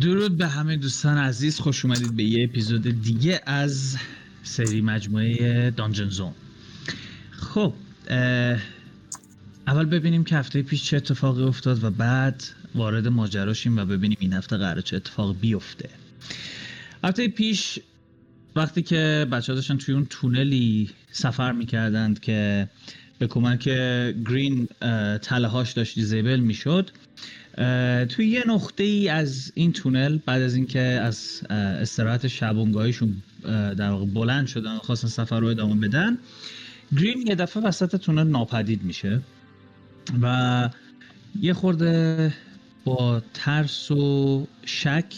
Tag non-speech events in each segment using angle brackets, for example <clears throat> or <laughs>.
درود به همه دوستان عزیز خوش اومدید به یه اپیزود دیگه از سری مجموعه دانجن زون. خب اول ببینیم که هفته پیش چه اتفاقی افتاد و بعد وارد ماجراشیم و ببینیم این هفته قرار چه اتفاق بیفته. هفته پیش وقتی که بچه داشتن توی اون تونلی سفر می‌کردند که به کمک گرین تله هاش داشت دیزیبل می‌شد توی یه نقطه ای از این تونل بعد از اینکه از استراحت شبونگاهیشون در واقع بلند شدن و خواستن سفر رو ادامه بدن گرین یه دفعه وسط تونل ناپدید میشه و یه خورده با ترس و شک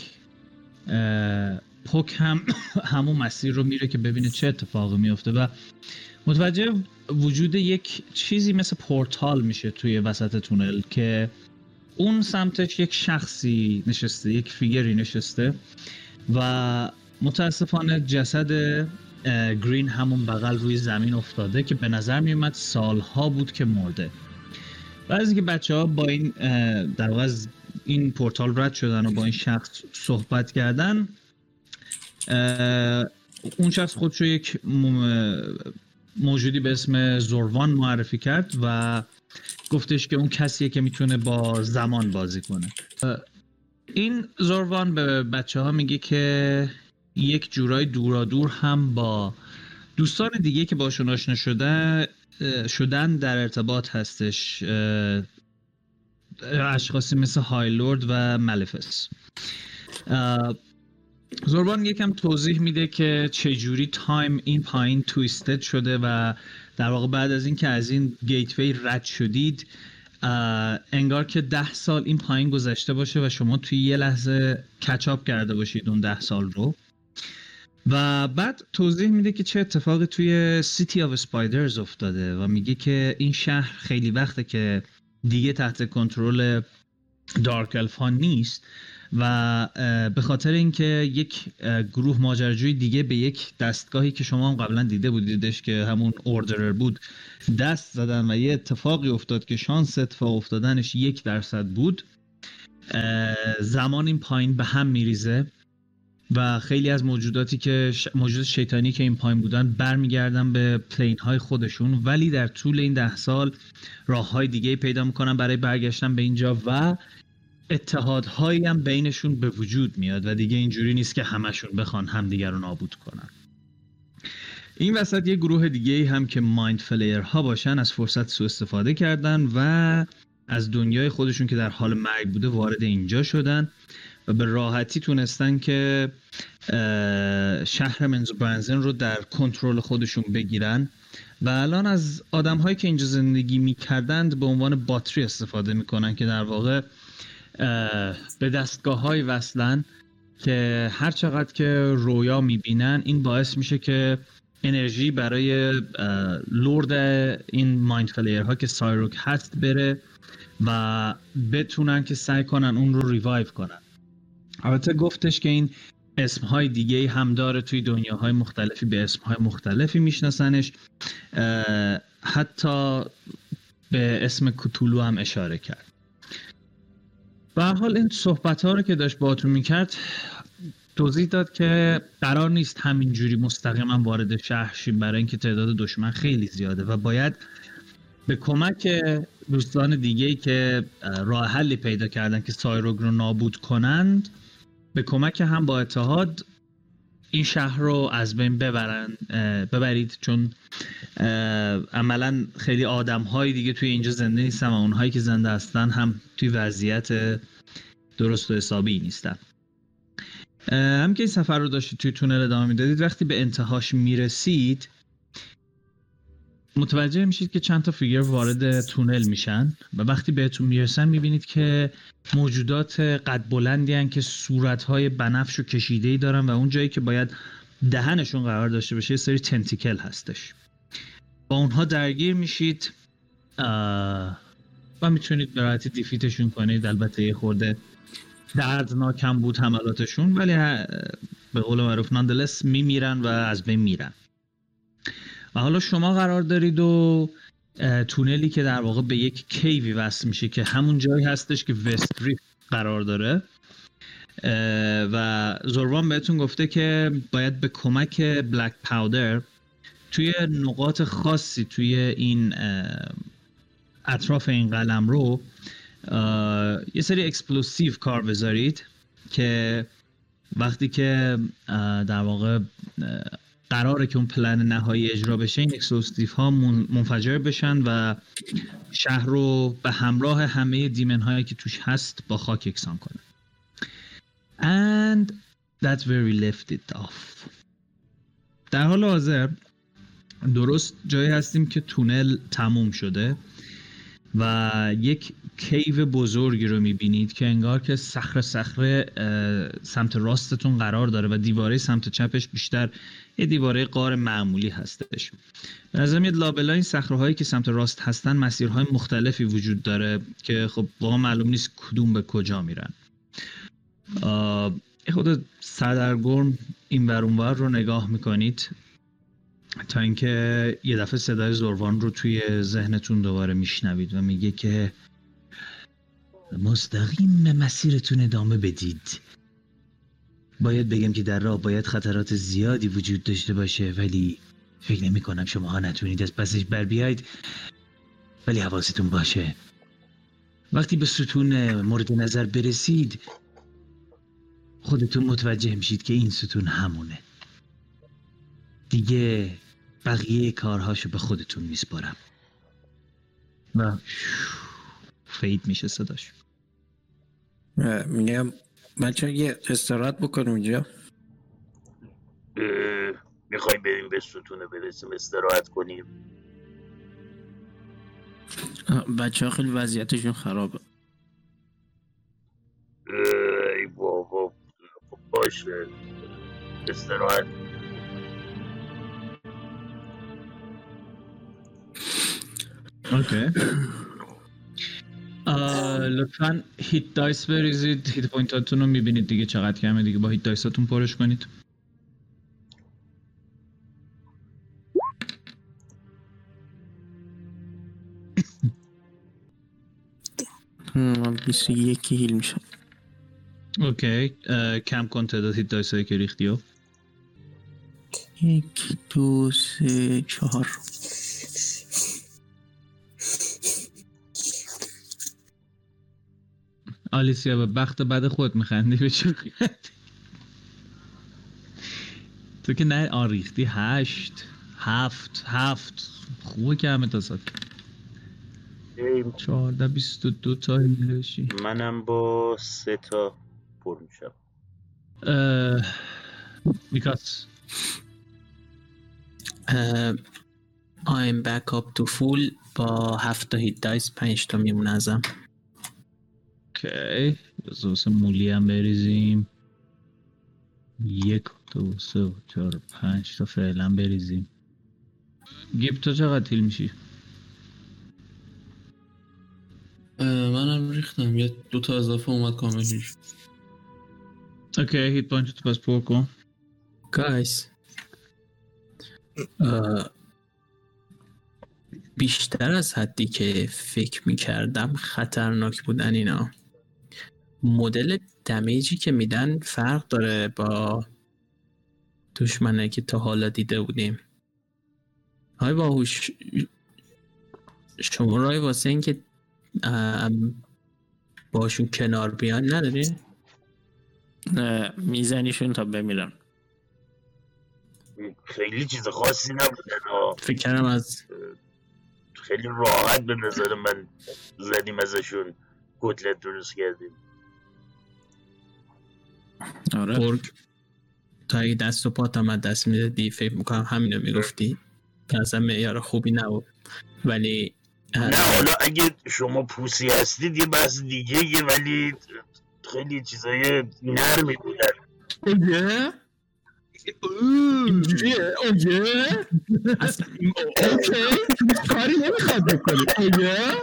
پوک هم <coughs> همون مسیر رو میره که ببینه چه اتفاقی میفته و متوجه وجود یک چیزی مثل پورتال میشه توی وسط تونل که اون سمتش یک شخصی نشسته یک فیگری نشسته و متاسفانه جسد گرین همون بغل روی زمین افتاده که به نظر میومد سالها بود که مرده. بعد از اینکه بچه ها با این در واقع این پورتال رد شدن و با این شخص صحبت کردن اون شخص خودشو یک موجودی به اسم زوروان معرفی کرد و گفتش که اون کسیه که می‌تونه با زمان بازی کنه. این زوروان به بچه ها میگه که یک جورای دورا دور هم با دوستان دیگه که باشون آشنا شده شدن در ارتباط هستش اشخاصی مثل هایلورد و ملفس زوروان یکم توضیح میده که چجوری time این پایین twisted شده و در واقع بعد از اینکه از این gateway رد شدید انگار که ده سال این پایین گذشته باشه و شما توی یه لحظه catch up کرده باشید اون ده سال رو. و بعد توضیح میده که چه اتفاقی توی City of Spiders افتاده و میگه که این شهر خیلی وقته که دیگه تحت کنترل دارک الفان نیست. و به خاطر اینکه یک گروه ماجراجوی دیگه به یک دستگاهی که شما هم قبلا دیده بودیدش که همون اوردرر بود دست زدن و یه اتفاقی افتاد که شانس اتفاق افتادنش یک درصد بود زمان این پایین به هم میریزه و خیلی از موجوداتی که موجود شیطانی که این پایین بودن برمیگردن به پلین های خودشون ولی در طول این ده سال راه های دیگه پیدا می‌کنن برای برگشتن به اینجا و اتحادهایی هم بینشون به وجود میاد و دیگه اینجوری نیست که همشون بخوان همدیگر رو نابود کنن. این وسط یه گروه دیگه هم که مایند فلیر ها باشن از فرصت سو استفاده کردن و از دنیای خودشون که در حال مرگ بوده وارد اینجا شدن و به راحتی تونستن که شهر منزو برنزن رو در کنترل خودشون بگیرن و الان از آدم هایی که اینجا زندگی می‌کردند به عنوان باتری استفاده می‌کنن که در واقع به دستگاه های وصلن که هر چقدر که رویا می‌بینن این باعث میشه که انرژی برای لورد این مایند فلیر ها که سایروک هست بره و بتونن که سعی کنن اون رو ریوایو کنن. البته گفتش که این اسم های دیگه هم داره توی دنیاهای مختلفی به اسم های مختلفی میشناسنش. حتی به اسم کتولو هم اشاره کرد. به حال این صحبت ها رو که داشت باهاتون می‌کرد توضیح داد که قرار نیست همینجوری مستقیما وارد شهر شیم برای اینکه تعداد دشمن خیلی زیاده و باید به کمک دوستان دیگه ای که راه حلی پیدا کردن که سایروگ رو نابود کنند به کمک هم با اتحاد این شهر رو از بین ببرن ببرید. چون عملا خیلی آدم های دیگه توی اینجا زنده نیستن و اونهایی که زنده هستن هم توی وضعیت درست و حسابی نیستن. هم که این سفر رو داشتید توی تونل ادامه می‌دادید وقتی به انتهاش می‌رسید متوجه میشید که چند تا فیگر وارد تونل میشن و وقتی بهتون می‌رسن می‌بینید که موجودات قد بلندی هن که صورتهای بنفش و کشیده ای دارن و اون جایی که باید دهنشون قرار داشته باشه یه سری تنتیکل هستش. با اونها درگیر میشید و می‌تونید به راحتی دیفیتشون کنید. البته یه خورده دردناکم بود حملاتشون ولی به قول معروف ناندلس میمیرن و از بین میرن. حالا شما قرار دارید و تونلی که در واقع به یک cave ی وصل میشه که همون جایی هستش که وست قرار داره. و زوروان بهتون گفته که باید به کمک black powder توی نقاط خاصی توی این اطراف این قلمرو یه سری explosive کار بذارید که وقتی که در واقع قراره که اون پلن نهایی اجرا بشه این explosive ها منفجر بشن و شهر رو به همراه همه demon هایی که توش هست با خاک یکسان کنه and that's where we left it off. در حال حاضر درست جایی هستیم که تونل تموم شده و یک cave بزرگی رو می‌بینید که انگار که صخره صخره سمت راستتون قرار داره و دیواره سمت چپش بیشتر یه دیواره قار معمولی هستش. به نظر میاد لابلا این صخره هایی که سمت راست هستن مسیرهای مختلفی وجود داره که خب واقعا معلوم نیست کدوم به کجا میرن. خود سردرگرم این ور رو نگاه می‌کنید تا اینکه یه دفعه صدای زروان رو توی ذهنتون دوباره میشنوید و میگه که مستقیم مسیرتون ادامه بدید. باید بگم که در راه باید خطرات زیادی وجود داشته باشه ولی فکر نمی کنم شما ها نتونید از پسش بر بیاید. ولی حواستون باشه. وقتی به ستون مورد نظر برسید خودتون متوجه میشید که این ستون همونه. دیگه بقیه کارهاشو به خودتون میسپارم. و فید میشه صداش. میگم بچه یه استراحت بکنم اینجا می‌خوایم بریم به ستونه برسیم استراحت کنیم. بچه ها خیلی وضعیتشون خرابه. ای بابا باشه. استراحت. Okay. لطفا hit dice بریزید. hit point هاتون رو می‌بینید دیگه چقدر کمه دیگه. با hit dice هاتون پرش کنید. بیست یکی heal میشه. Okay. کم کن تعداد hit dice هایی که ریختی یک دو سه چهار. آلیسیا به بخت بعد خود میخندی به چه تو که نه آریختی هشت هفت هفت. خوبه که همه تا ساعت چهارده بیست و دو تا هیلشی منم با سه تا پر میشم. میکاس. I'm back up to full. با هفت تا هیت دایس پنج تا میمونه ازم. اوکی. بذار مولی هم بریزیم. یک دو سه چهار پنج تا فعلا بریزیم. گیب تو چقدر تیل میشی؟ منم ریختم. یه دو تا اضافه اومد کامل میشه okay hit point تو پس پر کن. guys بیشتر از حدی که فکر می‌کردم خطرناک بودن اینا. مدل damage ی که میدن فرق داره با دشمنه که تا حالا دیده بودیم. های باهوش شما رای واسه این که باشون کنار بیان نداری؟ نه میزنیشون تا بمیرن. خیلی چیز خاصی نبوده فکر کردم از خیلی راحت به نظر من زدیم ازشون. کتلت درست کردیم. آره. برگ تا اگه دست و پات هم دست می‌دادی فکر می‌کنم همینو می‌گفتی. که اصلا معیار خوبی نبود. ولی نه حالا اگه شما پوسی هستید یه بحث دیگه یه ولی خیلی چیزای نرمی بودن اوه. اوه اوکی. کاری نمی‌خواد بکنی. اوه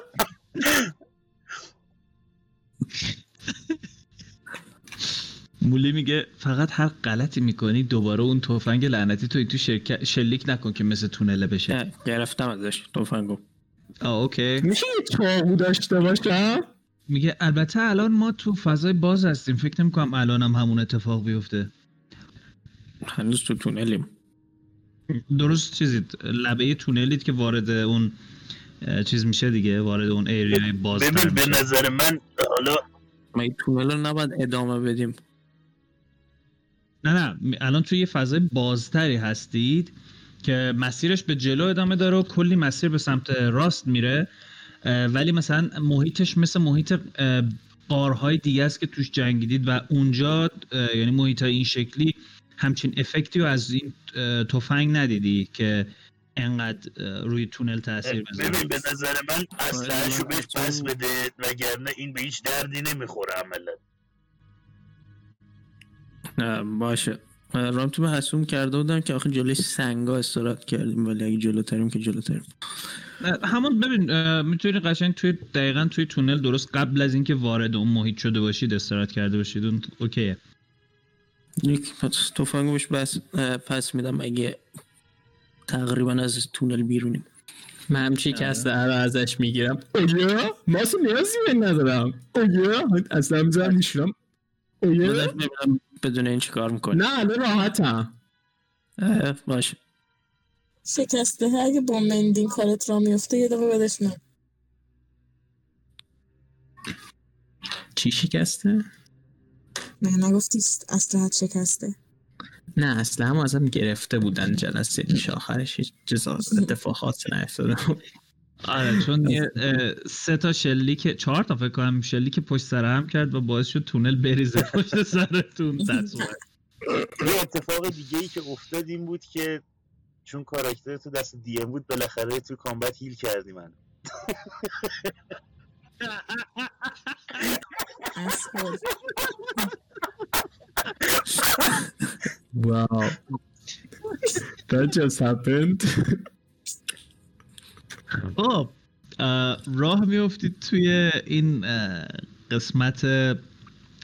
مولی میگه فقط هر غلطی می‌کنی دوباره اون تفنگ لعنتی توی تو شرکت شلیک نکن که مثل تونله بشه. گرفتم ازش تفنگو. آه اوکی. میشه یه چاقو داشته باشم میگه البته الان ما تو فضای باز هستیم. فکر نمی کنم الان هم همون اتفاق بیفته. هنوز تو تونلیم. درست چیزید. لبه تونلید که وارد اون چیز میشه دیگه وارد اون ایریای باز ببین به نظر من حالا ما این تونل رو نباید ادامه بدیم. نه نه الان توی یه فضای بازتری هستید که مسیرش به جلو ادامه داره و کلی مسیر به سمت راست میره ولی مثلا محیطش مثل محیط قارهای دیگه است که توش جنگیدید و اونجا یعنی محیط این شکلی همچین افکتی رو از این تفنگ ندیدی که انقدر روی تونل تاثیر بذاره. ببین به نظر من اسلحه‌شو بهش پس بده وگرنه این به هیچ دردی نمی‌خوره عملا. نه باشه. رام تو حسوم کرده بودم که آخه جلوی سنگا استراحت کردیم ولی اگه جلوتریم که جلوتریم. همون ببین می‌تونی قشنگ توی دقیقا توی تونل درست قبل از اینکه وارد اون محیط شده باشید استراحت کرده باشید اون اوکیه. یک تفنگو بهش بس پس میدم اگه تقریبا از تونل بیرونیم. من همچی که از رو ازش می‌گیرم. اویا ما اصلا نیازی به ندارم. اویا اصلا می‌ذارم میشونم اویا بدون این چیکار می‌کنه نه الان راحتم. باشه شکسته اگه با مندین کارت را میفته یه دقیقه بدش من چی شکسته؟ نه نگفتی اسلحت شکسته. نه اصلا هم ازم گرفته بودن جلسه آخرش هیچ چیز اتفاق خاصی نیفتاده بود. آره <laughs> چون یه سه تا شلیک چهار تا فکر کنم شلیک پشت سر هم کرد و باعث شد تونل بریزه <laughs> پشت سرتون تصویر. یه اتفاق دیگه ای که افتاد این بود که چون کاراکتر تو دست دی ام بود بالاخره تو کامبت هیل کردی من Wow. That just happened. <laughs> خب اه، راه میفتید توی این قسمت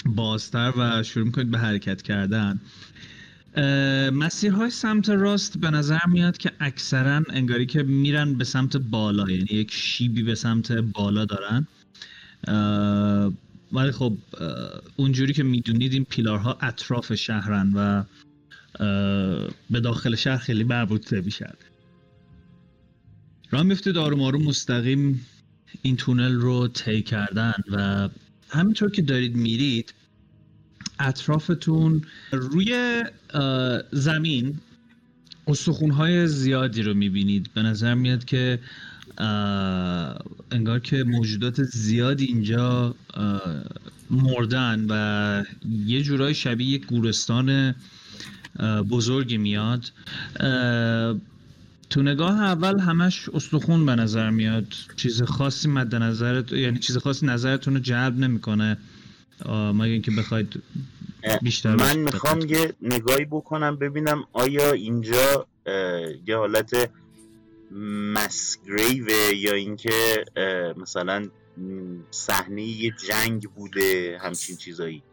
بازتر و شروع می‌کنید به حرکت کردن. مسیرهای سمت راست به نظر میاد که اکثرا انگاری که میرن به سمت بالا یعنی یک شیبی به سمت بالا دارن. ولی خب اونجوری که می‌دونید این پیلارها اطراف شهرن و به داخل شهر خیلی مربوط نمیشن راه میفتید آروم آروم مستقیم این تونل رو طی کردن و همینطور که دارید میرید اطرافتون روی زمین استخونهای زیادی رو می‌بینید. به نظر میاد که انگار که موجودات زیادی اینجا مردن و یه جورای شبیه یک گورستان بزرگی میاد. تو نگاه اول همش استخون به نظر میاد. چیز خاصی مد نظرت یعنی چیز خاصی نظرتون رو جلب نمی‌کنه. مگه اینکه بخواید بیشتر من می‌خوام یه نگاهی بکنم ببینم آیا اینجا یه حالت مسگریوه یا اینکه مثلا صحنه یه جنگ بوده همچین چیزایی.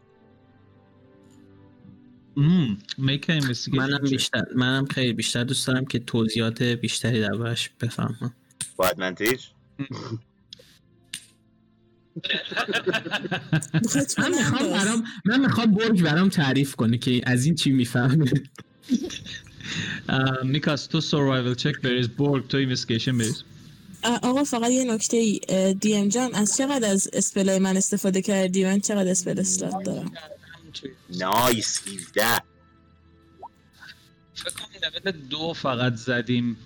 منم. بیشتر منم خیلی بیشتر دوست دارم که توضیحات بیشتری دربارش بفهمم. با ادوانتیج بخاطر من می‌خوام من برام من می‌خوام برگ برام تعریف کنه که از این چی می‌فهمه. <laughs> میکاس تو survival check بریز. برگ تو investigation بریز. آقا فقط یه نکته ای DM جان از چقدر از spell ای من استفاده کردی؟ من چقدر spell slot دارم؟ nice 17 فکر کنم لول دو فقط زدیم.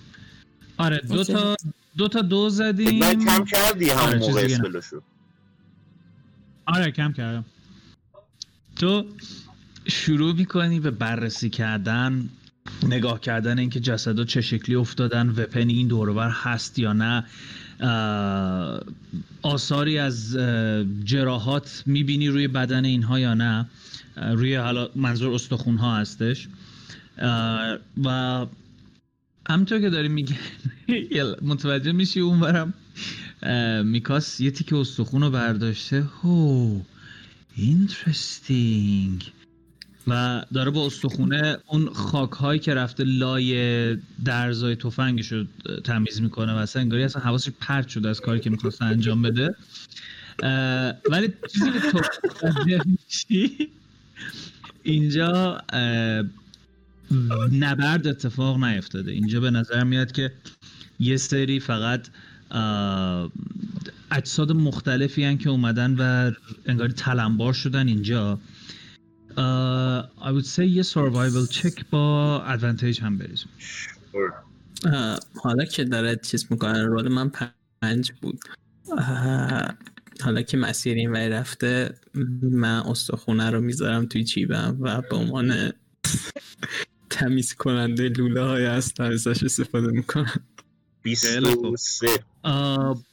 آره دو. تا دو تا دو زدیم. من کم کردی همون آره، موقع. spell وشو آره کم کردم. تو شروع می‌کنی به بررسی کردن نگاه کردن اینکه جسدا چه شکلی افتادن وپن این دورور هست یا نه. آثاری از جراحات می‌بینی روی بدن اینها یا نه. روی حالا منظور استخون ها هستش و همطور که داری میگه <laughs> متوجه میشی اونورم. اه، میکاس یه تیکه استخون رو برداشته. How interesting. و داره با استخونه اون خاک هایی که رفته لای درزای تفنگش رو تمیز می‌کنه و اصلا انگاری اصلا حواسش پرت شده از کاری که می‌خواست انجام بده. ولی چیزی که تو اینجا نبرد اتفاق نیفتاده. اینجا به نظر میاد که یه سری فقط اجساد مختلفی هن که اومدن و انگاری تلمبار شدن اینجا. I would say یه survival check با advantage هم بریزم حالا که داره چیز می‌کنه رول من پنج بود. حالا که مسیر این وی رفته من استخونه رو می‌ذارم توی جیبم و به عنوان تمیز کننده لوله های هستم ازش استفاده می‌کنم خیلی خوب. 23 آه،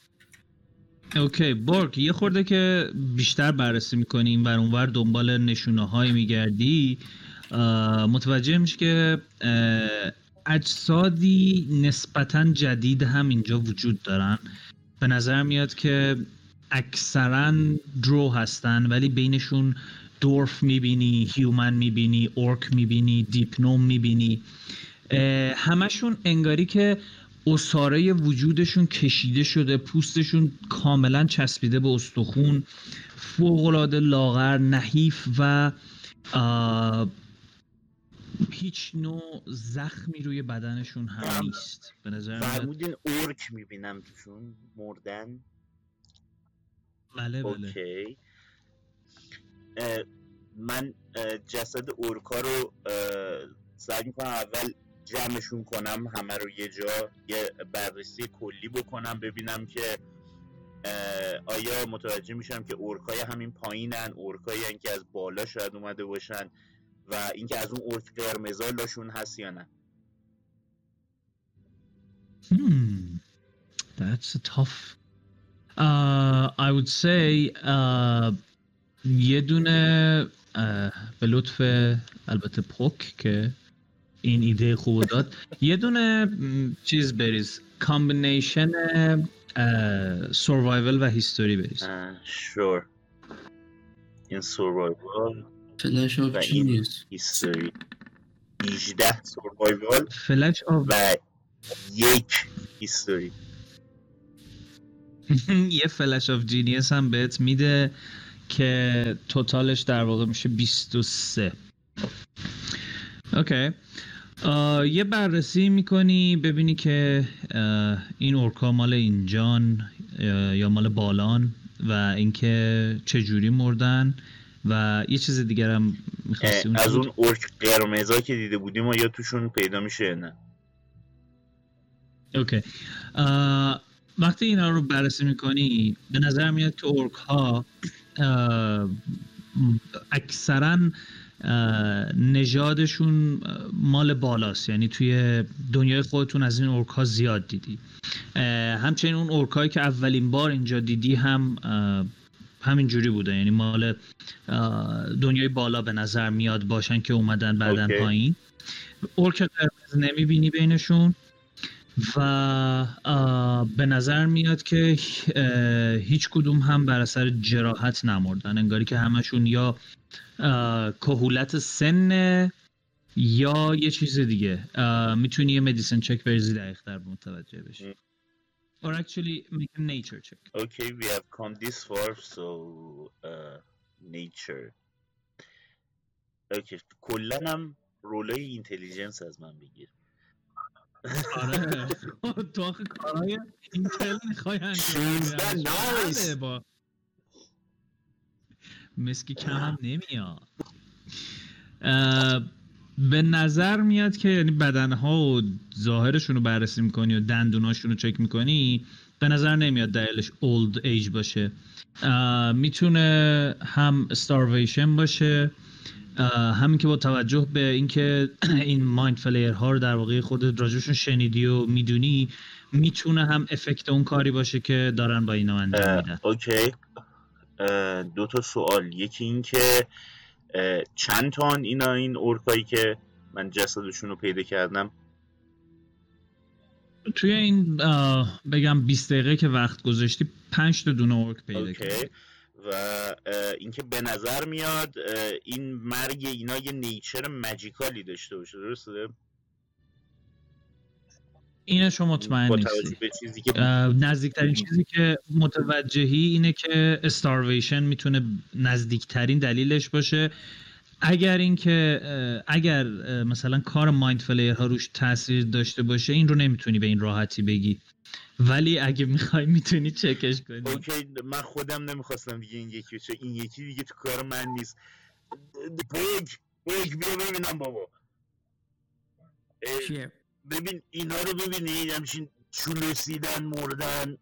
اوکی بورک یه خورده که بیشتر بررسی می‌کنی این ور اونور دنبال نشونه های میگردی متوجه میشه که اجسادی نسبتا جدید هم اینجا وجود دارن. به نظر میاد که اکثرا درو هستن ولی بینشون دورف می‌بینی هیومن می‌بینی اورک می‌بینی دیپنوم می‌بینی. همشون انگاری که اصاره وجودشون کشیده شده پوستشون کاملا چسبیده به استخون فوقالعاده لاغر نحیف و هیچ نوع زخمی روی بدنشون هم نیست. به نظر فرمودین اورک می‌بینم توشون مردن. بله بله. اوکی. اه، من اه، جسد اورکا رو سعی می‌کنم اول جمعشون کنم همه رو یه جا یه بررسی کلی بکنم ببینم که آیا متوجه میشم که اورکای همین پایینن اورکایی هن که از بالا شاید اومده باشن و اینکه از اون اورک قرمزا لاشون هست یا نه. Hmm, that's a tough. Uh, I would say uh, یه دونه uh, به لطف البته پوک که این ایده خوب داد. یه دونه چیز بریز. combination survival و history بریز. Sure این survival flash of این genius history 18 survival flash of و یک history <laughs> یه flash of genius هم بهت میده که total ش در واقع میشه 23 okay یه بررسی می‌کنی ببینی که این orc ا مال اینجان یا مال بالان و اینکه چجوری مردن و یه چیز دیگر هم می‌خواستی اه، از اون اورک قرمزا که دیده بودیم و یا توشون پیدا میشه نه؟ اوکی وقتی اینا رو بررسی می‌کنی به نظر میاد که اورک ها اکثرا نژادشون مال بالاست. یعنی توی دنیای خودتون از این اورک ها زیاد دیدی. همچنین اون اورکایی که اولین بار اینجا دیدی هم همین جوری بوده. یعنی مال دنیای بالا به نظر میاد باشن که اومدن بعدن اوکی. پایین. اورک قرمز نمی‌بینی بینشون. و به نظر میاد که هیچ کدوم هم بر اثر جراحت نمردن. انگاری که همشون یا کهولت سن یا یه چیز دیگه. می‌تونی یه مدیسن چک بریزی دقیق تر متوجه بشی. or actually make a nature check. Okay, we have come this far, so uh, nature. Okay, کلا هم رولای اینتلیجنس از من بگیر. آره تو آخه کارهای اینتل می‌خوای انجام. نایس. با مسکی کم هم نمیاد به نظر میاد که یعنی بدنها و ظاهرشون رو بررسی می‌کنی و دندوناشون رو چک می‌کنی به نظر نمیاد دلیلش اولد ایج باشه می‌تونه هم starvation باشه همین که با توجه به اینکه <clears throat> این مایند فلیر ها رو در واقع خودت راجعشون شنیدی و می‌دونی می‌تونه هم افکت اون کاری باشه که دارن با اینا انجام میدن. اوکی. دو تا سوال. یکی این که چند تا اینا این اورکایی که من جسدشون رو پیدا کردم؟ توی این بگم 20 دقیقه که وقت گذاشتی 5 تا دونه اورک پیدا کردی. و اینکه به نظر میاد این مرگ اینا یه نیچر مجیکالی داشته باشه درسته؟ اینشو مطمئن با نیستی. به چیزی که نزدیکترین چیزی که متوجهی اینه که استارویشن می‌تونه نزدیکترین دلیلش باشه. اگر اینکه اگر مثلا کار مایند فلیر ها روش تاثیر داشته باشه این رو نمی‌تونی به این راحتی بگی. ولی اگه می‌خوای می‌تونی چکش کنی. اوکی من خودم نمی‌خواستم دیگه این یکی بشه. این یکی دیگه تو کار من نیست. پوک پوک بیا ببینم بابا. ببین اینا رو ببینی همچین چولسیدن مردن.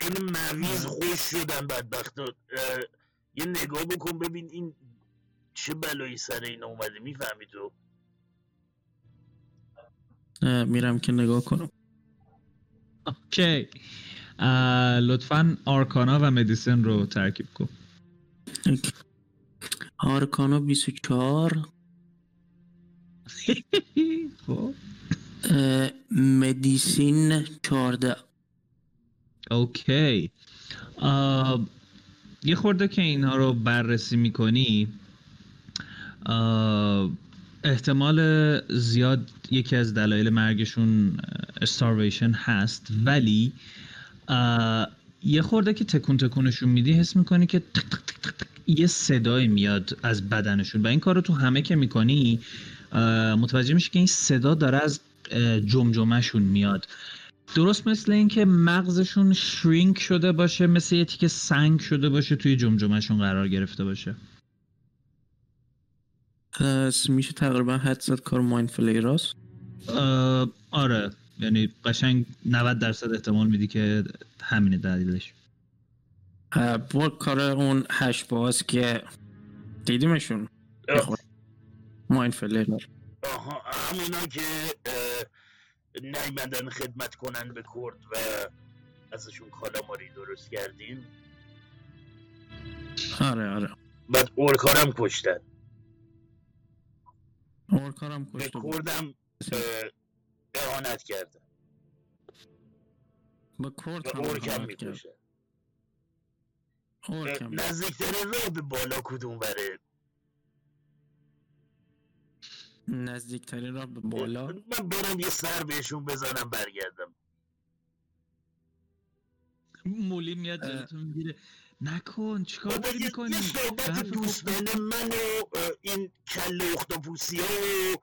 این مویز خوش شدن بدبخت یه نگاه بکن ببین این چه بلایی سر این اومده. می‌فهمی تو؟ میرم که نگاه کنم. <laughs> اوکی. لطفا آرکانا و مدیسن رو ترکیب کن. آرکانا 24 <laughs> خب. مدیسین 14 اوکی. یه خورده که اینها رو بررسی می‌کنی احتمال زیاد یکی از دلایل مرگشون استارویشن هست ولی یه خورده که تکون تکونشون میدی حس می‌کنی که تک تک تک تک تک یه صدایی میاد از بدنشون. و این کار رو تو همه که می‌کنی متوجه میشی که این صدا داره از جمجمهشون میاد. درست مثل اینکه مغزشون شرینک شده باشه مثل یه تیکه سنگ شده باشه توی جمجمهشون قرار گرفته باشه. پس میشه تقریبا حد زد کار مایند فلیراست اه، آره. یعنی قشنگ 90 درصد احتمال میدی که همینه دلیلش. با کار اون هشت باز که دیدیمشون. مایند فلیر آها همونا که نیمدن خدمت کنن به کرد و ازشون کالاماری درست کردیم. آره آره. بعد اورکارم کشتن. کارم به کشته بود. کردم اه، اهانت کردن با کرد هم اورکم اهانت اورکم. نزدیکترین راه به بالا کدوم بره؟ نزدیکترین راه به بالا؟ من برم یه سر بهشون بزنم برگردم. مولی میاد. جلوتو می‌گیره. نکن چیکار داری می‌کنی؟ یه صحبت دوستانه من و این کل اختاپوسی ها و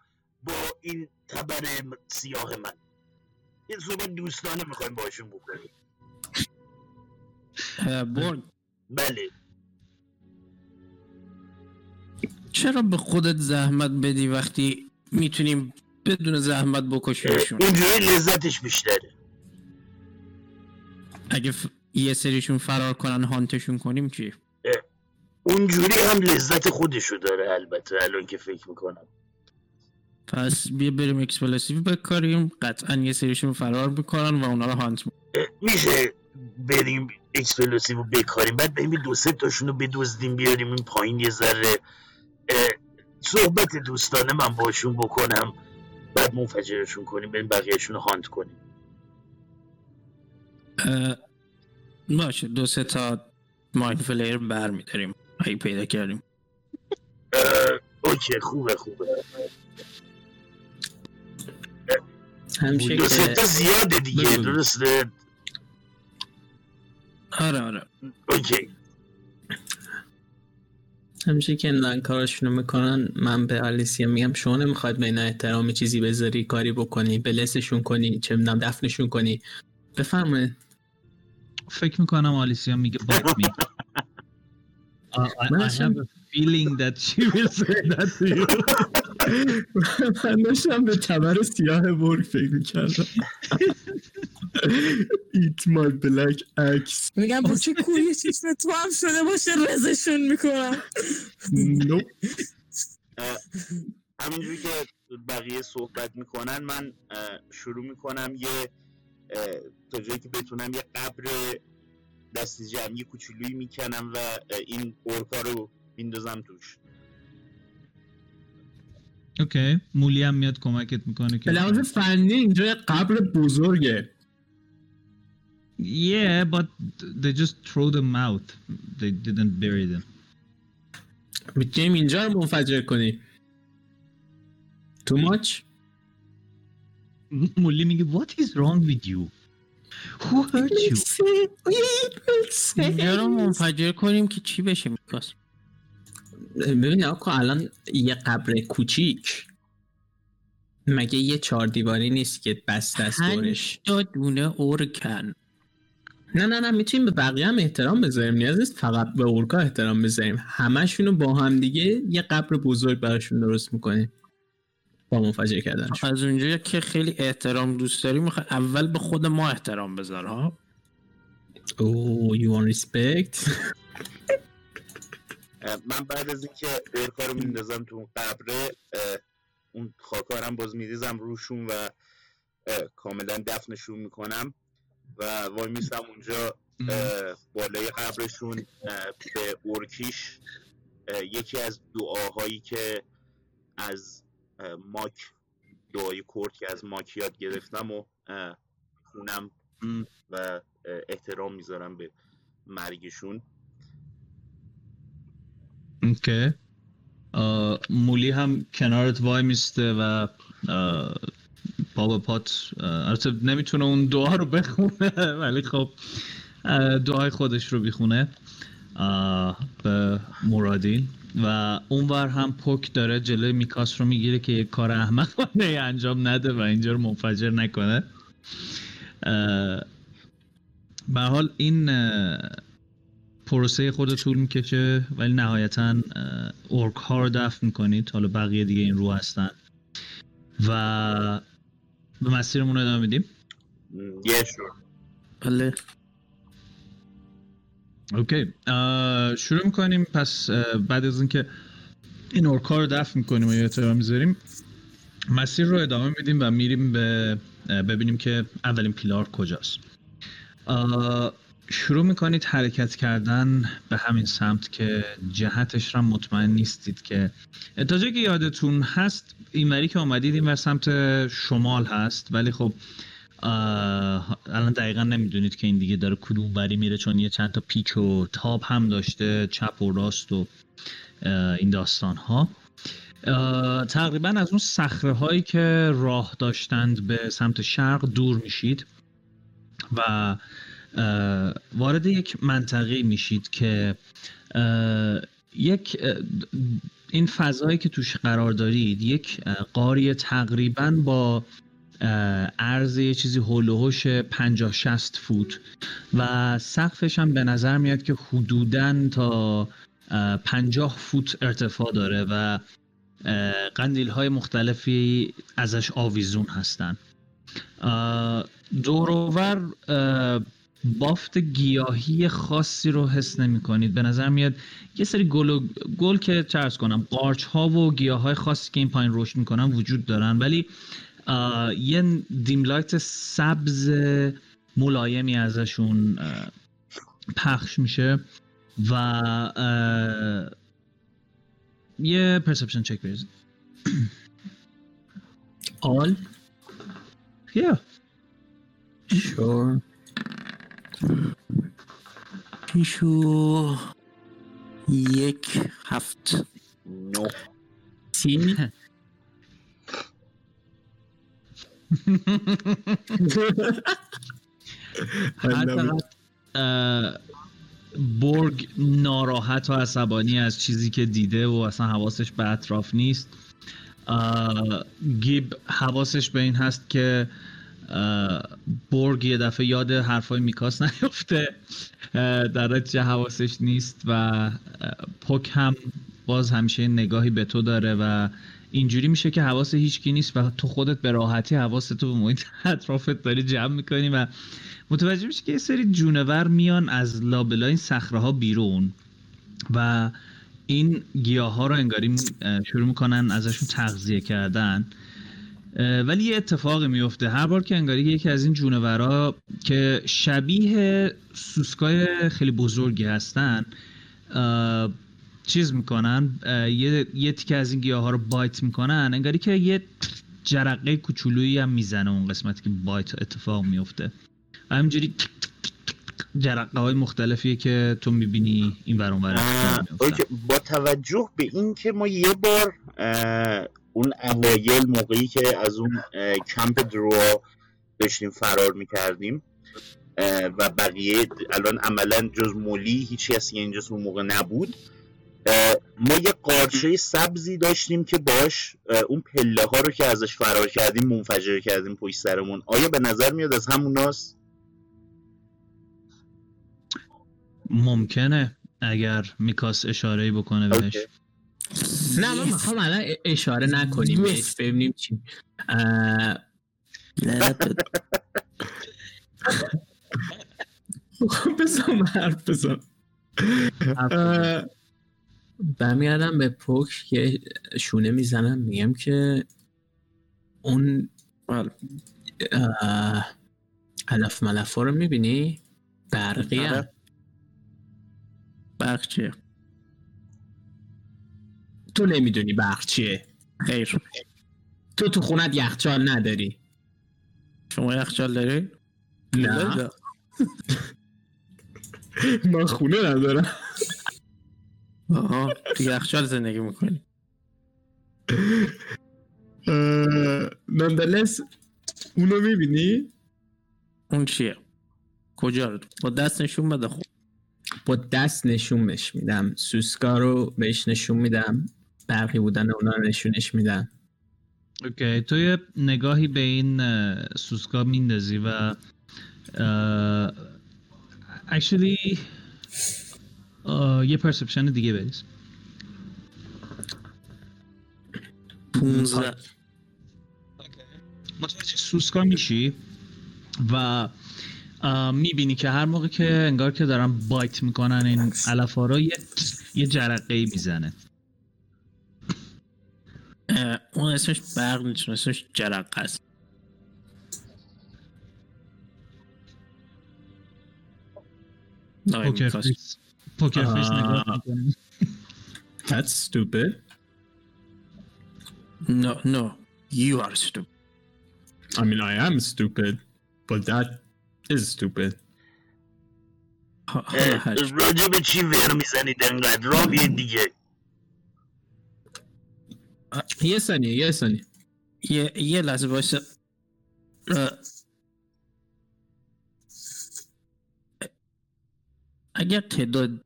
با این تبر سیاه من. یه صحبت دوستانه می‌خوایم باشون بکنیم. برگ بله. چرا به خودت زحمت بدی وقتی می‌تونیم بدون زحمت بکشیمشون؟ اونجوری لذتش بیشتره. اگه ف... یه سریشون فرار کنن hunt شون کنیم چی؟ اونجوری هم لذت خودشو داره البته الان که فکر می‌کنم. پس بیا بریم explosive بکاریم قطعا یه سریشون فرار می‌کنن و اونا رو hunt می‌کنن. میشه بریم explosive رو بکاریم بعد بریم دو سه تاشون رو بدزدیم بیاریم این پایین یه ذره. صحبت دوستانه من باشون بکنم بعد منفجرشون کنیم بریم بقیهشون رو hunt کنیم. باشه دو سه تا mind flayer بر میداریم اگه پیدا کردیم. Okay خوبه خوبه. همیشه دو سه که تا زیاده دیگه. درسته؟ آره آره. اوکی. همیشه که این کارشونو می‌کنن من به آلیسیا میگم شما نمی‌خواد به اینا احترام چیزی بذاری کاری بکنی بلسشون کنی چه می‌دونم دفنشون کنی. بفرمایید. فکر می‌کنم آلیسیا میگه me Uh, I, have a feeling that she will say that to you. <laughs> من داشتم به تبر سیاه برگ فکر می‌کردم <laughs> Eat my black axe میگم با چه کوری چشم تو هم شده باشه رزشون می‌کنم nope. <laughs> همینجوری که بقیه صحبت می‌کنن من شروع می‌کنم یه تا جایی که بتونم یه قبر دستی جمعی کوچولویی می‌کنم و این ارکا رو میندازم توش. اوکی. مولی هم میاد کمکت می‌کنه که به لحاظ فنی اینجا یه قبر بزرگه. Yeah, but they just throw them out. They didn't bury them. می‌تونیم اینجا رو منفجر کنی too much? <laughs> مولی میگه what is wrong with you? Who hurt you? اینجا رو منفجر کنیم که چی بشه میکاس ببین آقا الان یه قبر کوچیک. مگه یه چهار دیواری نیست که بسته است دورش؟ تا دونه ارکن نه نه نه می‌تونیم به بقیه هم احترام بذاریم نیاز نیست فقط به اورکا احترام بذاریم. همشونو با هم دیگه یه قبر بزرگ براشون درست می‌کنیم. با منفجر کردنش. از اونجا که خیلی احترام دوست داری می‌خوای اول به خود ما احترام بذار ها؟ اوه you want respect? <laughs> اه، من بعد از اینکه اورکا رو میندازم تو اون قبره اون خاکارم باز میریزم روشون و کاملا دفنشون می‌کنم و وای میستم اونجا بالای قبرشون به ارکیش اه، یکی از دعاهایی که از ماک دعای کرد که از ماک یاد گرفتم و خونم. و احترام می‌ذارم به مرگشون. اوکی. مولی هم کنارت وای میسته و به پات البته نمی‌تونه اون دعا رو بخونه <laughs> ولی خب دعای خودش رو بخونه به مرادین. و اونور هم پوک داره جلوی میکاس رو می‌گیره که یک کار احمقانه انجام نده و اینجا رو منفجر نکنه. به هر حال این پروسه خود طول می‌کشه ولی نهایتا اورک ها رو دفن می‌کنید حالا بقیه دیگه این رو هستن. و به مسیرمون ادامه میدیم. یه شور بله. اوکی. شروع می‌کنیم. پس بعد از اینکه این اورکا رو دفن می‌کنیم و یه احترام می‌ذاریم مسیر رو ادامه میدیم و میریم به ببینیم که اولین پیلار کجاست. شروع می‌کنید حرکت کردن به همین سمت که جهتش را مطمئن نیستید که تا جایی که یادتون هست اینوری که آمدید این سمت شمال هست. ولی خب الان دقیقا نمی‌دونید که این دیگه داره کدوم وری میره چون یه چند تا پیچ و تاب هم داشته چپ و راست و این داستان ها تقریبا از اون صخره هایی که راه داشتند به سمت شرق دور میشید و وارد یک منطقه میشید که یک این فضایی که توش قرار دارید یک قاری تقریبا با عرض یه چیزی هول و هوش 50 60 فوت. و سقفش هم به نظر میاد که حدوداً تا اه، 50 فوت ارتفاع داره و قندیل های مختلفی ازش آویزون هستن. دورور بافت گیاهی خاصی رو حس نمی کنید. به نظر میاد یه سری گل, و- گل که چرس کنم قارچ ها و گیاه های خاصی که این پایین رشد می‌کنن وجود دارن. ولی یه دیملایت سبز ملایمی ازشون پخش میشه و یه پرسپشن چک بریزید آل yeah. شور پیشو یک هفت. نو سی <laughs> اه، برگ ناراحت و عصبانی از چیزی که دیده و اصلا حواسش به اطراف نیست. گیب حواسش به این هست که برگ یه دفعه یاد حرفای میکاس <laughs> نیفته. در نتیجه حواسش نیست و پوک هم باز همیشه نگاهی به تو داره و اینجوری میشه که حواس هیچکی نیست و تو خودت به راحتی حواستو به محیط اطرافت داری جمع می‌کنی و متوجه میشه که یه سری جونور میان از لابلای این صخره ها بیرون و این گیاه ها رو انگاری شروع می‌کنن ازشون تغذیه کردن. ولی یه اتفاقی میفته هر بار که انگاری یکی از این جونورا که شبیه سوسکای خیلی بزرگی هستن چیز می‌کنن یه, یه تیکه از این گیاه ها رو بایت می‌کنن انگاری که یه جرقه کوچولویی هم می‌زنه اون قسمتی که بایت اتفاق میفته و همینجوری جرقه های مختلفیه که تو می‌بینی این ور اون ور اتفاق آه، میفتن. اوکی. با توجه به اینکه ما یه بار اون اوایل موقعی که از اون کمپ دروا داشتیم فرار می‌کردیم و بقیه الان عملا جز مولی هیچ کسی اینجا اون موقع نبود ما یه قارچه سبزی داشتیم که باش اون پله ها رو که ازش فرار کردیم منفجر کردیم پشت سرمون. آیا به نظر میاد از هموناست ممکنه اگر میکاس اشاره بکنه بهش. اوکی. نه من می‌خوام الان ا- اشاره نکنیم بهش ببینیم چی. بذار من حرف بزن. برمیگردم به پوک که شونه می‌زنم میگم که اون بله. علف ملف ها رو می‌بینی؟ برقی هم. آره. برق چیه؟ تو نمی‌دونی برق چیه. خیر. تو تو خونت یخچال نداری. شما یخچال داری؟ نه. <laughs> من خونه ندارم. <laughs> آها تو یخچال زندگی می‌کنی. نندلس اونو می‌بینی؟ اون چیه؟ کجا؟ رو با دست نشون بده خب. با دست نشونش میدم. سوسکا رو بهش نشون میدم. برقی بودن اونا رو نشونش میدم. اوکی تو یه نگاهی به این سوسکا میندازی و اکچولی یه پرسپشن دیگه بریز. 15 متوجه سوسکا میشی و می‌بینی که هر موقع که انگار که دارن بایت می‌کنن این علفا رو یه, یه جرقه ای می‌زنه اون اسمش برق نیست اسمش جرقه است. آقای پوکر میکاس. face poker face آه. نگاه می‌کنی That's stupid No, no. You are stupid. I mean I am stupid but that is stupid ها- حالا هرچی. راجع به چی ور می‌زنید انقدر را بیاید دیگه یه ثانیه اگر تعداد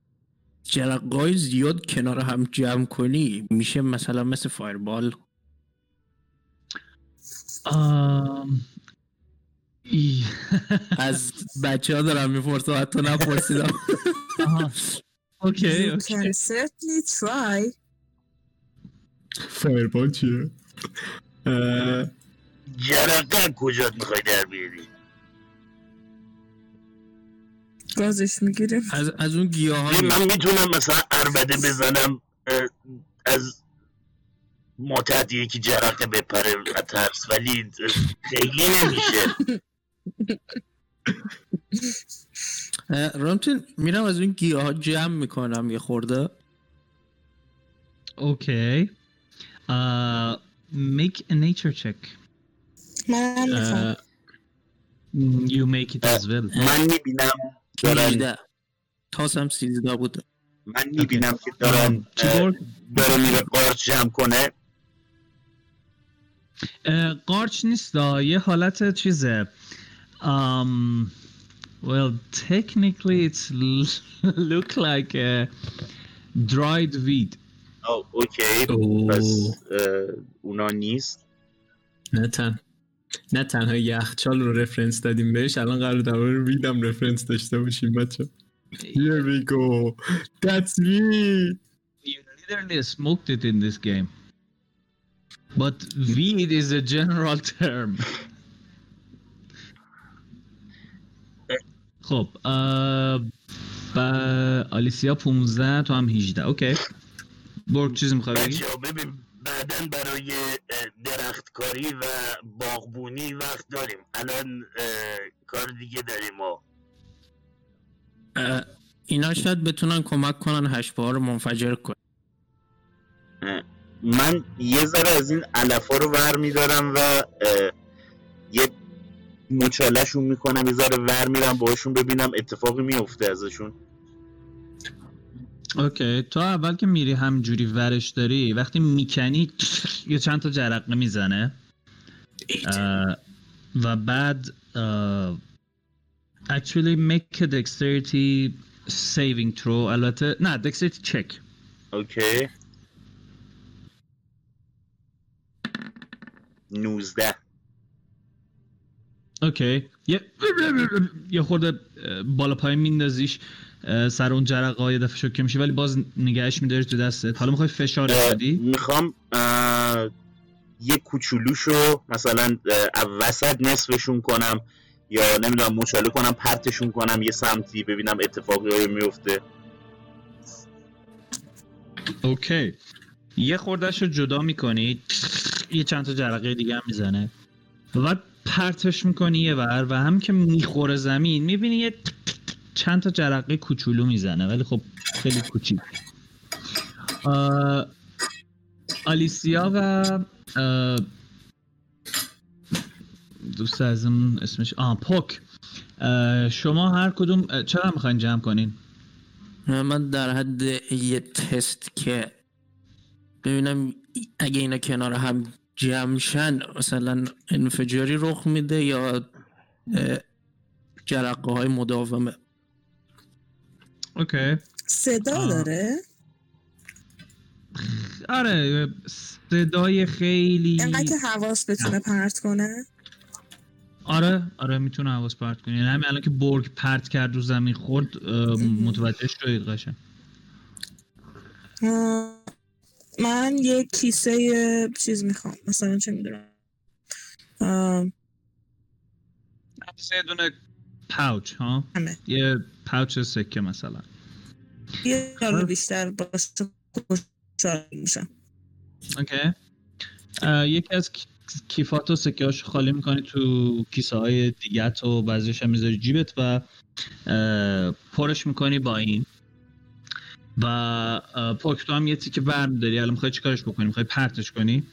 جرقای زیاد کنار هم جمع کنی میشه مثلا مثل فایربال آم، ای- از بچه ها دارم می‌پرسم حتی نپرسیدم. <laughs> Okay You okay. can certainly try. fireball چیه جرقه کجا می‌خوای در بیاری گازش می‌گیریم. از, از اون گیاه من می‌تونم مثلا عربده بزنم از ما تحت یکی جرقه بپره ترس ولی خیلی نمیشه. رامتین میرم از اون گیاه ها جمع می‌کنم یه خورده. اوکی. Uh, make a nature check. می‌خوام. اه، You make it as well. من می‌بینم دارن 18 تاسم 13 بود. من می‌بینم که دارن؟ داره میره قارچ جمع کنه. قارچ نیست یه حالت چیزه. um, well technically it's <laughs> look like a dried weed اوکی اوه. پس اه، اونا نیست. نه تن. نه تنها یخچال رو رفرنس دادیم بهش الان قرار در مورد ویدم رفرنس داشته باشیم بچه Here we go. That's me. You literally smoked it in this game. But weed is a general term. خب آلیسیا 15 تو هم 18 اوکی برگ چیزی می‌خوای بگی؟ ببین. بعدا برای درختکاری و باغبونی وقت داریم. الان کار دیگه داریم ما. اینا شاید بتونن کمک کنن هشپه ها رو منفجر کنن. من یه ذره از این علفا رو ور میدارم و یه مچالشون می‌کنم یه ذره ور میرم باشون ببینم اتفاقی میفته ازشون. اوکی. تو اول که میری همجوری ورش داری وقتی می‌کنی یه چند تا جرقه می‌زنه و بعد actually make a dexterity saving throw. البته نه dexterity check. اوکی. 19 اوکی. یه یه خورده بالا پایین میندازیش. سر اون جرقه های دفعه شوکه میشه ولی باز نگهش میداری تو دستت. حالا می‌خوای فشارش بدی؟ می‌خوام یه کوچولوشو مثلا وسط نصفشون کنم یا نمی‌دونم مچاله کنم پرتشون کنم یه سمتی ببینم اتفاقی میفته اوکی. یه خوردهش رو جدا می‌کنی یه چند تا جرقه دیگه هم می‌زنه. و پرتش می‌کنی یه ور و هم که می‌خوره زمین می‌بینی یه چند تا جرقه کوچولو می‌زنه ولی خب خیلی کوچیک. آلیسیا و دوست ازم اسمش آه پوک. آه، شما هر کدوم چقدر می‌خواین جمع کنین؟ من در حد یه تست که ببینم اگه اینا کنار هم جمع شن مثلا انفجاری رخ میده یا جرقه های مداومه. اوکی صدا آه. داره آره صدای خیلی انقدر که حواس بتونه پرت کنه آره آره می‌تونه حواس پرت کنی یعنی همین الان که برگ پرت کرد رو زمین خورد متوجه شدید قشنگ من یه کیسه چیز می‌خوام مثلا چه می‌دونم یه دونه پاوچ ها؟ همه. یه پاوچ سکه مثلا. یه حالا بیشتر باشه خوشحال میشم. اوکی. یکی از کی- کیفات و سکه خالی می‌کنی تو کیسه های دیگت و بعضیش هم می‌ذاری جیبت و پرش می‌کنی با این. و اه، پاک تو هم یه تیکه برم داری الان می‌خوای چیکارش بکنی؟ می‌خوای پرتش کنی؟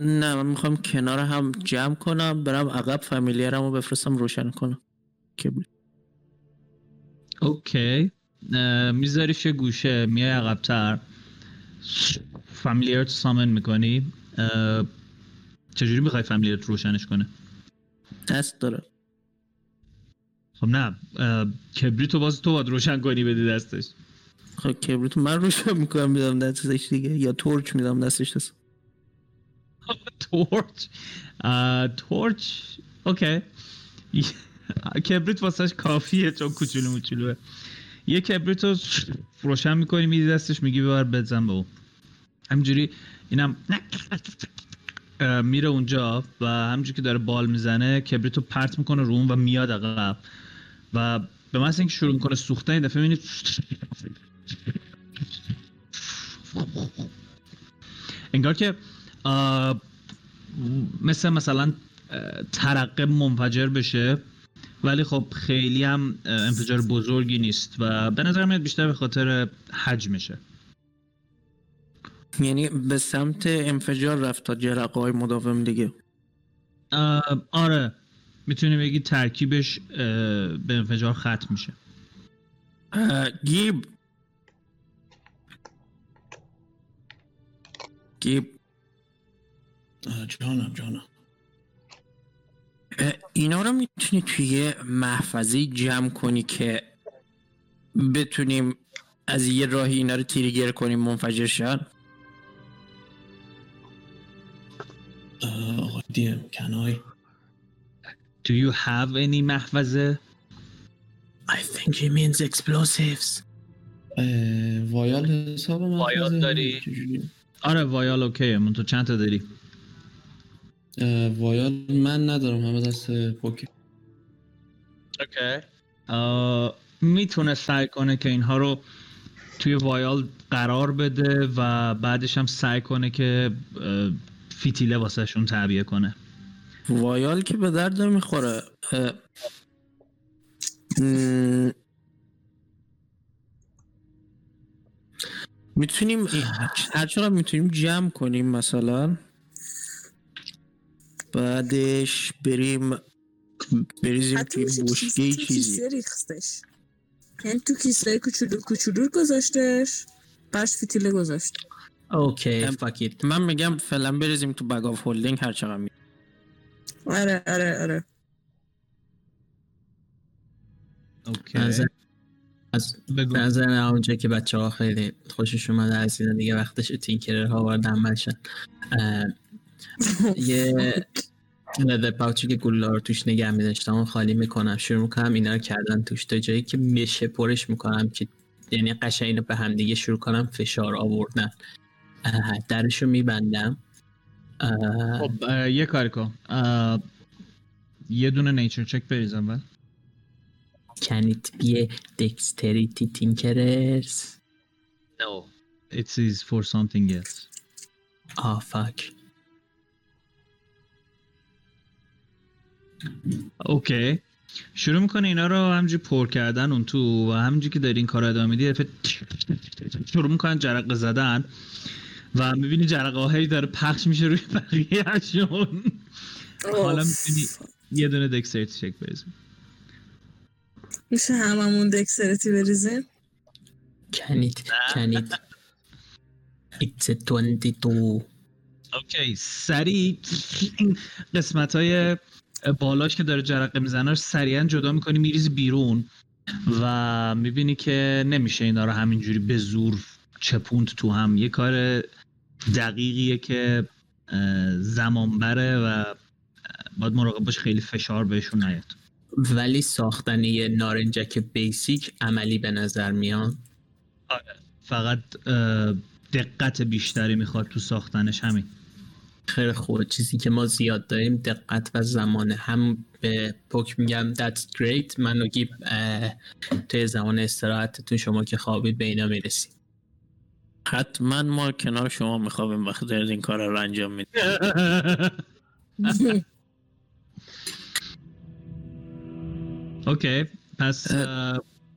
نه من می‌خوام کنار هم جمع کنم برم عقب فامیلیرم رو بفرستم روشن کنم. که اوکی. میذاریش یه گوشه؟ میای عقبتر. فامیلیارت سامن می‌کنی؟ چجوری می‌خوای فامیلیارت روشنش کنه؟ دست داره. خب نه. کبریتو باز تو باید روشن کنی بدی دستش. خب کبریت من روشن می‌کنم میدم دستش دیگه. یا torch میدم دستش دست. <laughs> torch. torch. Okay. کبریت واسهش کافیه چون کوچولو موچولوه. یه کبریت رو روشن می‌کنی میدی دستش میگی ببر بزن به اون همینجوری اینم میره اونجا و همینجوری که داره بال می‌زنه کبریت رو پرت می‌کنه رو اون و میاد عقب. و به محض اینکه شروع می‌کنه سوختن این دفعه می‌بینید انگار که مثل مثلا ترقه منفجر بشه. ولی خب خیلی هم انفجار بزرگی نیست و به نظر میاد بیشتر به خاطر حجمشه یعنی به سمت انفجار رفت تا جرقه های مداوم دیگه. آره می‌تونی بگی ترکیبش به انفجار ختم میشه. گیب. گیب. جانم جانم. اینا رو می‌تونی توی یه محفظه جمع کنی که بتونیم از یه راهی اینا رو تریگر کنیم منفجر شن آه، آقای دیم کنای Do you have any محفظه؟ I think he means explosives وایال حساب وایال محفظه؟ داری؟ چجوری؟ آره وایال اوکیه من تو چند تا داری؟ وایال من ندارم همه دست پوکی. اوکی. می‌تونه سعی کنه که اینها رو توی وایال قرار بده و بعدش هم سعی کنه که فیتیله واسه شون تعبیه کنه. وایال که به درد می‌خوره می‌تونیم هر چقدر می‌تونیم جمع کنیم مثلا. بعدش بریم بریزیم توی بشکه تو چیزی. کیسه ریختش. این تو کیسه کوچولو کوچولو گذاشتش. برش فیتیله گذاشت. Okay fuck it من میگم فعلا بریزیم تو bag of holding هر چقدر می آره آره آره. Okay. از نظر اونجا که بچه ها خیلی خوشش اومده از اینا دیگه وقتش tinkerer ها وارد عمل شن اه، یه لده پاوچی که گلوله رو توش نگه میداشتم اون خالی می‌کنم. شروع می‌کنم اینا رو کردن توش. تا جایی که میشه پرش می‌کنم که یعنی قشنگ اینو به هم دیگه شروع کنم فشار آوردن. درش رو میبندم. خب یه کاری کن. یه دونه نیچر چک بریزم و کنیت بیه دکستریتی تینکررز No. It is for something else. آه فاک اوکی. شروع می‌کنه اینا رو همجی پر کردن اون تو و همجی که داری این کار رو ادامه میدی شروع می‌کنن جرقه زدن و می‌بینی جرقه هایی داره پخش میشه روی بقیهشون. حالا اوف. می‌تونی یه دونه دکستریتی چک بریزیم میشه هممون دکسرتی بریزیم کنیت کنیت It's a 22 اوکی سریع. این قسمت های بالاش که داره جرقه می‌زنه رو سریعا جدا می‌کنی میریزی بیرون و می‌بینی که نمیشه اینا رو همینجوری به زور چپوند تو هم. یه کار دقیقیه که زمان بره و باید مراقب باش خیلی فشار بهشون نیاد. ولی ساختن یه نارنجک بیسیک عملی به نظر میاد؟ فقط اه، دقت بیشتری می‌خواد تو ساختنش همین. خیلی خوب. چیزی که ما زیاد داریم دقت و زمانه هم به پوک میگم that's great. من گیب توی زمان استراحتتون شما که خوابید به اینا می‌رسیم. حتما ما کنار شما میخوابیم وقتی دارید این کار رو انجام می‌دید. <laughs> okay پس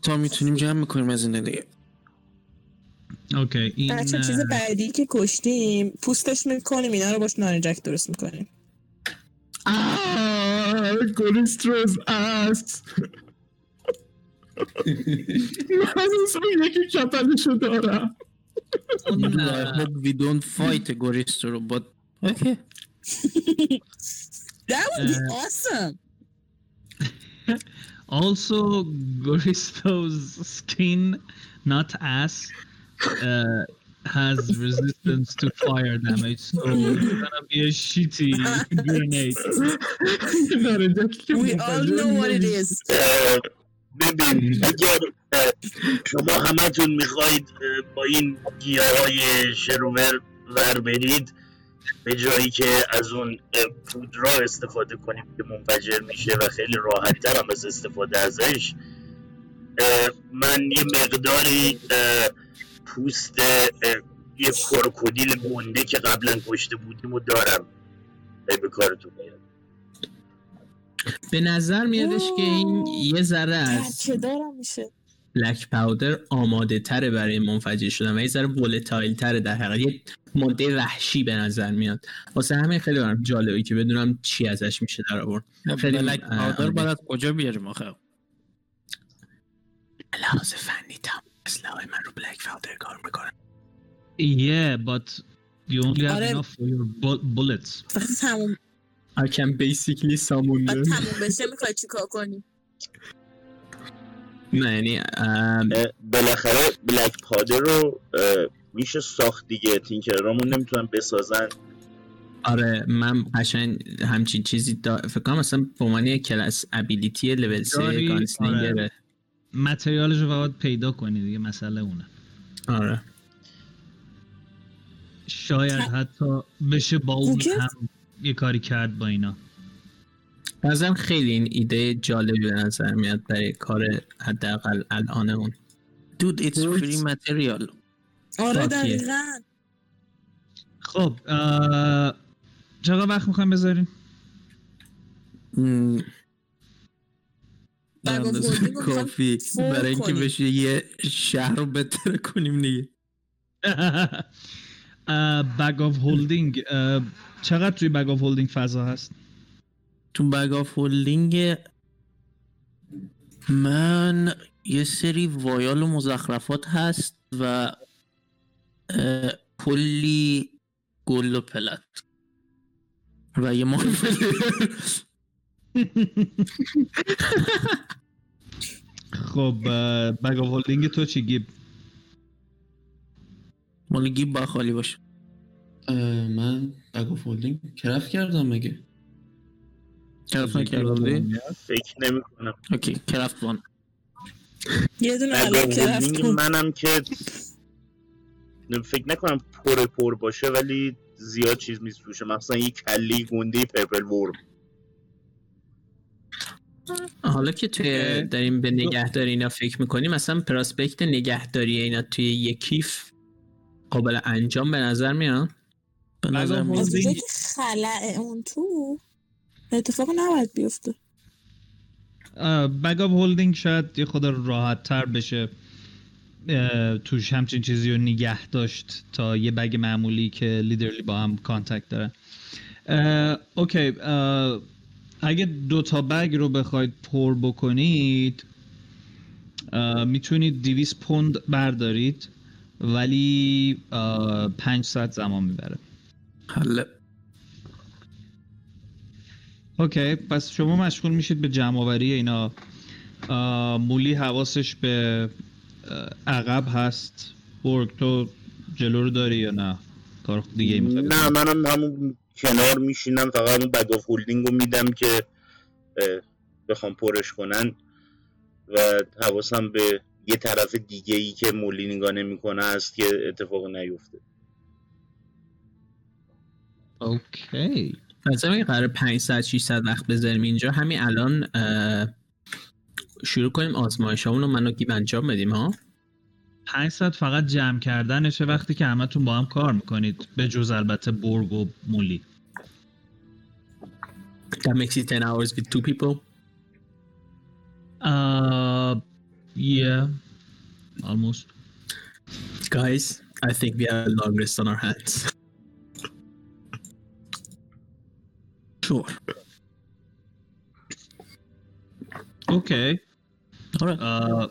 تا می‌تونیم جمع می‌کنیم از این دیگه. okay این بچه چیز بعدی که کشتیم پوستش می‌کنیم اینا رو باش نارنجک درست می‌کنیم Goristro's ass من اسم یکی کتلشو دارم we don't fight Goristro, but okay. That would be Uh, awesome. Also, Goristo's <laughs> skin, not ass, uh, has resistance to fire damage, so <laughs> it's gonna be a shitty <laughs> grenade. We all know what it is ببین اگر شما همتون می‌خواید با این گیاه های شروور ور برید به جایی که از اون پودرا استفاده کنیم که منفجر میشه و خیلی راحت تر هم از استفاده ازش من یه مقداری پوست یه کروکودیل گنده که قبلا کشته بودیم و دارم. به کارتون میاد. به نظر میادش که این یه ذره از میشه. بلک پاودر آماده تره برای منفجر شدن و یه ذره ولتایل تره در حقیقت. یه ماده وحشی به نظر میاد. واسه همین خیلی برام جالبه که بدونم چی ازش میشه در آورد. خیلی بلک پاودر آره. باید از کجا بیاریم آخه؟ لحاظ فنی تام اسلحه من رو بلک پاودر کار می‌کنم Yeah, but you only have آره. enough for your bu- bullets. وقتی تموم I can basically summon بعد them. تموم بشه می‌خوای چیکار کنی نه یعنی ام، اه، بالاخره بلک پادر رو اه، میشه ساخت دیگه تینکرامون نمی‌تونن بسازن آره من قشنگ همچین چیزی دا... فکر کنم مثلا به عنوان یک کلاس ابیلیتی لول 3 داری؟ گانسلینگره متریالش رو باید پیدا کنی دیگه مسئله اونه آره شاید ت- حتی بشه با اون؟ هم یه کاری کرد با اینا نظرم خیلی این ایده جالبی به نظر میاد برای کار حداقل الان اون Dude, it's Dude. free material. آره. دقیقا خب چقدر وقت می‌خوایم بذارین؟ اندازه کافی برای اینکه. بشه یه شهر رو بهتر کنیم دیگه. bag of holding چقدر توی bag of holding فضا هست؟ تو بگ آف هولدینگ من یه سری وایال و مزخرفات هست و کلی گل و پلت. و یه مارفل <laughs> خب بگ آف هولدینگ تو چی گیب؟ مال گیب با خالی باشه. من bag of holding craft کردم مگه؟ craft نکردی؟ فکر نمی کنم. okay craft one یه دونه الان که رفتم منم که فکر نکنم پر پر باشه ولی زیاد چیز نیست توشه مثلا یه کلی گنده purple worm حالا که توی. داریم به نگهداری اینا فکر می‌کنیم مثلا prospect نگهداری اینا توی یک کیف قابل انجام به نظر میاد؟ به نظر میاد. خلأ اون تو؟ اتفاق نباید بیفته. bag of holding شاید یه خود راحت تر بشه توش همچین چیزی رو نگه داشت تا یه bag معمولی که literally با هم contact دارن اه، okay اگه دو تا bag رو بخواید پر بکنید می‌تونید 200 پوند بردارید ولی پنج ساعت زمان می‌بره. حله. okay پس شما مشغول میشید به جمع آوری اینا مولی حواسش به عقب هست. برگ تو جلو رو داری یا نه؟ کار دیگه ای نه؟ منم همون کنار میشینم فقط اون bag of holding رو میدم که بخوام پرش کنن و حواسم به یه طرف دیگه ای که مولی نگاه نمی‌کنه هست که اتفاق نیفته. اوکی. مثلا اگه قرار 500 600 وقت بذاریم اینجا. همین الان شروع کنیم آزمایش رو منو گیب انجام بدیم ها؟ 500 فقط جمع کردنشه وقتی که همتون با هم کار می‌کنید به جز البته برگ و مولی That makes it 10 hours with two people uh, yeah almost Guys, I think we have a long list on our hands. sure okay آره آه،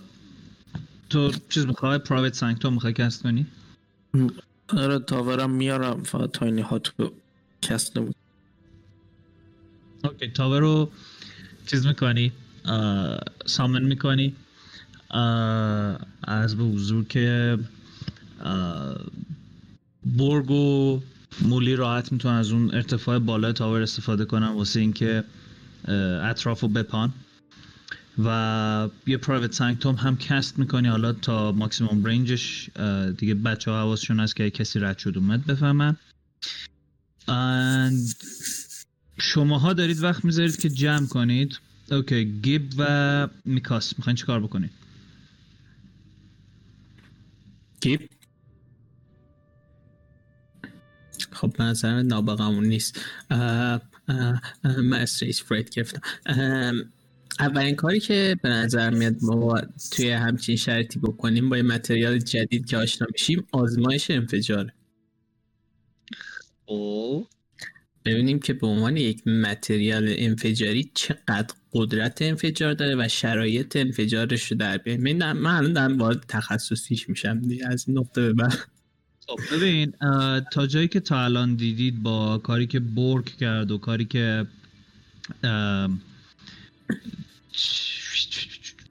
تو چیز می‌خوای؟ private sanctum می‌خوای cast کنی؟ آره tower م میارم. فقط tiny hut رو cast نمود okay tower رو چیز می‌کنی؟ summon می‌کنی؟ از به حضور که برگ و مولی راحت می‌تونن از اون ارتفاع بالای tower استفاده کنن واسه اینکه اطراف رو بپان. و یه private sanctum هم cast می‌کنی حالا تا ماکسیموم range ش دیگه بچه ها حواسشون هست که کسی رد شد اومد بفهمن. شماها دارید وقت می‌ذارید که جمع کنید. اوکی گیب و میکاس می‌خواین چیکار بکنید؟ گیب؟ خب به نظر من نابغمون نیست من استریس فرید گرفتم. اولین کاری که به نظر میاد ما توی همچین شرطی بکنیم با یه متریال جدید که آشنا میشیم آزمایش انفجار. او ببینیم که به عنوان یک متریال انفجاری چقدر قدرت انفجار داره و شرایط انفجارش رو در بیاریم. من من الان دارم وارد تخصصیش میشم دیگه از این نقطه به بعد. خب ببین تا جایی که تا الان دیدید با کاری که برگ کرد و کاری که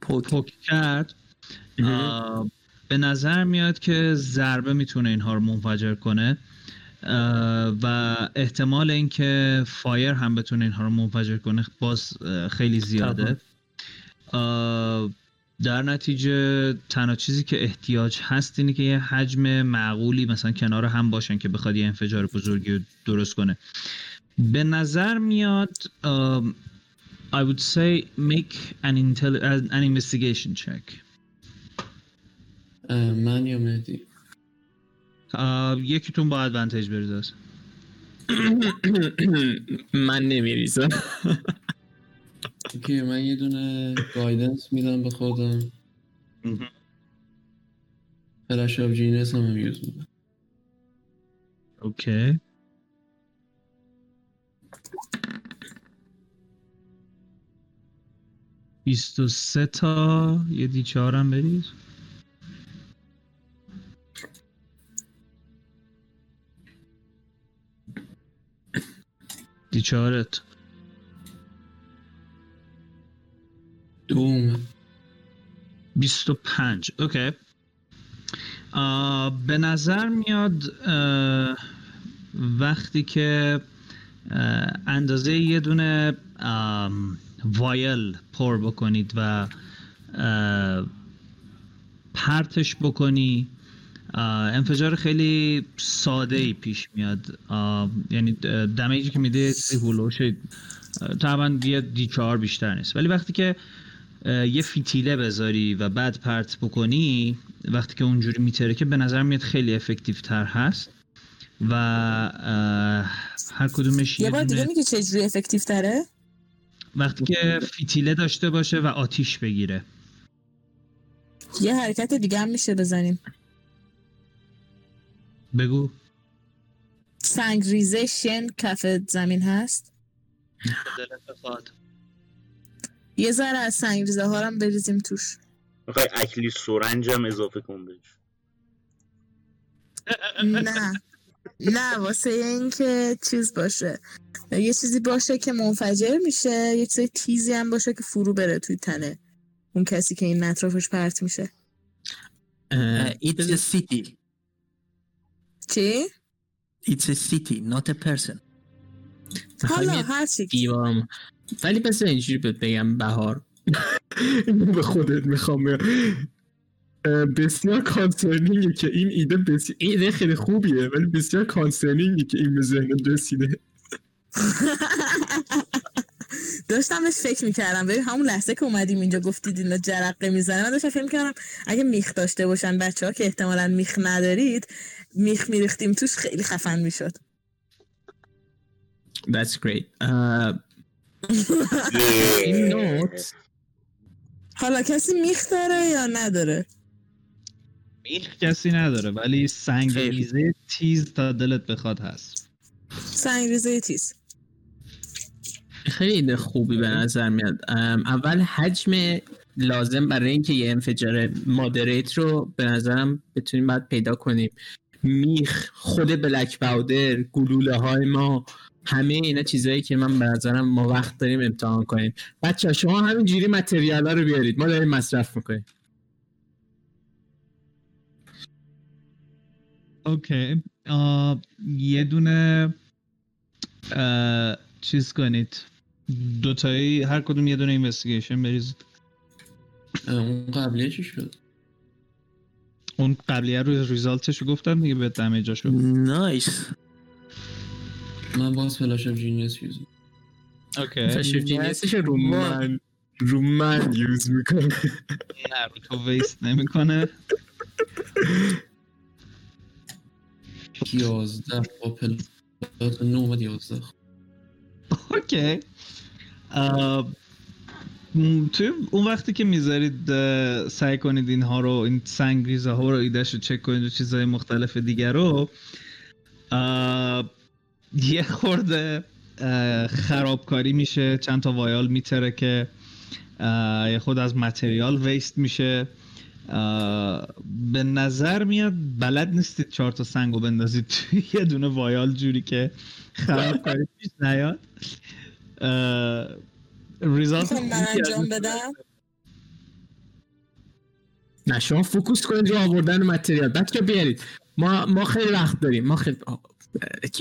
ام، پوک کرد. به نظر میاد که ضربه می‌تونه اینها رو منفجر کنه. و احتمال اینکه فایر هم بتونه اینها رو منفجر کنه باز خیلی زیاده. در نتیجه تنها چیزی که احتیاج هست اینه که یه حجم معقولی مثلا کنار هم باشن که بخواد یه انفجار بزرگی رو درست کنه. به نظر میاد I would say make an, intel- an investigation check. اه، من یا مهدی اه، یکیتون با advantage برید است من نمیریزم. okay من یه دونه guidance میدم به خودم. flash of genius هم, هم use میدم okay 23 تا یه دی هم برید. دی چهارت. دو اومد. 25 اوکی. آه، به نظر میاد وقتی که اندازه یه دونه وایل پر بکنید و پرتش بکنی. انفجار خیلی ساده ای پیش میاد. یعنی دمیجی که میده هولوش طبعا یه دی چهار بیشتر نیست. ولی وقتی که یه فیتیله بذاری و بعد پرت بکنی وقتی که اونجوری میتره که به نظر میاد خیلی افکتیو تر هست. و هر کدومش یه بار دیگه میگی چجوری افکتیو تره؟ وقتی که فیتیله داشته باشه و آتیش بگیره. یه حرکت دیگه هم میشه بزنیم. بگو. سنگ ریزه شن کف زمین هست. یه ذره از سنگ ریزه ها رو هم بریزیم توش. می‌خوای اکلی سرنج هم اضافه کن بهش. نه. نه واسه اینکه چیز باشه یه چیزی باشه که منفجر میشه یه چیز تیزی هم باشه که فرو بره توی تنه اون کسی که این اطرافش پرت میشه It's a city. چی؟ It's a city, not a person. حالا یه هر چی دیوام ولی پس اینجوری بهت بگم بهار <laughs> به خودت می‌خوام بسیار کانسرنینگه که این ایده بسیار ایده خیلی خوبیه ولی بسیار کانسرنینگه که این به ذهنت رسیده. <laughs> داشتم بهش فکر می‌کردم. ببین همون لحظه که اومدیم اینجا گفتید اینا جرقه می‌زنه من داشتم فکر می‌کردم اگه میخ داشته باشن بچه ها که احتمالا میخ ندارید میخ میریختیم توش خیلی خفن می‌شد. That's great. <laughs> نوت حالا کسی میخ داره یا نداره؟ میخ کسی نداره ولی سنگ. ریزه تیز تا دلت بخواد هست. سنگریزه تیز. خیلی خوبی به نظر میاد. اول حجم لازم برای اینکه یه انفجار مادریت رو به نظرم بتونیم بعد پیدا کنیم. میخ خود بلک پاودر گلوله های ما همه اینا چیزایی که من به نظرم ما وقت داریم امتحان کنیم. بچه شما همینجوری متریال ها رو بیارید. ما داریم مصرف می‌کنیم. اوکی. یه دونه چیز کنید. دوتایی هر کدوم یه دونه اینوستیگیشن بریزید. اون قبلیه چی شد؟ اون قبلیه رو ریزالتش رو گفتم دیگه به دمیجاشو نایس من باز فلاش اف جینیس یوز اوکی. فشف جینیسش رو من رو من یوز می‌کنم نه رو تو ویست نمی‌کنه. <laughs> یازده با پلات نو اومد یازده. اوکی. توی اون وقتی که می‌ذارید سعی کنید اینها رو این سنگریزه ها رو ایدهش رو چک کنید و چیزهای مختلف دیگر رو یه خورده خرابکاری میشه. چند تا وایال میتره که یه خود از متریال ویست میشه. به نظر میاد بلد نیستید چهار تا سنگ رو بندازید توی یه دونه وایال جوری که خرابکاری پیش نیاد. ریزالت من انجام بدم؟ نه شما فوکوس کنید رو آوردن متریال. بچه بیارید. ما ما خیلی وقت داریم. ما خیلی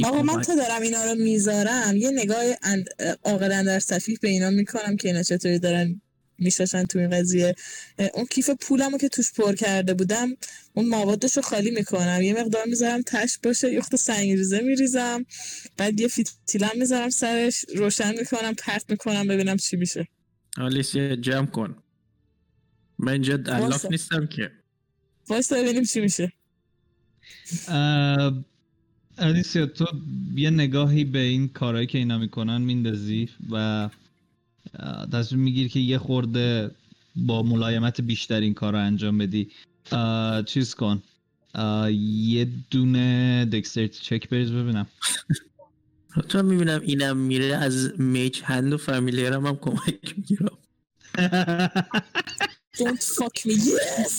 آقا من. تا دارم اینا رو می‌ذارم. یه نگاه اند... عاقلانه در صفیح به اینا می‌کنم که اینا چطوری دارن میشاشن تو این قضیه. اون کیف پولمو که توش پر کرده بودم اون موادش رو خالی می‌کنم. یه مقدار می‌ذارم تش باشه یه خود سنگریزه میریزم بعد یه فیتیلم می‌ذارم سرش روشن می‌کنم پرت می‌کنم ببینم چی میشه. آلیسیا جمع کن. من اینجا الاف واسه. نیستم که. واسه ببینیم چی میشه. اه، الیسیا تو یه نگاهی به این کارهایی که اینا می‌کنن میندازی و تصمیم می‌گیری که یه خورده با ملایمت بیشتر این کار رو انجام بدی. چیز کن. یه دونه dexterity check بریز ببینم. تو می‌بینم اینم میره از mage hand و فامیلیرم هم کمک می‌گیرم <laughs> Don't fuck me. Yes! <laughs>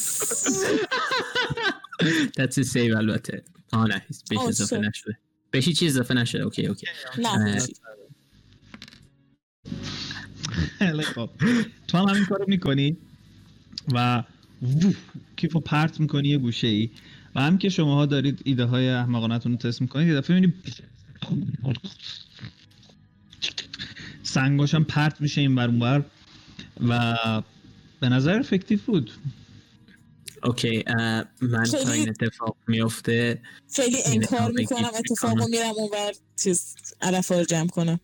That's a save البته. آه نه بهش اضافه. نشده. بهش هیچ چیز اضافه نشده. okay okay. نه. خیلی <laughs> خب. تو هم همین کارو می‌کنی و ووف، کیف رو پرت می‌کنی یه گوشه ای. و هم که شماها دارید ایده های احمقانتون رو تست می‌کنید یه دفعه می‌بینید سنگاش هم پرت میشه این بر اون بر و به نظر effective بود. okay من تا این اتفاق میفته خیلی انکار می‌کنم اتفاق رو. میرم اونور چیز علفا رو جمع کنم.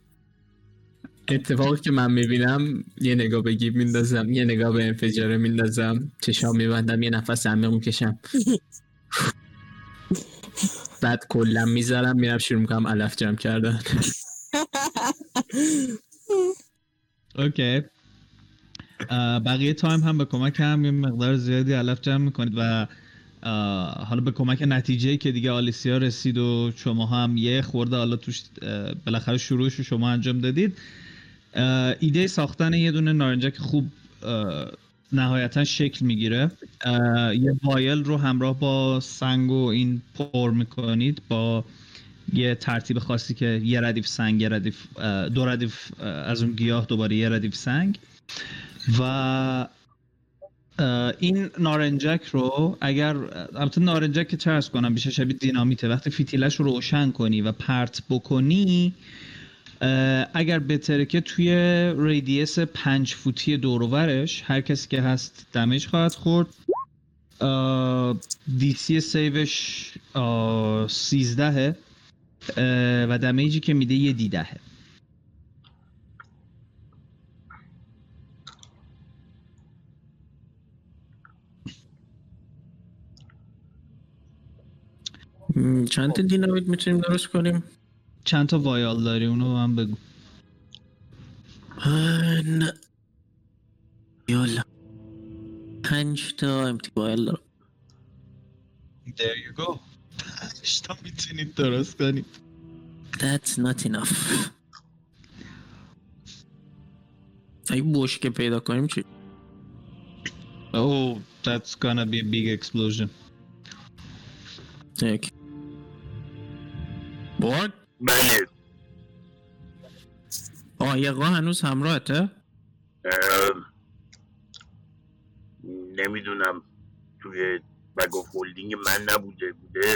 اتفاقی که من می‌بینم یه نگاه به گیب میندازم یه نگاه به انفجاره میندازم چشام میبندم یه نفس عمیق می‌کشم. بعد کلا می‌ذارم میرم شروع می‌کنم علف جمع کردن. Okay. بقیه time هم به کمک هم یه مقدار زیادی علف جمع می‌کنید و حالا به کمک نتیجه که دیگه آلیسیا رسید و شما هم یه خورده حالا توش بالاخره شروعش رو شما انجام دادید. ایده ساختن یه دونه نارنجک خوب نهایتا شکل می‌گیره. یه vial رو همراه با سنگ و این پر می‌کنید با یه ترتیب خاصی که یه ردیف سنگ یه ردیف دو ردیف از اون گیاه دوباره یه ردیف سنگ. و این نارنجک رو اگر البته نارنجک که عرض کنم بیشتر شبیه دینامیته. وقتی فیتیلش رو روشن کنی و پرت بکنی اگر بهتره که توی ریدیس پنج فوتی دوروورش هر کسی که هست دمیج خواهد خورد. دی سی سیوش اه، 13 اه، و دمیجی که میده یه دیدهه. چند تا دینامیت می‌تونیم درست کنیم؟ چند تا وایال داری اونو هم بگو نه یالا پنج تا امتیبایل دارم There you go تا می‌تونید درست کنید That's not enough اگه بشکه پیدا کنیم چی؟ Oh, that's gonna be a big explosion. What? بله. آیقا هنوز همراهته؟ نمی‌دونم. توی bag of holding من نبوده بوده؟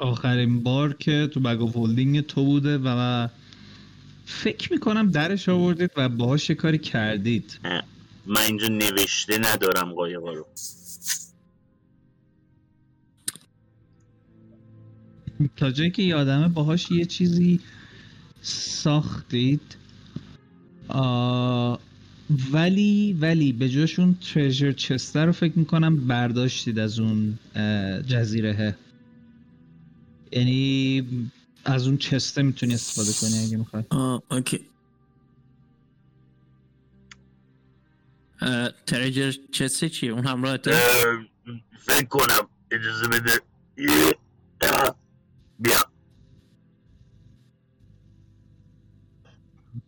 آخرین بار که تو bag of holding تو بوده و فکر می‌کنم درش آوردید و باهاش یه کاری کردید. من اینجا نوشته ندارم قایقا رو. تا جایی که یادمه باهاش یه چیزی ساختید. آه، ولی ولی به جاشون ترژر چستر رو فکر می‌کنم برداشتید از اون جزیره یعنی از اون چسته می‌تونی استفاده کنی اگه می‌خوای. آه اوکی. اه، ترجر چسه چیه؟ اون همراهته؟ ام، فکر کنم. اجازه بده.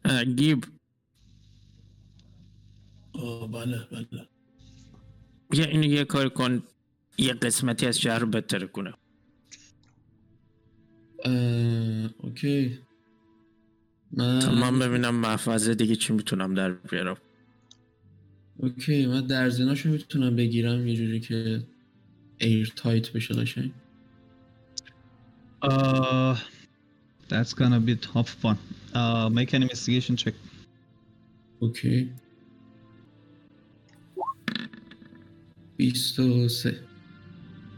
اه، گیب. آه بله بله. بیا اینو یه کار کن. یه قسمتی از شهر رو بهتر کنه. اه، اوکی. من تا من ببینم محفظه دیگه چی می‌تونم در بیارم. Okay من درزیناشو می‌تونم بگیرم یه جوری که airtight بشه قشنگ. Uh, that's gonna be tough one. Uh, make an investigation check. okay و سه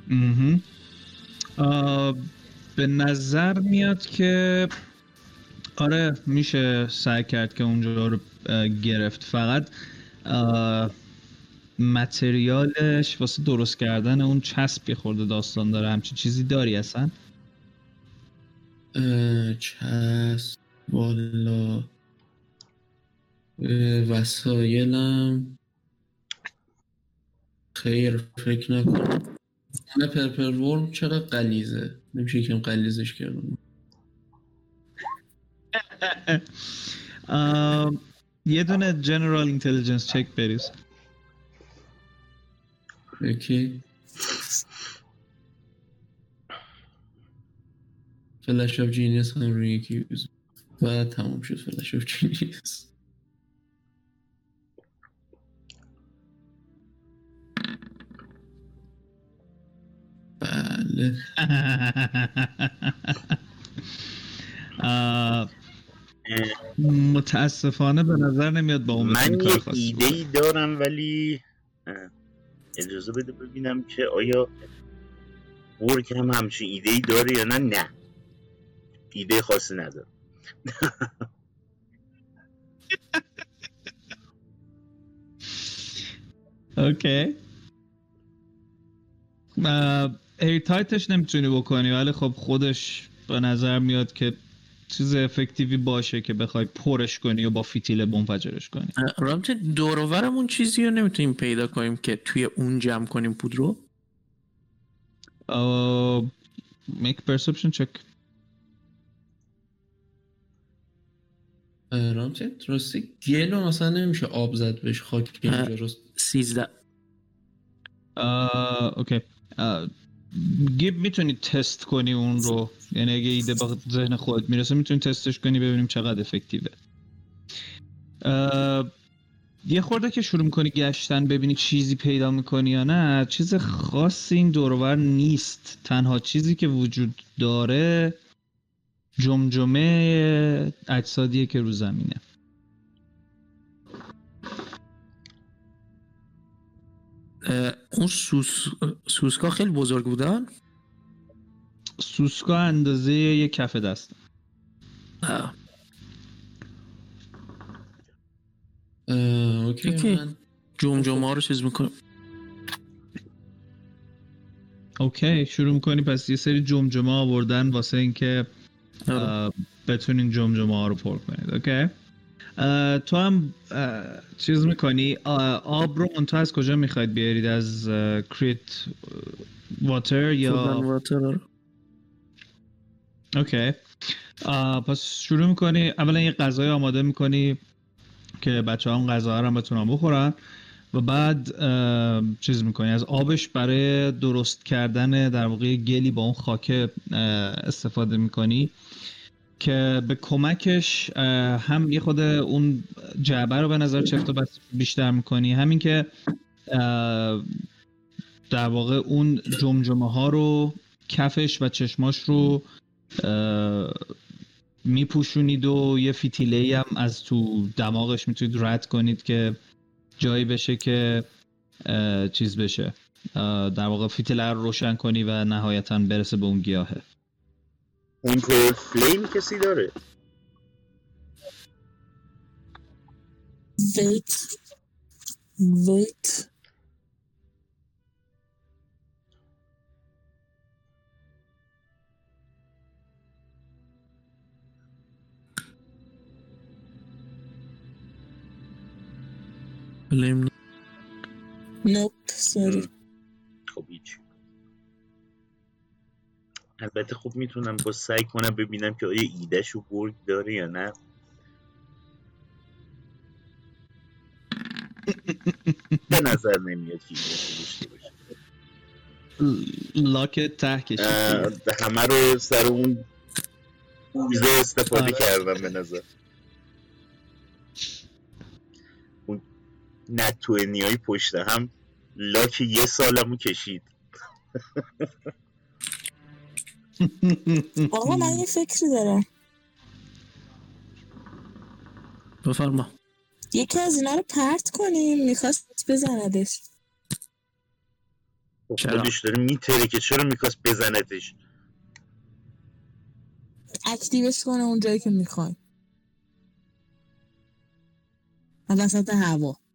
مهم. آه، به نظر میاد که آره میشه سعی کرد که اونجا رو گرفت فقط اه، متریالش واسه درست کردن اون چسب یه خورده داستان داره همچین چیزی داری اصلا چسب والا. وسایلم. خیر فکر نکنم. نه purple worm چقدر غلیظه نمیشه یکم غلیظش کردم یه دونه general intelligence check بریز. Okay flash of genius هم روی یکی use و تمام شد flash of genius بله متاسفانه به نظر نمیاد با اون من کار ایده. ای دارم ولی اجازه بده ببینم که آیا ورک هم همچین ایده ای داره یا نه. نه. ایده خاصی نداره Okay. airtight ش نمی‌تونی بکنی ولی خب خودش به نظر میاد که چیز effective ی باشه که بخوای پرش کنی و با فیتیل منفجرش کنی. رابطه دوروورمون چیزی رو نمی‌تونیم پیدا کنیم که توی اون جمع کنیم پود رو Uh, make check. رامتت راستی گل رو مثلا نمیشه آب زد بهش خاک. اینجا Uh, okay. Uh, گیب می‌تونی تست کنی اون رو یعنی اگه ایده به ذهن خودت می‌رسه می‌تونی تستش کنی ببینیم چقدر افکتیوه uh, یه خورده که شروع می‌کنی گشتن ببینی چیزی پیدا می‌کنی یا نه چیز خاصی این دورور نیست تنها چیزی که وجود داره جمجمه اجسادیه که رو زمینه. اه، اون سوس... سوسکا خیلی بزرگ بودن؟ سوسکا اندازه یه کف دست. اه، اه، اوکی اوکی. من جمجمه ها رو چیز می‌کنم Okay شروع می‌کنی پس یه سری جمجمه آوردن واسه اینکه بتونین جمجمه ها رو پر کنید okay؟ تو هم چیز می‌کنی؟ آب رو منتها از کجا می‌خواید بیارید؟ از create water یا okay. آه، پس شروع می‌کنی. اولا یه غذای آماده می‌کنی که بچه اون غذا رو هم بتونن بخورن. و بعد چیز می‌کنی؟ از آبش برای درست کردن در واقع گلی با اون خاک اه، استفاده می‌کنی که به کمکش هم یه خود اون جعبه رو به نظر چفت و بس بیشتر می‌کنی. همین که در واقع اون جمجمه ها رو کفش و چشماش رو میپوشونید و یه فیتیله هم از تو دماغش می‌تونید رد کنید که جایی بشه که چیز بشه در واقع فیتیله رو روشن کنی و نهایتا برسه به اون گیاهه. کنترل فلیم کسی داره؟ ویت ویت فلیم نوپ سوری خب هیچ. البته خب می‌تونم با سعی کنم ببینم که آیا ایدهش رو برگ داره یا نه. به نظر نمیاد که داشته باشه. لاک ته کشید همه رو سر اون اوزه استفاده آره. کردم به نظر. نتوینی های پشت هم لاک یه سالمو کشید. <laughs> آقا من یه فکری دارم. بفرما. یکی از اینا رو پرت کنیم می‌خواست بزندش. خب؟ خودش داره میتره که چرا می‌خواست بزنتش اکتیوش کنه اون جایی که می‌خوای. وسط هوا.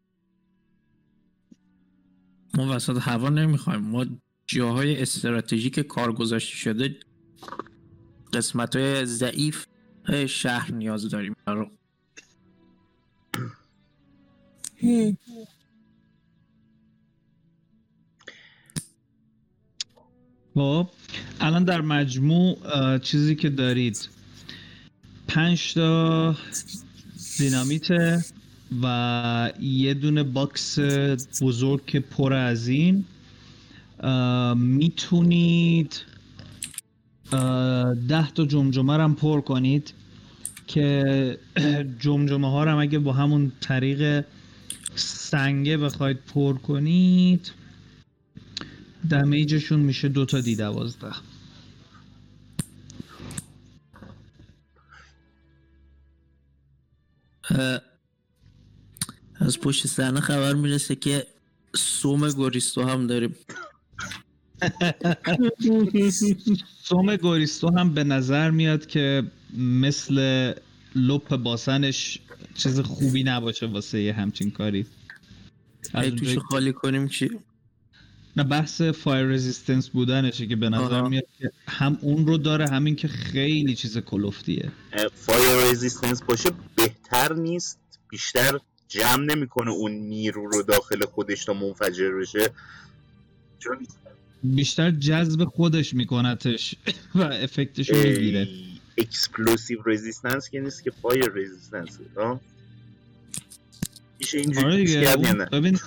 ما وسط هوا نمی‌خوایم. ما جاهای استراتژیک کار گذاشته شده قسمت های ضعیف شهر نیاز داریم. خب الان در مجموع چیزی که دارید. پنج تا دینامیت. و یه دونه box بزرگ که پر از این. می‌تونید ده تا جمجمه هم پر کنید که <clears throat> جمجمه ها رو هم اگه با همون طریق سنگه بخواید پر کنید damage شون میشه دو تا d دوازده. از پشت صحنه خبر می‌رسه که سم گوریستو هم داریم. سم گوریستو هم به نظر میاد که مثل لپ باسنش چیز خوبی نباشه واسه یه همچین کاری. از ای توش خالی کنیم چی؟ نه بحث fire resistance بودنشه که به نظر آها. میاد که هم اون رو داره همین که خیلی چیز کلفتیه fire resistance باشه بهتر نیست بیشتر جمع نمی‌کنه اون نیرو رو داخل خودش تا منفجر بشه. چون بیشتر جذب خودش میکنتش <laughs> و effect ش رو می‌گیره. explosive resistance که نیست که fire resistance میشه آره اینجوری نه؟ ببین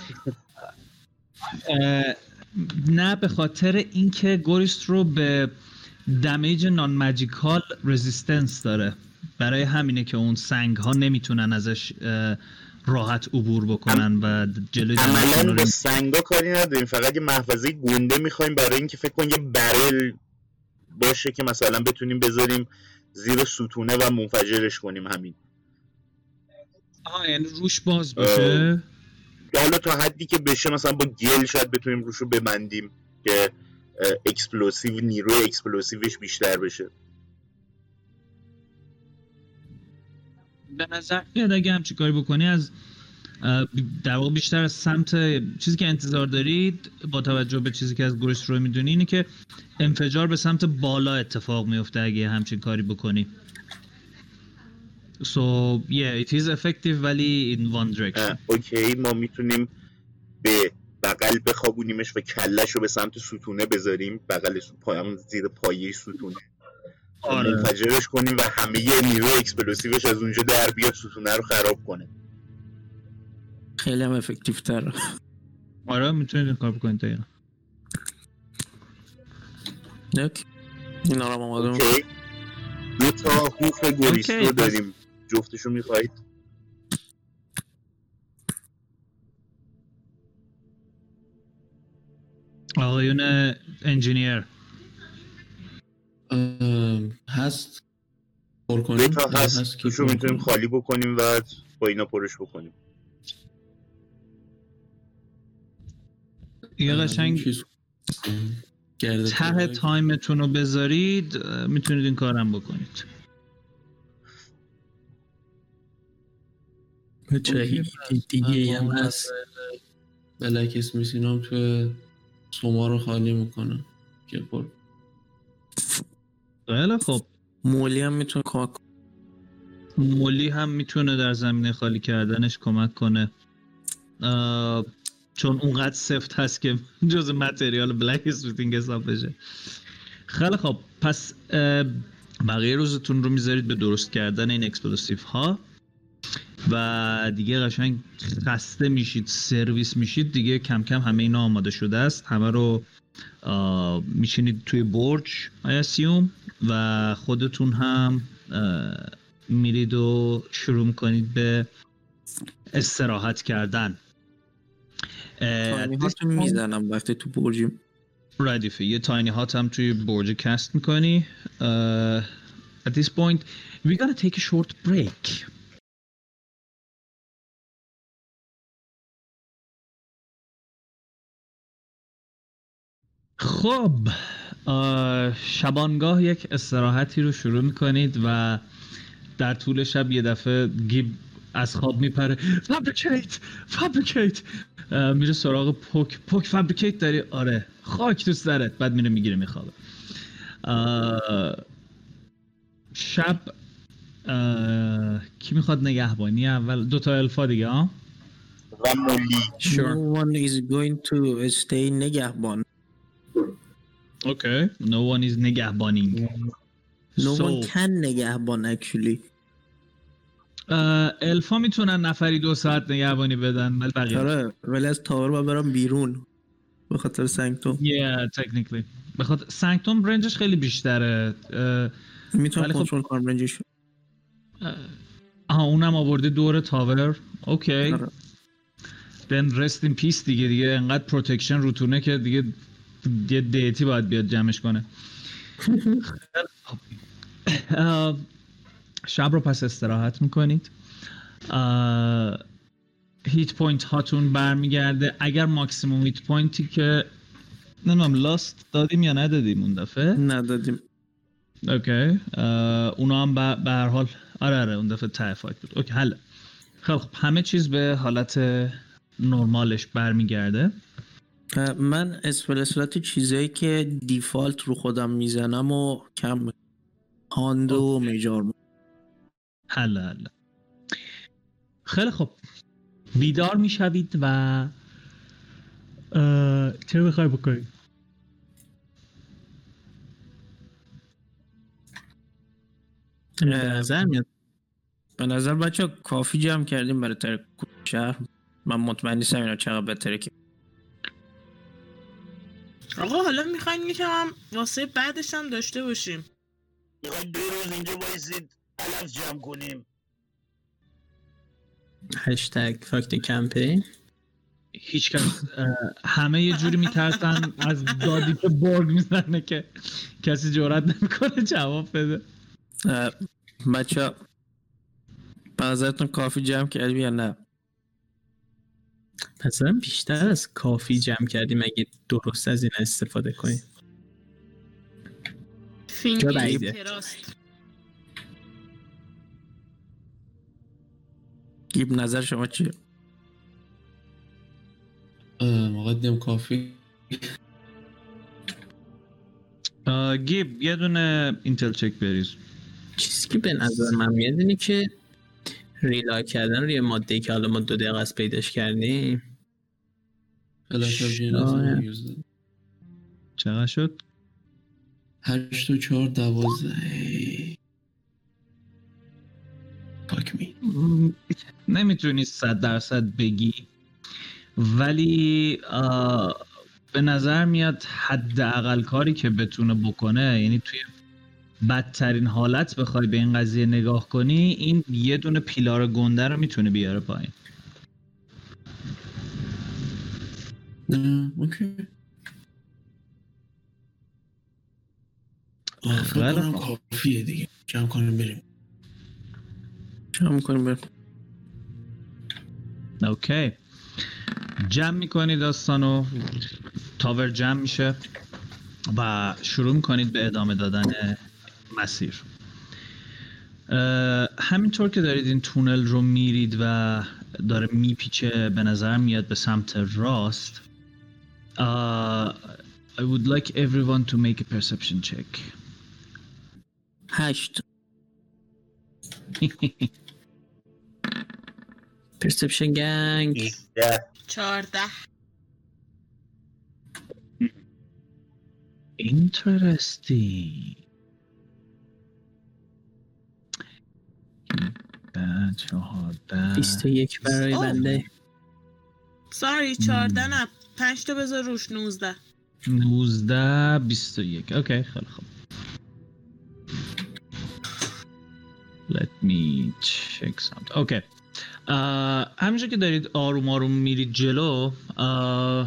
نه به خاطر اینکه گوریست رو به دمیج نان ماجیکال رزیستنس داره. برای همینه که اون سنگ ها نمی‌تونن ازش راحت عبور بکنن و جلوی عملا رو با سنگا کاری نداریم. فقط یه محفظه گنده می‌خوایم برای اینکه فکر کن یه برل باشه که مثلا بتونیم بذاریم زیر ستونه و منفجرش کنیم همین. آها یعنی روش باز باشه؟ حالا تا حدی که بشه مثلا با گل شاید بتونیم روش رو ببندیم که explosive نیروی explosive ش بیشتر بشه. به نظر میاد اگه همچی کاری بکنی از در واقع بیشتر از سمت چیزی که انتظار دارید با توجه به چیزی که از گروس رو می‌دونی اینه که انفجار به سمت بالا اتفاق میفته اگه همچین کاری بکنی. So yeah, it is effective ولی in one direction. Okay ما می‌تونیم به بغل بخوابونیمش و کلش رو به سمت ستونه بذاریم. بغل زیر پایه ستونه. آره. منفجرش کنیم و همه نیرو explosive ش از اونجا در بیاد ستونه رو خراب کنه. خیلی هم effective تر آره می‌تونید این کار بکنید دقیقا یک. اینا رو آماده دو تا hoof گوریستو داریم. جفتشون می‌خواید؟ آقایون انجینیر. هست. پر دو کنیم تا یا هست. که توش رو پر می‌تونیم؟ خالی بکنیم و با اینا پرش بکنیم. یه ام، قشنگ ته. تایمتون رو بذارید می‌تونید این کارم بکنید. بچه اوکی، دیگه هم هست. blacksmith اینا هم توی سوما رو خالی می‌کنن که پر. خیلی خب. مولی هم می‌تونه کمک مولی هم می‌تونه در زمینه خالی کردنش کمک کنه. چون اونقدر سفت هست که جز material blacksmithing حساب بشه. خیلی خب پس بقیه روزتون رو می‌ذارید به درست کردن این explosive ها. و دیگه قشنگ خسته میشید سرویس میشید دیگه کم کم همه اینا آماده شده است. همه رو میشینید توی برج آیاسیوم و خودتون هم میرید و شروع کنید به استراحت کردن. اه، Tiny Hut و می‌زنم وقتی تو برجیم ردیفه یه Tiny Hut هم توی برج cast می‌کنی. at this point we're gonna take a short break. خب شبانگاه یک استراحتی رو شروع می‌کنید و در طول شب یه دفعه گیب از خواب میپره. Fabricate Fabricate میره سراغ پوک. پوک Fabricate داری؟ آره. خاک تو سرت. بعد میره می‌گیره میخوابه. شب کی می‌خواد نگهبانی؟ اول دوتا الفا دیگه ها و مولی. No one is going to stay نگهبان. اوکی no one is نگهبانی No So- one can نگهبان actually. اه، الفا می‌تونن نفری دو ساعت نگهبانی بدن ولی بقیه. آره ولی از تاور باید برم بیرون. به خاطر سنگتون yeah technically. بخاطر sanctum range ش خیلی بیشتره. اه، می‌تونم خب- کنترل کنم range ش آها اونم آورده دور tower. okay then rest in peace دیگه دیگه انقدر protection روتونه که دیگه یه deity باید بیاد جمعش کنه. <laughs> شب رو پس استراحت می‌کنید. hit point هاتون برمیگرده. اگر maximum hit point ی که نمی‌دونم لاست دادیم یا ندادیم اون دفعه؟ ندادیم. اوکی. اونا هم به هر حال آره آره اون دفعه ته فایت بود. اوکی حل. خب خب، همه چیز به حالت نرمالش برمیگرده. من اسپلسلات چیزایی که دیفالت رو خودم می‌زنم و کم هاند و میجار حل حل خیلی خب بیدار می‌شوید و چه بخوای بکنید به نظر میاد. به نظر بچه کافی جمع کردیم برای ترک شهر. من مطمئن نیستم اینا چقدر بهتره که آقا حالا می‌خواین یکم واسه بعدش هم داشته باشیم. می‌خواید دو روز اینجا بایستید علف جمع کنیم. هشتگ فاکت کمپین. هیچ کس همه یه جوری میترسن از دادی که برگ می‌زنه که کسی جرات نمی‌کنه جواب بده. بچه به نظرتون کافی جمع کردیم یا نه؟ مثلا بیشتر از کافی جمع کردیم اگه درست از این استفاده کنیم. بعیده. گیب نظر شما چیه؟ مقدم کافی. گیب یه دونه اینتل چک بریز. چیزی که به نظر من میاد اینه که ریلای کردن روی ماده که حالا ما دو دقیقه از پیداش کردیم. چقدر شد؟ هشت و چهار دوازده. پاک می. نمی‌تونی صد درصد بگی. ولی آه، به نظر میاد حداقل کاری که بتونه بکنه یعنی توی بدترین حالت بخوای به این قضیه نگاه کنی این یه دونه پیلار گنده رو می‌تونه بیاره پایین. نه اوکی. فکر خیلی کنم خوب. کافیه دیگه. جمع کنیم بریم. جمع کنیم بریم. اوکی. جمع می‌کنید داستانو تاور جمع میشه و شروع می‌کنید به ادامه دادن مسیر. همینطور که دارید این تونل رو میرید و داره میپیچه به نظر میاد به سمت راست I would like everyone to make a perception check. هشت. پرسپشن گنگ ده چهارده. ده چهارده 21 برای. بنده. sorry چهارده نه پنج تا بذار روش نوزده. 19 21 okay خیلی خوب. Let me check something. okay uh, همینجور که دارید آروم آروم میرید جلو uh,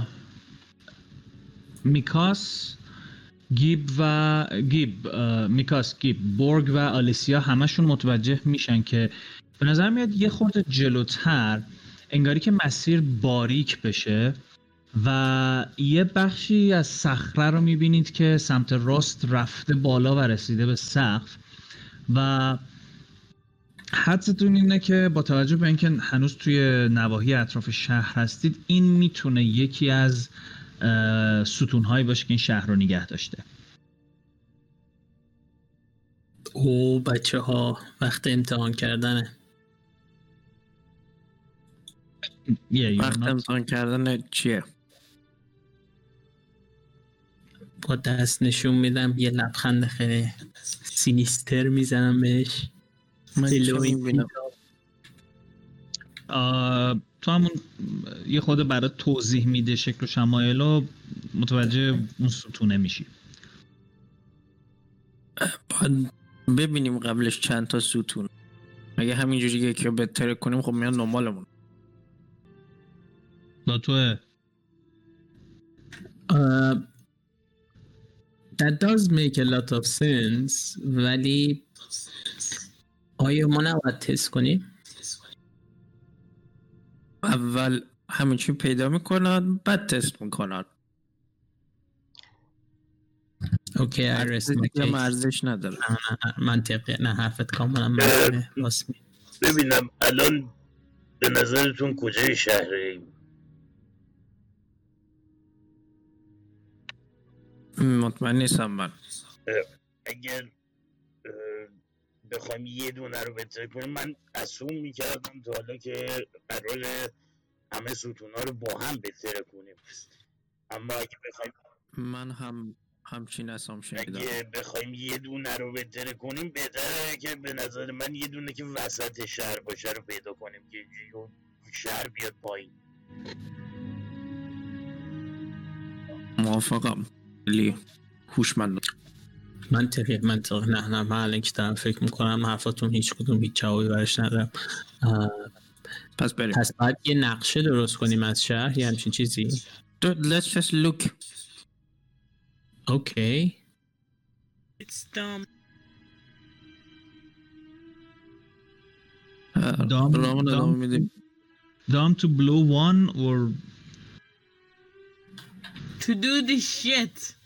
میکاس گیب و گیب uh, میکاس گیب بورگ و آلیسیا همشون متوجه میشن که به نظر میاد یه خورده جلوتر انگاری که مسیر باریک بشه و یه بخشی از صخره رو می‌بینید که سمت راست رفته بالا و رسیده به سقف و حدستون اینه که با توجه به اینکه هنوز توی نواحی اطراف شهر هستید این می‌تونه یکی از ستونهایی باشه که این شهر رو نگه داشته. او بچه ها وقت امتحان کردنه. Yeah, وقت not- امتحان کردن چیه؟ با دست نشون میدم یه لبخند خیلی سینیستر می‌زنم بهش. من تو همون یه خود برای توضیح میده شکل و شمایل و متوجه اون ستونه میشی. باید ببینیم قبلش چند تا ستون. اگه همینجوری یکی رو بهتر کنیم خب میان نمالمون با تو Uh, that does make a lot of sense ولی آیا ما نباید تست کنیم؟ اول همین چی پیدا می‌کنن بعد تست می‌کنن اوکی I rest my دیگه case. ارزش نداره منطقی نه حرفت کاملا میگی. ببینم الان به نظرتون کجای شهریم مطمئن نیستم من. اگر بخوایم یه دونه رو بهتر کنیم من اصوم می‌کردم تا حالا که قرار همه ستونا رو با هم بهتر کنیم. اما اگه بخوایم من هم همچین اسام شنیدم. اگه بخوایم یه دونه رو بهتر کنیم بهتره که به نظر من یه دونه که وسط شهر باشه رو پیدا کنیم که شهر بیاد پایین. موافقم. خیلی هوشمند. منطقی منطقی نه نه من الان که دارم فکر می‌کنم حرفاتون هیچ کدوم هیچ جوابی برش ندارم. پس بریم. پس باید یه نقشه درست کنیم از شهر یه همچین چیزی؟ Dude, let's just look. اوکی It's dumb. دام- دام- دام to blow one or To do this shit.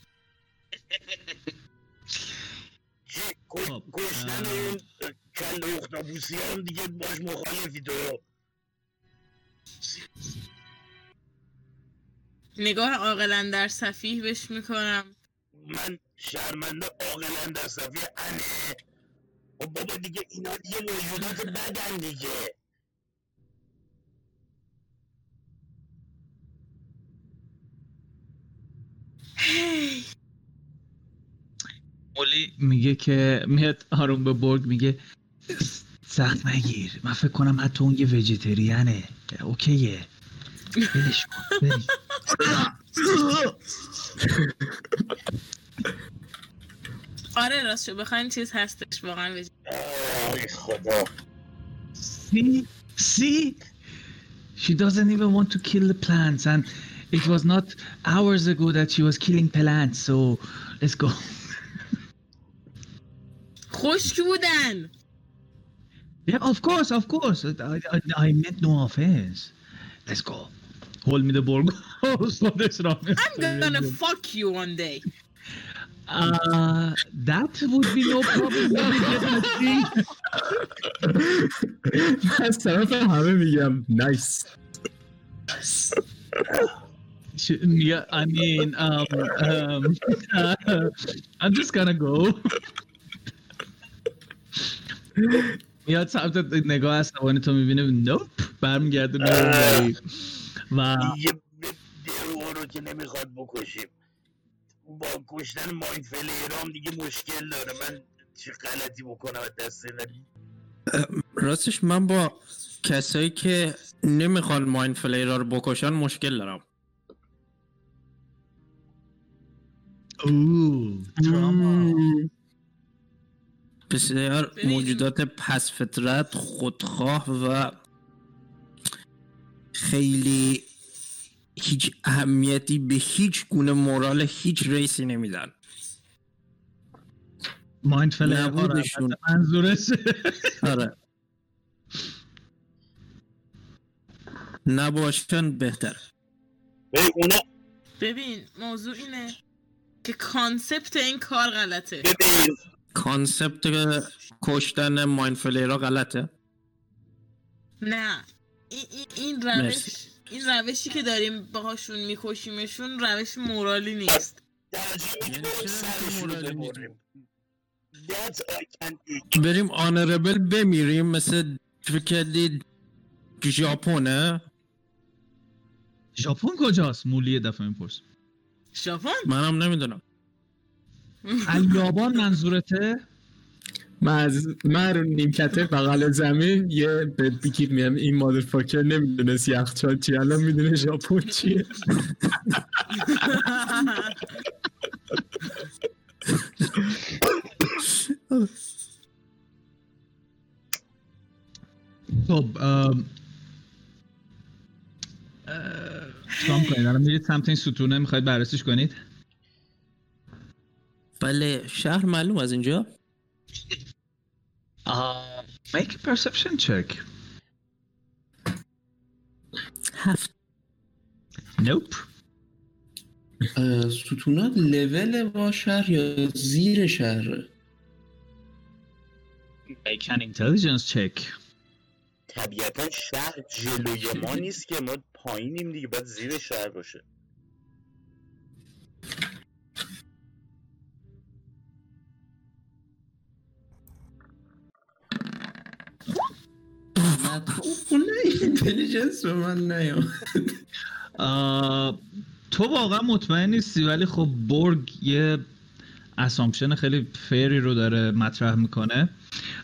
خب، کشتن. اون کل اختاپوسی هم دیگه باش مخالفی تو. نگاه عاقلا در صفیح بهش می‌کنم. من شرمنده عاقلا در صفیه انه. خب بابا دیگه اینا دیگه موجودات بدن دیگه. مولی میگه که میاد آروم به برگ میگه سخت نگیر من فکر کنم حتی اون یه وجیتریانه اوکیه بریم. آره راستشو بخواین چیز هستش واقعا. آی خدا See? See? She doesn't even want to kill the plants, and it was not hours ago that she was killing plants. So let's go. خشک بودن Yeah, of course, of course. I, I, I meant no offense. Let's go. Hold me the borg. خودش راه میره. I'm gonna fuck you one day Uh, that would be no problem. Let me get my thing. من از طرف همه میگم نایس Sh- Yeah, I mean, um, um, <laughs> I'm just gonna go. میاد سمت نگاه عصبانی تو می‌بینه نوپ برمیگرده میره. و درو رو که نمی‌خواد بکشیم. با کشتن ماین فلیرام دیگه مشکل داره. من چه غلطی بکنم از دست راستش من با کسایی که نمی‌خوان ماین فلیرا رو بکشن مشکل دارم. اوه. بسیار. موجودات پس فطرت خودخواه و خیلی هیچ اهمیتی به هیچ گونه مورال هیچ ریسی نمیدن. mind flayer نبودشون. منظورش آره. نباشن بهتر. ببین موضوع اینه که concept این کار غلطه. ببین concept کشتن mind flayer ا غلطه؟ نه. این, این, این روش مرسی. این روشی که داریم باهاشون میکشیمشون روش moral ی نیست. یعنی. بریم آنربل بمیریم مثل فکر کردید ژاپنه ژاپن کجاست؟ مولی دفعه میپرس. ژاپن؟ منم نمی‌دونم. الیابان منظورته؟ من رو نیمکته بغل زمین یه به بگیر میام این مادر فاکر نمی‌دونست یخچال چیه الان می‌دونه ژاپن چیه. خب چیکار کنید الان میرید سمت این ستونه می‌خواید بررسیش کنید؟ بله شهر معلوم از اینجا؟ آه، make a perception check. هفت. Nope. ستونات لول با شهر یا زیر شهر؟ Make an intelligence check. طبیعتا شهر جلوی ما نیست که ما پایینیم دیگه باید زیر شهر باشه. نه تو اینتلیجنس به من نیام آه، تو واقعا مطمئن نیستی ولی خب برگ یه اسامپشن خیلی فری رو داره مطرح می‌کنه.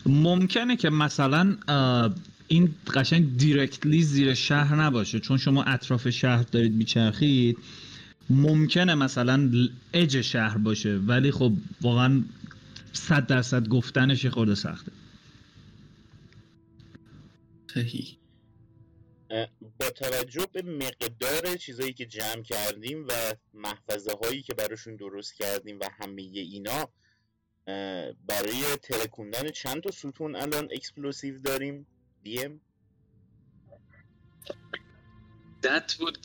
ممکنه که مثلا این قشنگ دیرکتلی زیر شهر نباشه. چون شما اطراف شهر دارید میچرخید ممکنه مثلا اج شهر باشه. ولی خب واقعا صد درصد گفتنش یه خورده سخته. صحیح با توجه به مقدار چیزایی که جمع کردیم و محفظه هایی که براشون درست کردیم و همه اینا برای ترکوندن چند تا ستون الان explosive داریم؟ دیم؟ That would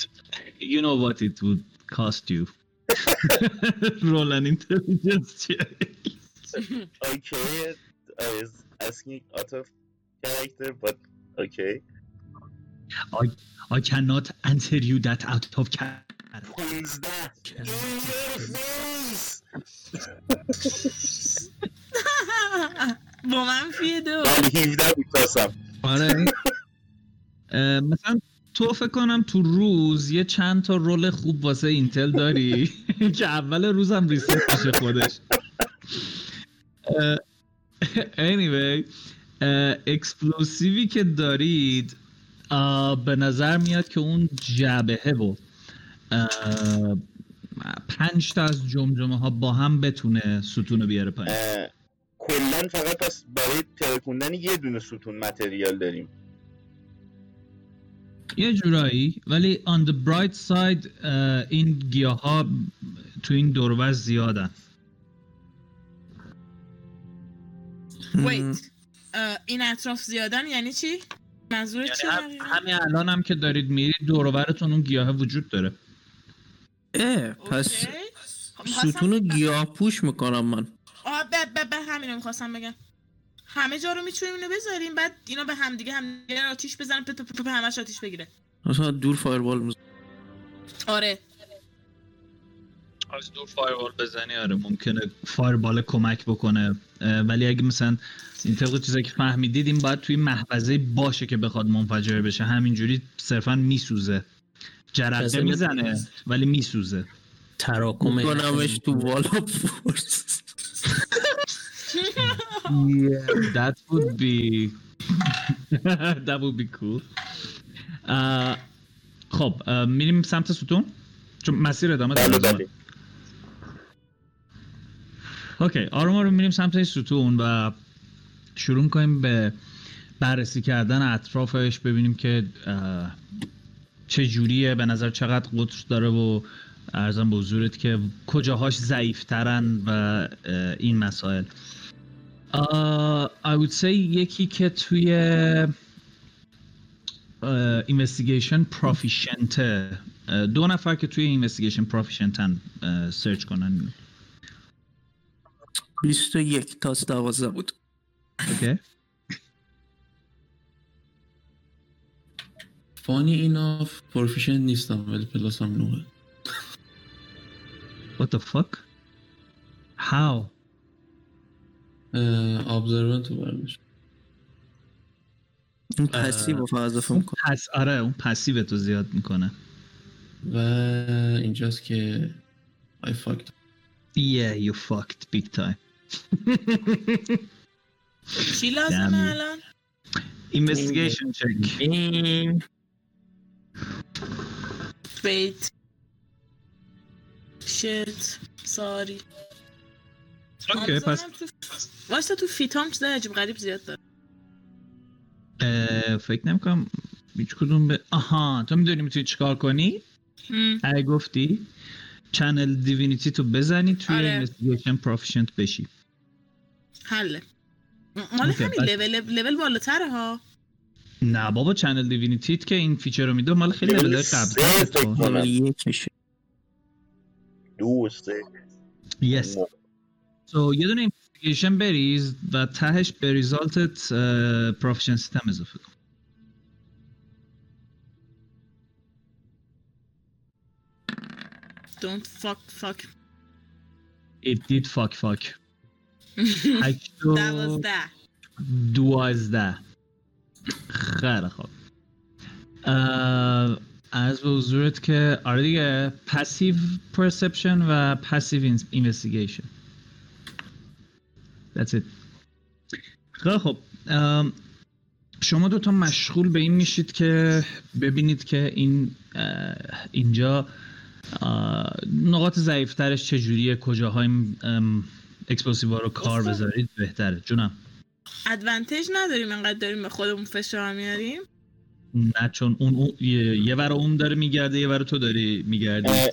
you know what it would cost you. <laughs> Roll an intelligence check. Okay I was asking out of character but okay I, I cannot answer you that out of character. 15 In your face! با منفی دو من 17 میتاسم آره مثلا تو فکر کنم تو روز یه چند تا رول خوب واسه اینتل داری <laughs> که اول روزم ریست میشه خودش <laughs> anyway explosive ی که دارید به نظر میاد که اون جبهه و پنج تا از جمجمه ها با هم بتونه ستون رو بیاره پایین. کلا فقط پس برای ترکوندن یه دونه ستون material داریم. یه جورایی ولی on the bright side این گیاه ها تو این دوربر زیادن. ویت این اطراف زیادن یعنی چی؟ منظور چی یعنی هم- دقیقاً؟ همین الان هم که دارید میرید دوربرتون اون گیاه وجود داره اه پس. خب، ستون رو گیاه پوش می‌کنم من آه به به به همین رو می‌خواستم بگم همه جا رو می‌تونیم اینو بذاریم بعد اینا به همدیگه همدیگه رو آتیش بزنن پپ پپ همش آتیش بگیره مثلا دور فایروال میزن آره از دور فایروال بزنی آره ممکنه فایربال کمک بکنه ولی اگه مثلا این طبق چیزایی که فهمیدید این باید توی محفظه باشه که بخواد منفجر بشه. همینجوری صرفا میسوزه. جرقه می‌زنه ولی میسوزه. تراکم کنمش تو والا فورس That would be <laughs> That would be cool. خب میریم سمت ستون؟ چون مسیر ادامه بله داره بله. اوکی آروم آروم میریم سمت ستون و شروع کنیم به بررسی کردن اطرافش ببینیم که چه جوریه به نظر چقدر قطر داره و ارزم به حضورت که کجاهاش ضعیفترن و این مسائل. I would say یکی که توی investigation proficient ه دو نفر که توی investigation proficient ن search کنن. 21 تا 12 بود. okay. funny enough proficient نیستم ولی plus هم نوه. What the fuck? How? ابزروانت رو برداشت این پسیو رو فقط اضافه اون می‌کنم پس آره اون پسیو تو زیاد می‌کنه. و اینجاست که I fucked. Yeah, you fucked big time. چی لازمه. الان؟ Investigation check. این wait shit. Sorry. okay پس واسه تو feat ام چیز عجیب غریب زیاد داره. فکر نمی‌کنم هیچ کدوم به آها تو می‌دونی می‌تونی چیکار کنی. اگه گفتی Channel Divinity تو بزنی توی آره. investigation proficient بشی. حله. مال همین بس. لول لول بالاتره ها. نه بابا Channel Divinity ت که این feature رو میده مال خیلی لول قبل دو سه. yes so یه دونه investigation بریز و تهش به result ت proficiency تم اضافه کن. Don't fuck fuck. It did fuck fuck. هشت و دوازده. دوازده. خیلی خوب. از به حضورت که آره دیگه passive perception و passive investigation That's it. خیلی خوب. شما دوتا مشغول به این میشید که ببینید که این اینجا نقاط ضعیفترش چجوریه کجاهای explosive رو کار. بذارید بهتره. جونم. advantage نداریم انقدر داریم به خودمون فشار میاریم. نه چون اون, اون یه, یه ور اون داره میگرده یه ور تو داری میگردی.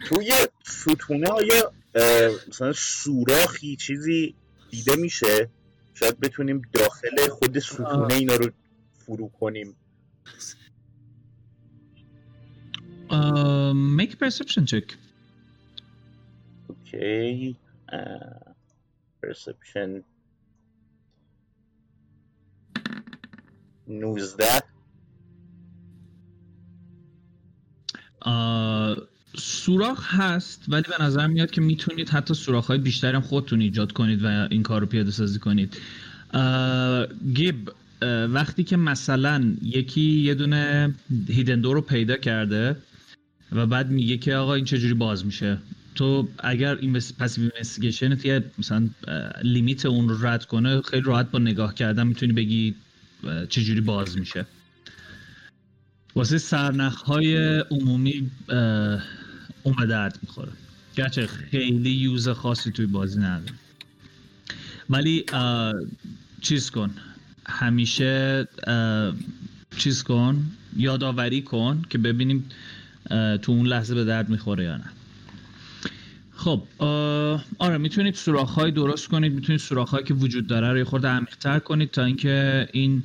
توی ستونه آیا مثلا سوراخی چیزی دیده میشه. شاید بتونیم داخل خود ستونه اینا رو فرو کنیم. make a perception check. پرسپشن 19 آه، سوراخ هست ولی به نظر میاد که می‌تونید حتی سوراخ های بیشتری هم خودتون ایجاد کنید و این کار رو پیاده سازی کنید. گیب وقتی که مثلا یکی یه دونه هیدن دور رو پیدا کرده و بعد میگه که آقا این چجوری باز میشه؟ تو اگر این پس اینوستیگیشنت یه مثلا لیمیت اون رو رد کنه خیلی راحت با نگاه کردن می‌تونی بگی چجوری باز میشه. واسه سرنخ های عمومی اون درد می‌خوره. گرچه خیلی یوز خاصی توی بازی نداره. ولی چیز کن. همیشه چیز کن یادآوری کن که ببینیم تو اون لحظه به درد می‌خوره یا نه. خب آره می‌تونید سوراخ درست کنید می‌تونید سوراخ که وجود داره رو یه خورده عمیق‌تر کنید تا اینکه این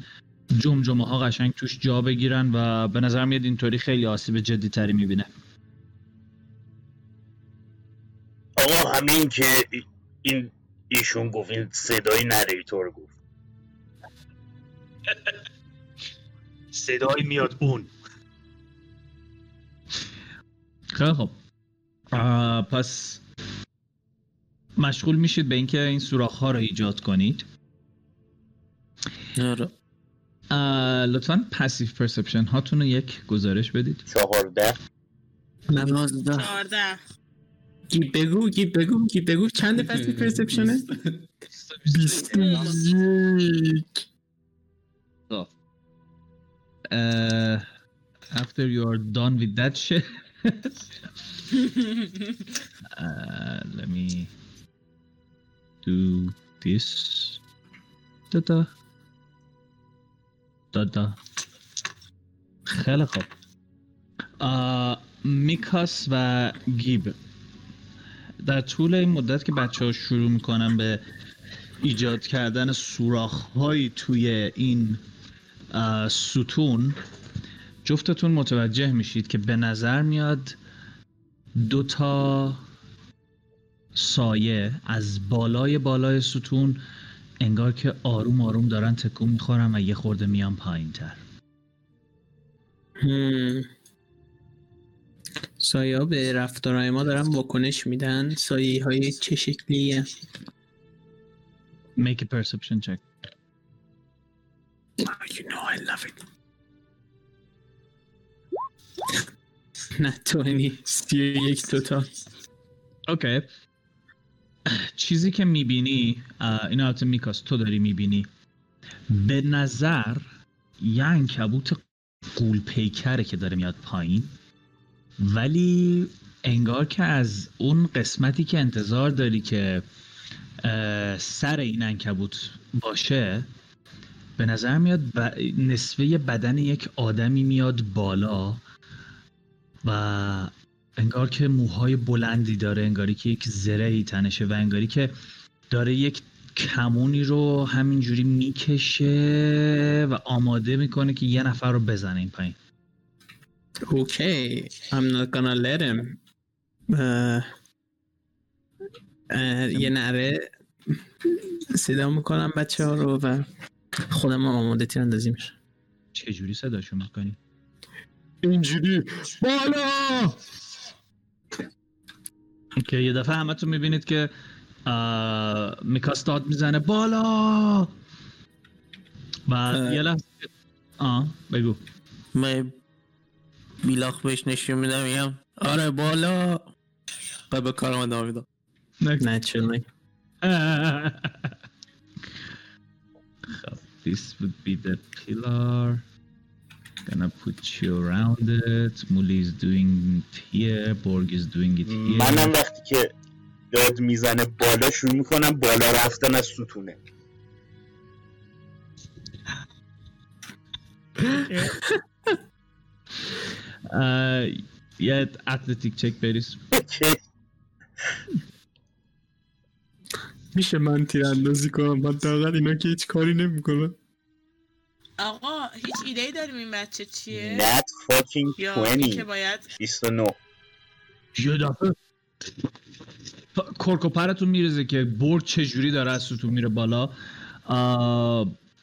جمجمه ها قشنگ توش جا بگیرن و به نظر میاد اینطوری خیلی آسیب جدی تری می‌بینه. آقا همین که ای- این ایشون گفت این صدای narrator گفت. <laughs> صدایی میاد اون. خیلی خب پس مشغول میشید به اینکه این سوراخ ها رو ایجاد کنید. آره. لطفا passive perception هاتون رو یک گزارش بدید. چهارده. نوازده. چهارده. گیب بگو گیب بگو گیب بگو. چند پسی پرسپشنه بیست یک. Uh, after you are done with that shit, <laughs> uh, let me do this. Da da. Da da. خیلی خوب. میکاس و گیب در طول این مدت که بچه ها شروع می‌کنن به ایجاد کردن سوراخ هایی توی این ستون جفتتون متوجه میشید که به نظر میاد دو تا سایه از بالای بالای ستون انگار که آروم آروم دارن تکون می‌خورن و یه خورده میان پایین تر سایه ها به رفتارهای ما دارن واکنش میدن. سایه های چه شکلیه؟ Make a perception check. You know I love it. <laughs> نه تو سی و یک توتال اوکی چیزی که می‌بینی این البته میکاس تو داری می‌بینی. به نظر یه انکبوت قول پیکره که داره میاد پایین ولی انگار که از اون قسمتی که انتظار داری که سر این انکبوت باشه به نظر میاد ب... نصفه بدن یک آدمی میاد بالا و انگار که موهای بلندی داره انگاری که یک زرهی تنشه و انگاری که داره یک کمونی رو همینجوری می‌کشه و آماده می‌کنه که یه نفر رو بزنه این پایین. Okay, I'm not gonna let him. یه نره صدا می‌کنم بچه ها رو و خودم هم آماده تیراندازی میشه چجوری صداشو می‌کنی؟ اینجوری. بالا! که یه دفعه همه تو می‌بینید که آه، میکاس داد می‌زنه. بالا! و. یه لحظه آه بگو. من بیلاخ بهش نشون میدم میگم آره بالا! و به کارم ادامه میدم. Naturally. خب this would be the pillar. Gonna put you around it. Muli is doing it here. Borg is doing it here. منم وقتی که داد می‌زنه بالا شروع می‌کنم بالا رفتن از ستونه. <laughs> یه اتلتیک چک بریز. میشه من تیراندازی کنم؟ حداقل اینا که هیچ کاری نمی‌کنن آقا هیچ ایده ای داریم این بچه چیه؟ nat fucking یا اینکه 20 باید 29 یه دفعه کرک و پرتون می‌ریزه که برد چجوری داره از ستون میره بالا.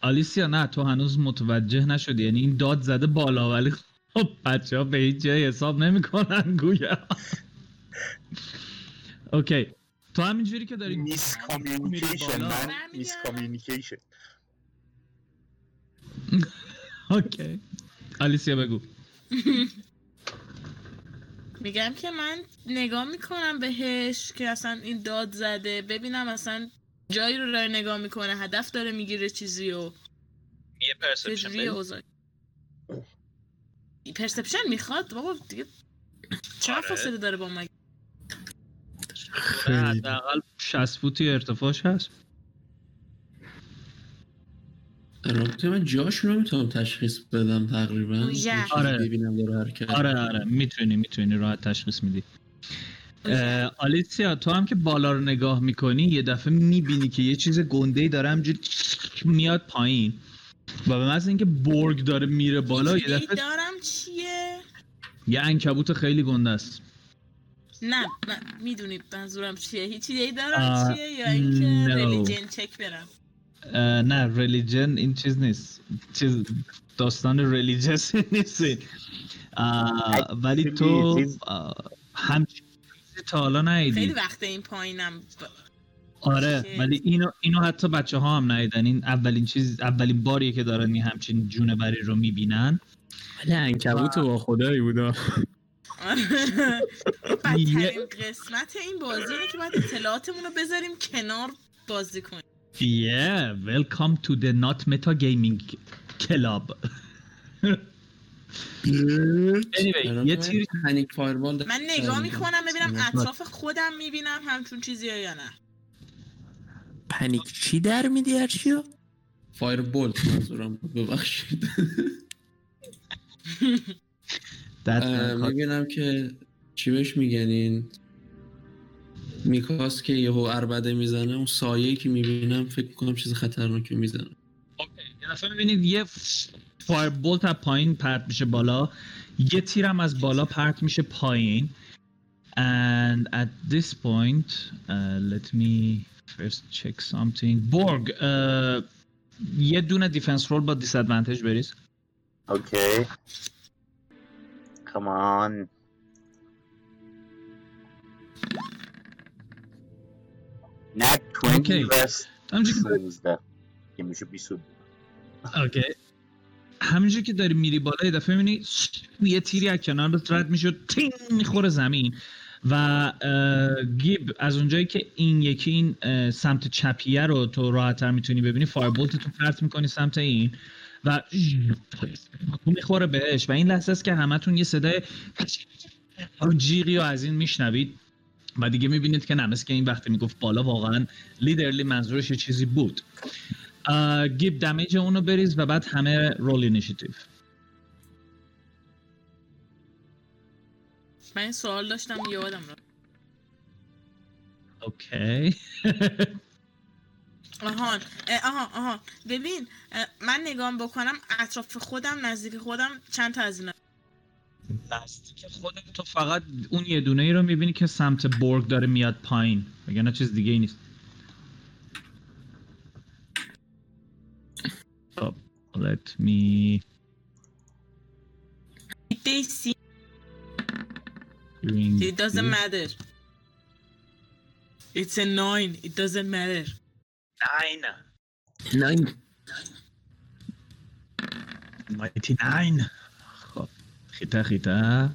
آلیسیا نه تو هنوز متوجه نشدی. یعنی این داد زده بالا ولی خب بچه ها به هیچ جای حساب نمی‌کنن گویا. okay. تو همینجوری که داری miscommunication miscommunication <laughs> okay. آلیسیا بگو. <laughs> میگم که من نگاه می‌کنم بهش که اصلا این داد زده. ببینم اصلا جایی رو داره نگاه می‌کنه هدف داره می‌گیره چیزی و یه اوضاع؟ perception می‌خواد؟ بابا دیگه چند آره. فاصله داره با من؟ خیلی. حداقل 60 فوتی ارتفاعش هست. البته من جاشون رو می‌تونم تشخیص بدم تقریبا. آره. ببینم داره حرکت آره آره. می‌تونی می‌تونی. راحت تشخیص میدی. آلیسیا تو هم که بالا رو نگاه می‌کنی یه دفعه می‌بینی که یه چیز گنده ای داره همجوری میاد پایین. و به محض اینکه برگ داره میره بالا یه دفعه دارم چیه؟ یه انکبوت خیلی گنده است. نه من می‌دونی منظورم چیه. هیچ ایده‌ای دارم چیه یا اینکه. ریلیجن چک برم؟ نه ریلیجن این چیز نیست. چیز داستان ریلیجس <laughs> نیست. ولی تو چیزی تا حالا خیلی ندیدی وقت این پایینم آره. ولی اینو اینو حتی بچه ها هم ندیدن. این اولین چیز اولین باریه که دارن این همچین جونوری رو می‌بینن. ولی انکبوت با خدایی بودا <laughs> بدترین قسمت این بازی اینه که باید اطلاعاتمون رو بذاریم کنار بازی کنیم. Yeah, welcome to the not meta gaming club. anyway, یه تیر پنیک فایربال من نگاه می‌کنم ببینم اطراف خودم می‌بینم همچون چیزی یا نه. panic چی در میدی هرچیو؟ fire bolt منظورم بود ببخشید. می‌بینم که چی بهش میگن این میکاس که یهو عربده می‌زنه اون سایه که می‌بینم فکر کنم چیز خطرناکی می‌زنه. okay، یه دفعه می‌بینید یه fire bolt از پایین پرت میشه بالا. یه تیرم از بالا پرت میشه پایین. And at this point uh, let me first check something. Borg uh, یه دونه defense roll با disadvantage بریز. okay come on. nat 20 okay. بس همینجوری که 16 که میشه 22 okay. همینجور که داری میری بالا یه دفعه می‌بینی یه تیری از کنارت رد میشه تینگ می‌خوره زمین. و گیب از اونجایی که این یکی این سمت چپیه رو تو راحتتر می‌تونی ببینی fire bolt تو پرت می‌کنی سمت این و می‌خوره بهش. و این لحظه است که همتون یه صدای جیغی رو از این میشنوید. و دیگه می‌بینید که نه مثل که این وقتی می‌گفت بالا واقعا literally منظورش یه چیزی بود. گیب damage اونو بریز و بعد همه roll initiative. من این سوال داشتم یادم رو okay. <laughs> آهان اه، آها آها. ببین من نگام بکنم اطراف خودم نزدیک خودم چند تا از اینا نزدیک خودت تو فقط اون یه دونه ای رو می‌بینی که سمت برگ داره میاد پایین. وگرنه چیز دیگه ای نیست. خب let me they see it doesn't this. matter. It's a nine. It doesn't matter. Nine. ناین 99 خب خیتا خیتا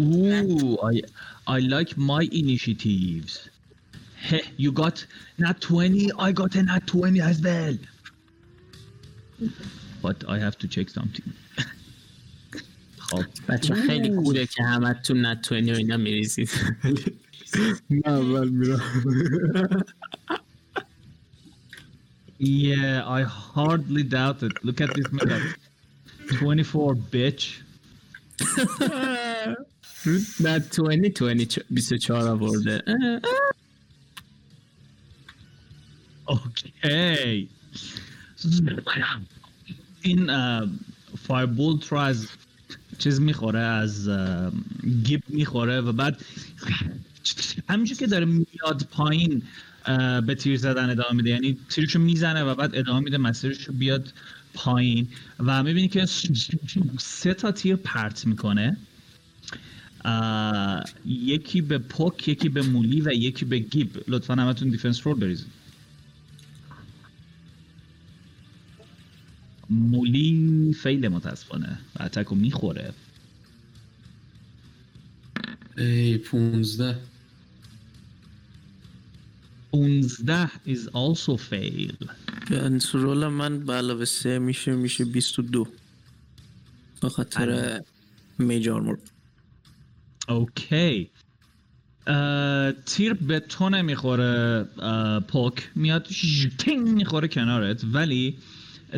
Ooh, I I like my initiatives. Hey, you got nat 20, I got a nat 20 as well. But I have to check something. خب بچه خیلی کوله که همه تو نتونی و اینا میریزید من اول میرم Yeah, I hardly doubt it. Look at this makeup. 24, bitch. نه 20 20 24 آورده. Okay. این فایربولت رو از چیز می‌خوره از گیب می‌خوره و بعد همینجور که داره میاد پایین به تیر زدن ادامه میده یعنی تیرشو می‌زنه و بعد ادامه میده مسیرش رو بیاد پایین و می‌بینی که سه تا تیر پرت می‌کنه. یکی به پوک یکی به مولی و یکی به گیب. لطفا همتون دیفنس رول بریزید. مولی فیل متاسفانه و اتک رو می‌خوره. ای 15 15 is also fail. کنترل من به علاوه سه میشه میشه 22 به خاطر میج آرمور اوکی. تیر به تو نمی‌خوره پوک میاد تینگ می‌خوره کنارت. ولی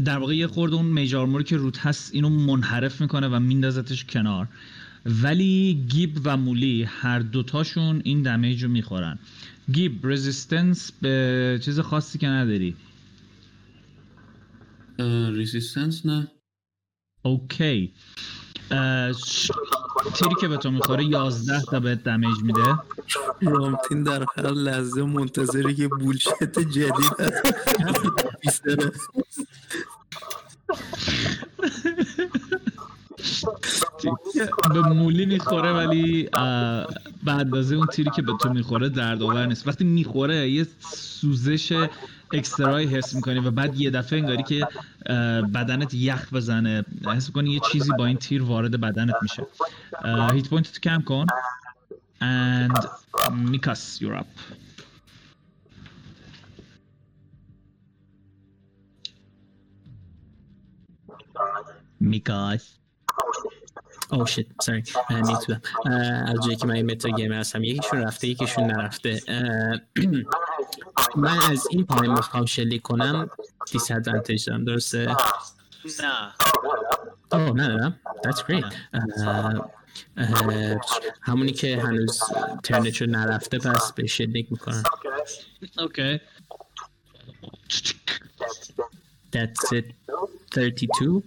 در واقع یه خورده اون میجارموری که روت هست اینو منحرف می‌کنه و میندازتش کنار. ولی گیب و مولی هر دوتاشون این damage رو می‌خورن. گیب resistance به چیز خاصی که نداری. resistance نه. okay. تیری که به تو می‌خوره 11 تا بهت damage میده. رامتین در هر لحظه منتظره که bullshit جدید بیسته <laughs> <laughs> <laughs> به مولی می‌خوره ولی به اندازه اون تیری که به تو می‌خوره دردآور نیست. وقتی می‌خوره یه سوزش extra یی حس می‌کنی و بعد یه دفعه انگاری که بدنت یخ بزنه. حس می‌کنی یه چیزی با این تیر وارد بدنت میشه. hit point تو کم کن. And میکاس you're up. میکاس او shit می‌تونم از جایی که من meta gamer هستم یکیشون رفته یکیشون نرفته من از این پایین می‌خوام شلیک کنم disadvantage دارم درسته؟ نه oh ندارم That's great. همونی که هنوز turn شو نرفته پس به شلیک می‌کنم okay That's it. 32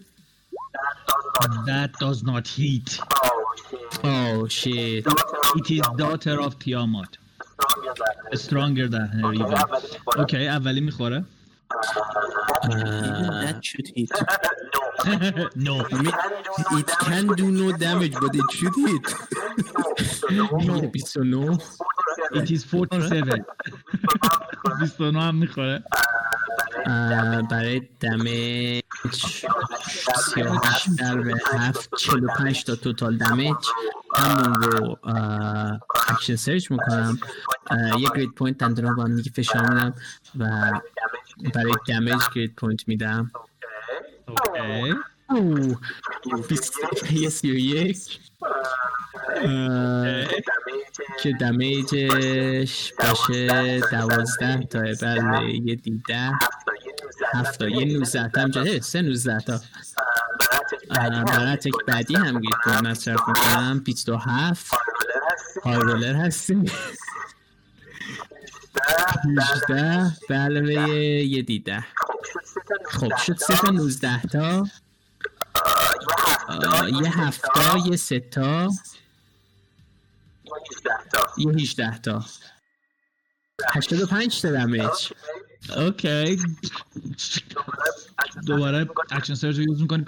that does not hit Oh shit It is daughter of Tiamat. Stronger than her even. اوکی اولی می‌خوره That should hit. no I mean, it can do no damage, but it should hit. 29 it is 47 29 هم می‌خوره برای damage 38 در به 7 45 تا total damage. همون رو action surge می‌کنم. یه grit point دندون با هم دیگه فشار میدم و برای damage grit point میدم. okay. یه سی و یک اه، که damage ش باشه دوازده تا بله یه D ده هفت تا یه نوزده تا همجا سه نوزده تا برای attack بعدی هم grit point مصرف می‌کنم بیست و هفت high roller هستیم 18 به علاوه یه D ده خب شد سه تا 19 تا یه هفت تا. یه سه تا. یه 18 تا 85 تا damage okay. دوباره action surge رو use می‌کنی.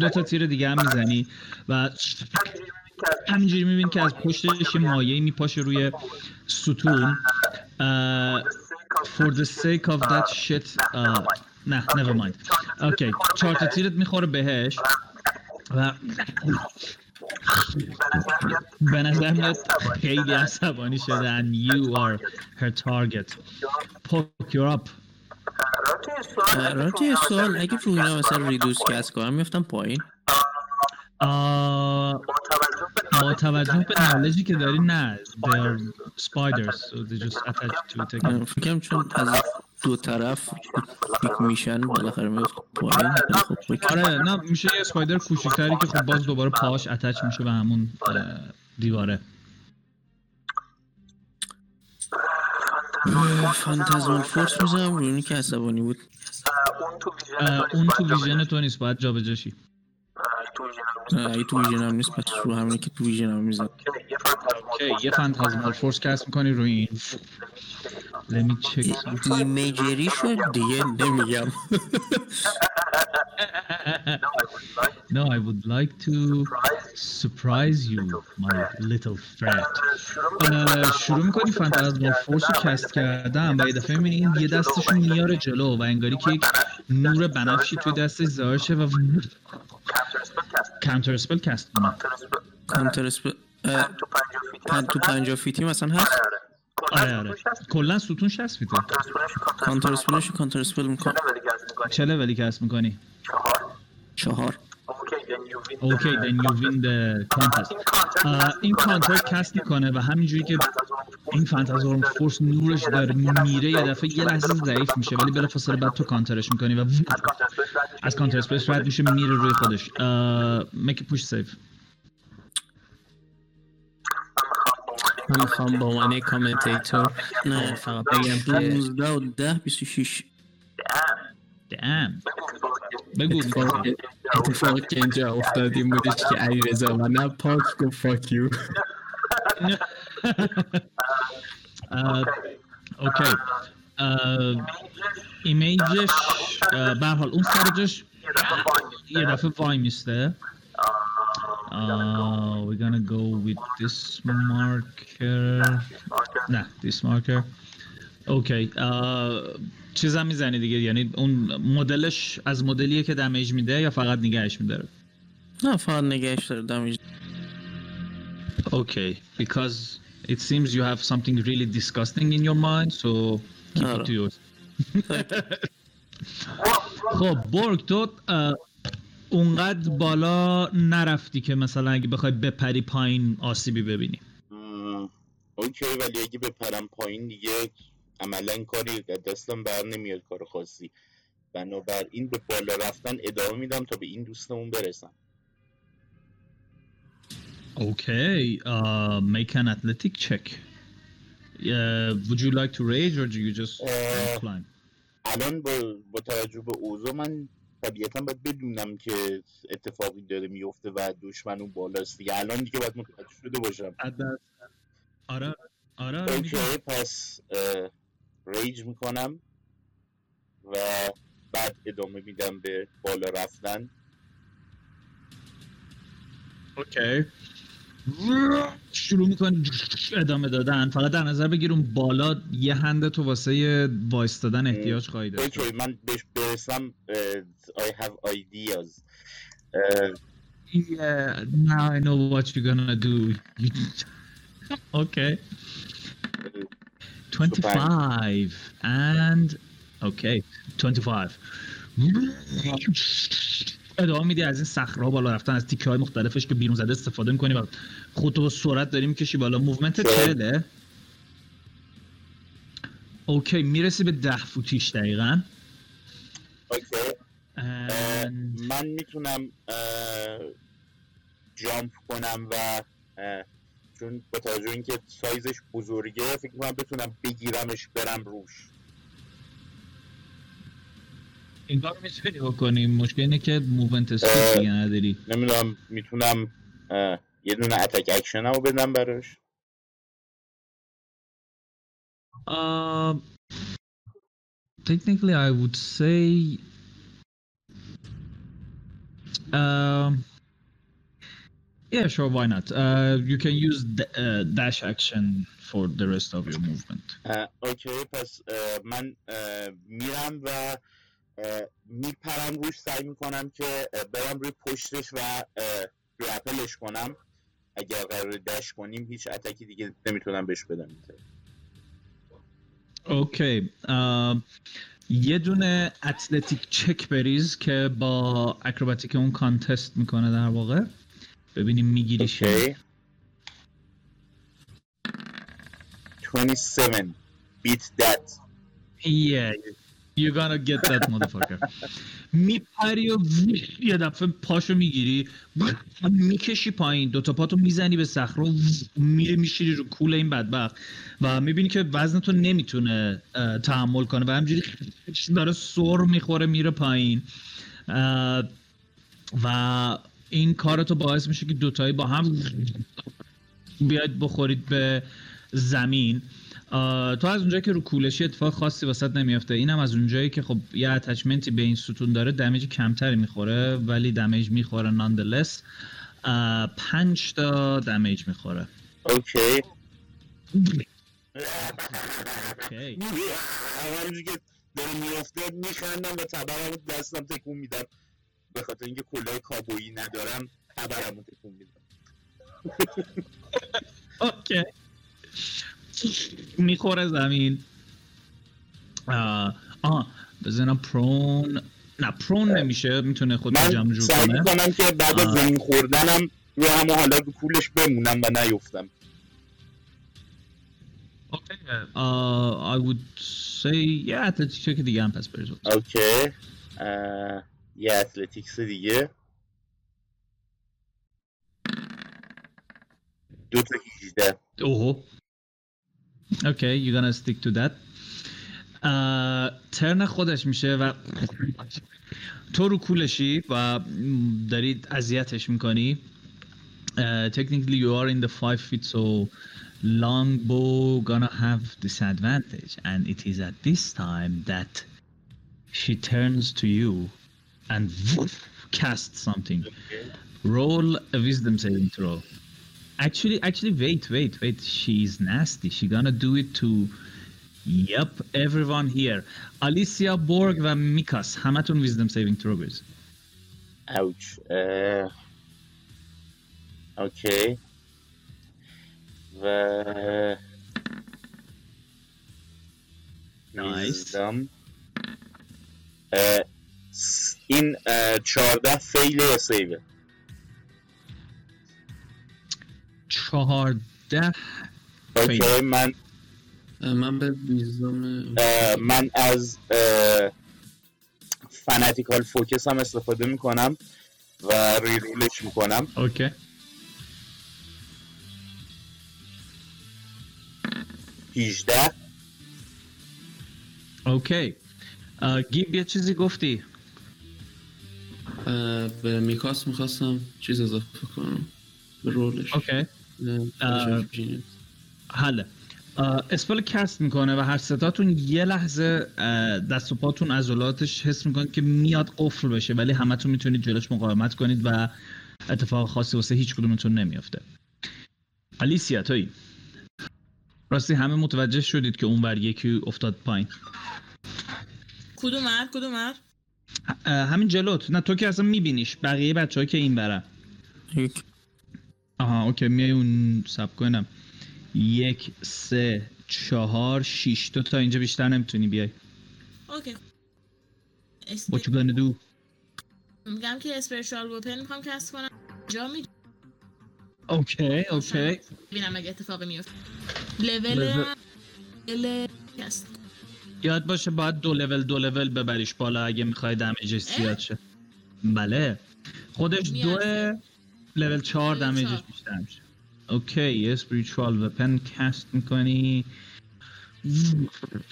دو تا تیر دیگه هم می‌زنی و همینجوری می‌بینی که از پشتش یه مایع میپاشه روی ستون. for the sake of that shit اه، نه never mind. اوکی چهار تا تیرت می‌خوره بهش و به نظر میاد خیلی عصبانی شده and you are her target. Poke you're up. راجع یه سوال اگه رو اینا مثلا ریدوس کس کنم میفتم پایین؟ با توجه به نالجی که داری نه they are spiders so they just attach to it again. فکرم چون از دو طرف پیک میشن بالاخره میفت پایین. خب. آره نه میشه یه spider کوچیکتری که خب باز دوباره پاهاش attach میشه به همون دیواره. Phantasmal Force می‌زنم. روی اونی که عصبانی بود. اون تو vision تو نیست باید جابجا شی. نه، اگه تو vision هم نیست پس رو همونی که تو vision هم okay یه Phantasmal Force cast می‌کنی روی این. Let me check. imagery شد دیگه نمیگم. No, I would like to surprise you, my little threat. اه، شروع می‌کنی Phantasmal Force رو cast کردن. و یه دفعه می‌بینی این یه دستشون میاره جلو و انگاری که یک نور بنفشی توی دستش ظاهر شه و counterspell cast کنه counterspell اه، پن تو پنجاه feet ی مثلا هست؟ آره آره. کلا ستون 60 feet ه counterspell ش counterspell می‌کنم چه level ی cast می‌کنی؟ چهار. okay then you win the contest. اه، این counter cast می‌کنه و همینجوری که این Phantasmal Force نورش داره میره یه دفعه یه لحظه ضعیف میشه ولی بلافاصله بعد تو کانترش می‌کنی و از کانتر اسپیس رد میشه میره روی خودش. make a push من می‌خوام به عنوان کامنتیتور نه فقط بگم که 15 و 10 26 damn بگو. اتفاق که اینجا افتاد این بودش که علی رضا و نه پاک گفت فاک یو اوکی. image ش اه، به هر حال اون سر جاش یه دفعه وای میسته. Uh, we're gonna go with this marker. نه this marker. اوکی uh, چیزم میزنی دیگه یعنی اون مدلش از مدلیه که دمیج میده یا فقط نگهش میداره نه فقط نگهش داره دمیج Okay, because it seems you have something really disgusting in your mind, so keep آره. it to yours. <laughs> خب برگ تو اه، اونقدر بالا نرفتی که مثلا اگه بخوای بپری پایین آسیبی ببینی اوکی ولی اگه بپرم پایین دیگه عملا کاری دستم بر نمیاد کار خاصی بنابراین به بالا رفتن ادامه میدم تا به این دوستمون برسم Okay, uh, make an athletic check. Uh, would you like to rage or do you just اه، climb? الان با, با توجه به اوضاع من طبیعتا باید بدونم که اتفاقی داره میفته و دشمن اون بالاست دیگه. الان دیگه باید متوجه شده باشم. آره آره آره. اوکی پس ریج می‌کنم و بعد ادامه میدم به بالا رفتن. اوکی. شروع می‌کنی ادامه دادن. فقط در نظر بگیر اون بالا یه هند تو واسه وایستادن احتیاج خواهی داشت. اوکی من بهش برسم I have ideas. Yeah, now I know what you're gonna do. <laughs> okay. 25 and okay 25 ادامه میدی از این صخره بالا رفتن از تیکه های مختلفش که بیرون زده استفاده می‌کنی و خودتو با سرعت داری می‌کشی بالا. movement چهله okay می‌رسی به ده فوتیش دقیقا. okay. من می‌تونم jump کنم و چون با توجه اینکه سایزش بزرگه فکر می‌کنم بتونم بگیرمش برم روش. این کار می‌تونی بکنی مشکل اینه که movement speed دیگه نداری نمی‌دونم می‌تونم یه دونه attack action رو بدم براش Uh, technically, I would say. Yeah, sure. Why not? Uh, you can use d- uh, dash action for the rest of your movement. okay پس من میرم و میپرم روش سعی می‌کنم که برم روی پشتش و grapple ش کنم. اگر قرار dash کنیم هیچ attack ی دیگه نمی‌تونم بهش بدم. okay. یه دونه athletic check بریز که با اکروباتیک اون contest می‌کنه در واقع. ببینیم نه. okay. 27 beat that Yeah, you're gonna get that motherfucker. میپری و یه دفعه پاشو می‌گیری می‌کشی پایین دوتا پاتو می‌زنی به صخره و میره میشیری رو کول این بدبخت و می‌بینی که وزنتو نمی‌تونه تحمل کنه و همجوری داره سر می‌خوره میره پایین و این کارتو باعث میشه که دوتایی با هم بیاید بخورید به زمین تو از اونجایی که رو کولشی اتفاق خاصی واسط نمیافته اینم از اونجایی که خب یه attachment ی به این ستون داره damage کمتری می‌خوره ولی damage می‌خوره nonetheless پنج تا damage می‌خوره. okay. okay. همونجوری که داره میفته میخندم و تبرم دستم تکون میدم. به خاطر اینکه کلاه کابویی ندارم تبرم تکون میدم. okay. می‌خوره زمین. آه آه بزنم prone. نه prone نمیشه می‌تونه خود جمع من جور کنه. می‌کنم که بعد از. زمین خوردنم روی همه حالا رو کولش بمونم و نیفتم. okay. آه I would say یه athletic check دیگه هم پس بریز okay. یه athletics دیگه. دو تا 18 اوه. اوکی you gonna stick to that آه، ترن خودش میشه و تو رو کولشی و دارید اذیتش میکنی technically you are in the five feet so longbow gonna have disadvantage and it is at this time that she turns to you and casts something roll a wisdom saving throw Actually, actually, wait, wait, wait. She's nasty. She gonna do it to, yep, everyone here. Alicia Borg و میکاس همتون wisdom saving throw بریز. اوچ اه، اوکی و Nice. wisdom. اه، س- این اه، چهارده فیل یا سیوه چهارده. من من به اه، من از Fanatical Focus هم استفاده می‌کنم و reroll ش می‌کنم. okay. 18 okay. گیب یه چیزی گفتی؟ به میکاس می‌خواستم چیز اضافه کنم. به roll ش. okay. حله. اه، spell cast می‌کنه و هر ستاتون یه لحظه دست و پاتون عضلاتش حس می‌کنید که میاد قفل بشه ولی همتون می‌تونید جلوش مقاومت کنید و اتفاق خاصی واسه هیچ کدومتون نمیافته. الیسیا توی راستی همه متوجه شدید که اونور یکی افتاد پایین. کدوم مرد کدوم مرد اه، همین جلوت. نه تو که اصلا میبینیش. بقیه بچه که این برن یک. آها okay میای اون صبر کنم یک سه چهار شیش. تو تا اینجا بیشتر نمی‌تونی بیای. okay. What you gonna do? میگم که spiritual weapon می‌خوام cast کنم. جا می okay okay. ببینم اگه اتفاقی میفته لول لول- یاد باشه باید دو لول دو لول ببریش بالا اگه می‌خوای damage ش زیاد شه. بله. خودش میاد. level چهار level damage ش چهار. بیشتر میشه. okay یه spiritual weapon cast می‌کنی.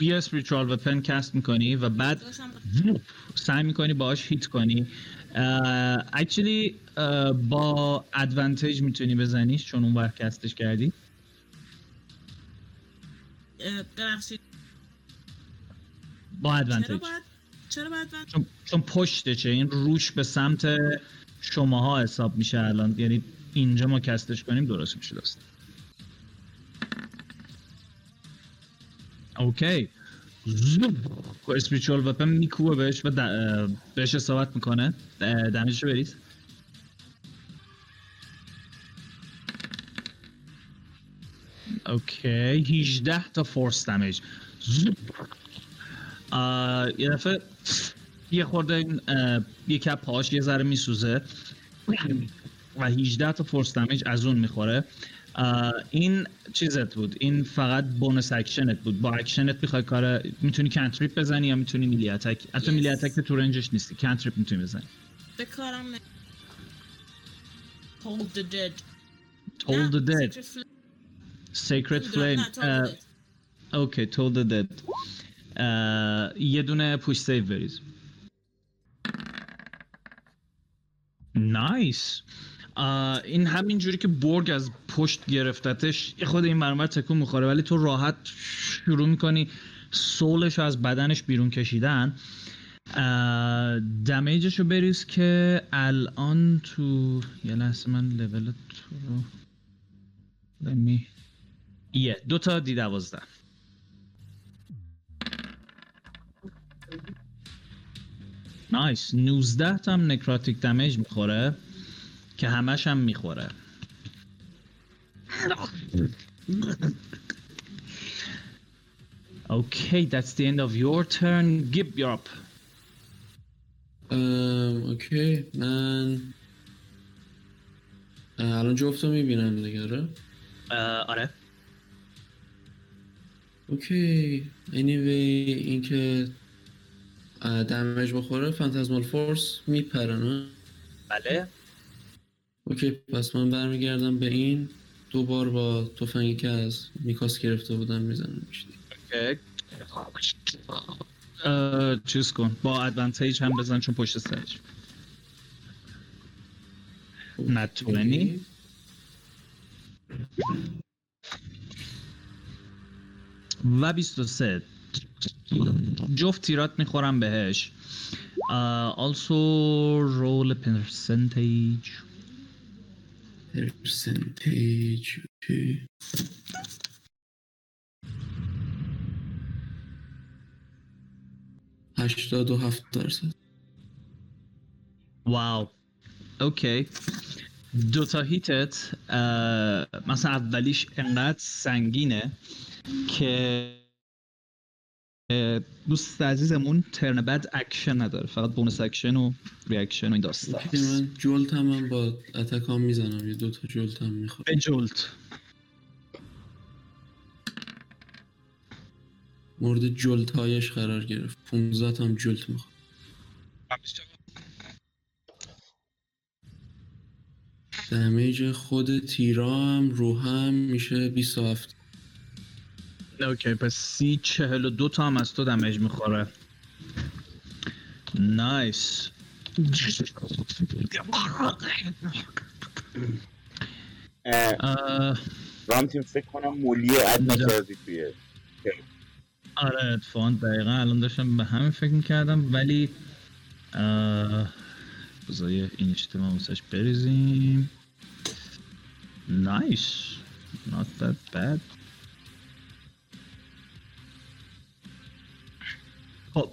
یه spiritual weapon cast می‌کنی و بعد سعی می‌کنی باهاش هیت کنی. اکچولی با ادوانتیج می‌تونی بزنیش چون اون کستش کردی. ببخشید. با چرا ادوانتیج باید چرا باید من چون, چون پشتشه این روش به سمت شماها حساب میشه الان. یعنی اینجا ما کستش کنیم درست میشه دست okay. spiritual weapon میکوبه بهش و بهش اصابت می‌کنه. damage ش رو بریز okay. 18 تا force damage یه دفعه یه خورده این یه کپ پاش یه ذره میسوزه. و 18 تا force damage از اون می‌خوره. این چیزت بود. این فقط bonus action ت بود. با اکشنت می‌خوای کار می‌تونی cantrip بزنی یا می‌تونی melee attack؟ حتی Yes. melee attack تو range ش نیستی. cantrip می‌تونی بزنی. به کارم Toll the dead. Toll the dead. Sacred Flame. نه، Toll the Dead. okay Toll the Dead. اه، یه دونه پوش سیو بریز. نایس این همین جوری که برگ از پشت گرفتتش خود این مرمر تکون می‌خوره ولی تو راحت شروع می‌کنی سولش از بدنش بیرون کشیدن. دمیجش رو بریز که الان تو یه لحظه من لول تو رو یه دو تا دی دوازده. nice 19 تا هم necrotic damage می‌خوره که همش هم می‌خوره Okay, that's the end of your turn. Gib, you're up. ام، okay من اه، الان جفتو می‌بینم دیگه آره Uh, آره. okay anyway اینکه اه، damage بخوره Phantasmal Force میپره نه بله. okay پس من برمیگردم به این دو بار با تفنگی که از میکاس گرفته بودم می‌زنم Okay. Uh, چیز کن. با advantage هم بزن چون پشت سرش. 20. و 23 جفت تیرات می‌خورم بهش. uh, also roll a percentage. percentage okay هشتاد و هفت درصد. wow okay دو تا hit ت مثلا اولیش انقدر سنگینه که دوست عزیزمون turn بعد اکشن نداره. فقط bonus action و reaction و این داستان. من jolt هم من با attack ام می‌زنم. یه دو تا jolt هم می‌خوام. به جلد مورد jolt هایش قرار گرفت. 15 هم jolt می‌خوام. دمیج خود تیرا هم رو هم میشه 27 اوکی پس سی چهل و دو تا هم از تو دمیج می‌خوره. نایس رام تیم فکر کنم مولی ادنا سازی توی آره اتفاقا دقیقا الان داشتم به همین فکر می‌کردم ولی یه این اجتماع واسش بریزیم. نایس not that bad. خب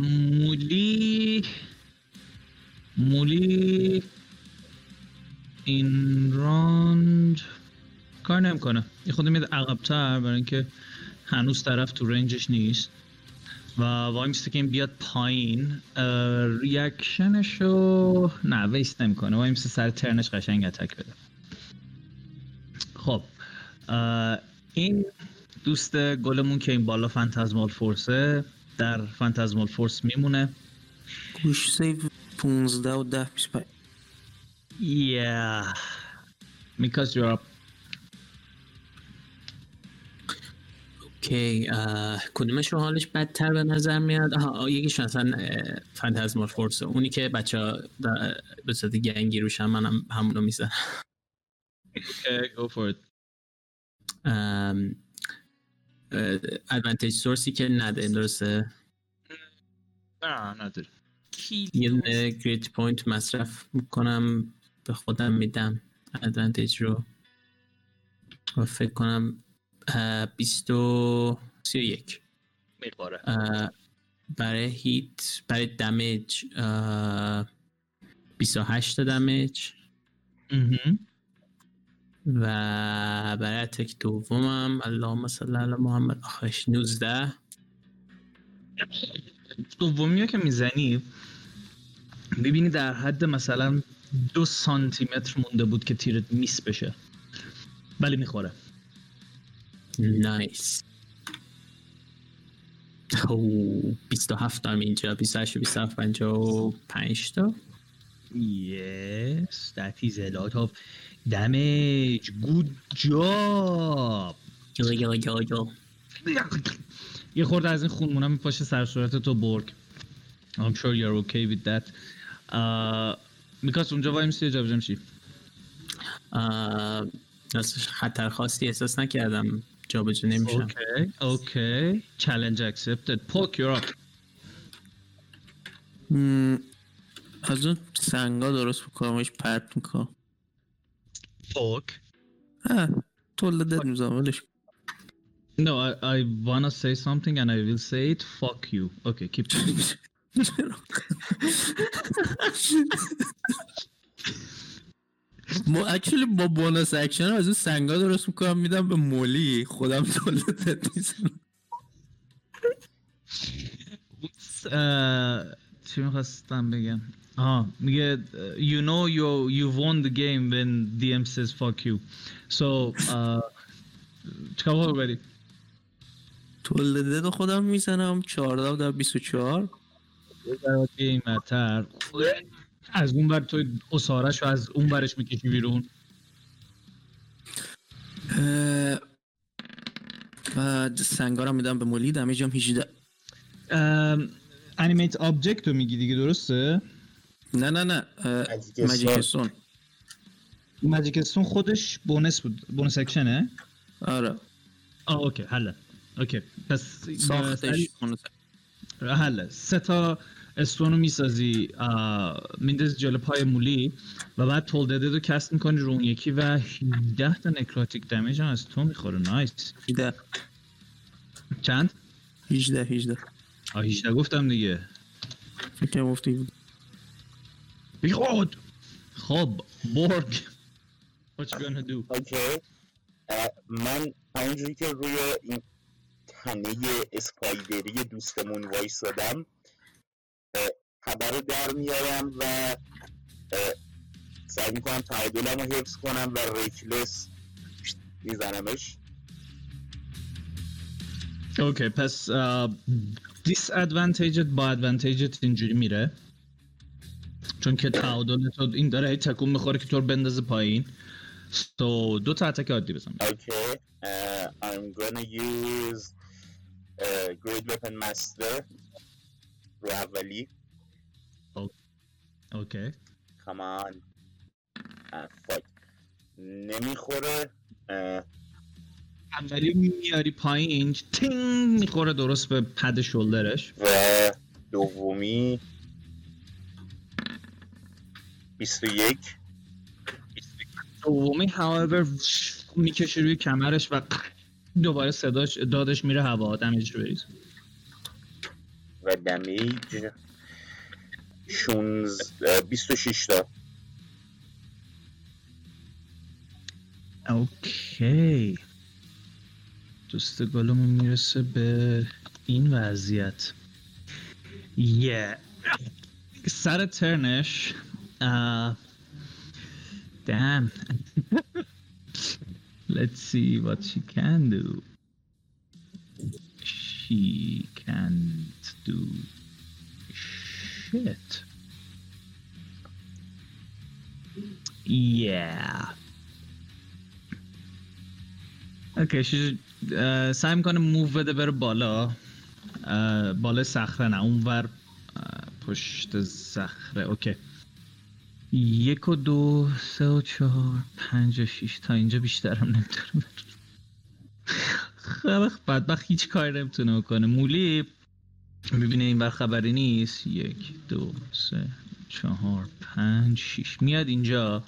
مولی مولی این راند کار نمی‌کنه. یه خود میاد عقبتر برای اینکه هنوز طرف تو رنجش نیست و وای میسته که این بیاد پایین. reaction ش رو نه waste نمی‌کنه. وای میسته سر turn ش قشنگ attack بده. خب این دوست گلمون که این بالا Phantasmal Force ه در Phantasmal Force میمونه گوش سیو 15 و 10 25 Yeah. Because you're up. okay اه، کدومش رو حالش بدتر به نظر میاد آها یکیش مثلا Phantasmal Force اونی که بچه ها به صورت گنگی روشن منم همونو می‌زنم Okay, go for it. advantage source ی که نده درسته؟ نه نداره. یه دونه grit point مصرف می‌کنم به خودم میدم ادوانتیج رو. و فکر کنم بیست و سی و یک. می‌خوره. برای هیت برای دمیج اه، 28 دمیج و برای اتک دومم اللهم صل علی محمد آخش 19 دومی که می‌زنی می‌بینی در حد مثلا دو سانتی متر مونده بود که تیرت میس بشه. ولی می‌خوره. نایس او 27 هم اینجا 28 و 27 55 تا. Yes, that is a lot of damage. Good job. گلا گلا گلا گلا یه خورده از این خونمونه میپاشه سر صورت تو برگ I'm sure you're okay with that uh, میکاس اونجا وای میسی جا راستش خطر خاصی احساس نکردم جابجا نمیشم Okay, okay. Challenge accepted. Poke, you're up. مم، از اون سنگا درست میکنمش پرت می‌کنم ها تولدت می‌زنم ولش کن. No, I, I wanna say something and I will say it. Fuck you. Okay, keep ما اکچولی با بونس اکشن از اون سنگا درست می‌کنم میدم به مولی خودم تولدت می‌زنم چی می‌خواستم بگم آها میگه you know you you won the game when DM says fuck you. So چیکار بری تولدت خودم می‌زنم 14 در 24 این متر از اون بر تو اصارش رو از اون برش می‌کشی بیرون. بعد سنگا رو میدم به مولی دمیجم 18 انیمیت آبجکت رو میگی دیگه درسته؟ نه نه نه magic stone خودش bonus بود bonus action ه؟ آره. آه okay حله. okay پس ساختش حله. سه تا stone رو می‌سازی میندازی جلو پای مولی و بعد Toll the Dead ه رو cast می‌کنی رو اون یکی و 17 تا necrotic damage هم از تو می‌خوره. nice. 18 چند؟ 18 18 آه 18 گفتم دیگه. فکر گفتی خود خب برگ. What you gonna do? okay. اه، من همونجوری که روی این تنه spider ی دوستمون وایسادم اه، خبر رو در میارم و اه، سعی می‌کنم تعادلم رو حفظ کنم و reckless میزنمش. okay پس دیس ادوانتیجت با ادوانتیجت اینجوری میره. چون که تعادل تو این داره هی تکون می‌خوره که تو رو بندازه پایین. تو دو تا اتک عادی بزن. Okay, uh, I'm gonna use uh, Great Weapon Master. رو اولی. اوکی Come on. Uh, fuck. نمی‌خوره. Uh, اولی میاری پایین. تینگ می‌خوره درست به پد شولدرش. و دومی 21 دومی however می‌کشه روی کمرش و دوباره صداش دادش میره هوا دمیج رو بریز. و دمیج 16 26 تا. اوکی. دوست گلمون می‌رسه به این وضعیت. یه سر ترنش uh, damn. <laughs> Let's see what she can do. She can't do shit. Yeah. okay شیش اه، سعی می‌کنه move بده بره بالا. اه، بالا صخره نه اونور اه، پشت صخره. okay یک و دو سه و چهار پنج و شیش. تا اینجا بیشترم نمی‌تونه خیلی بدبخت هیچ کاری نمی‌تونه بکنه. مولی می‌بینه این بر خبری نیست. یک دو سه چهار پنج شیش. میاد اینجا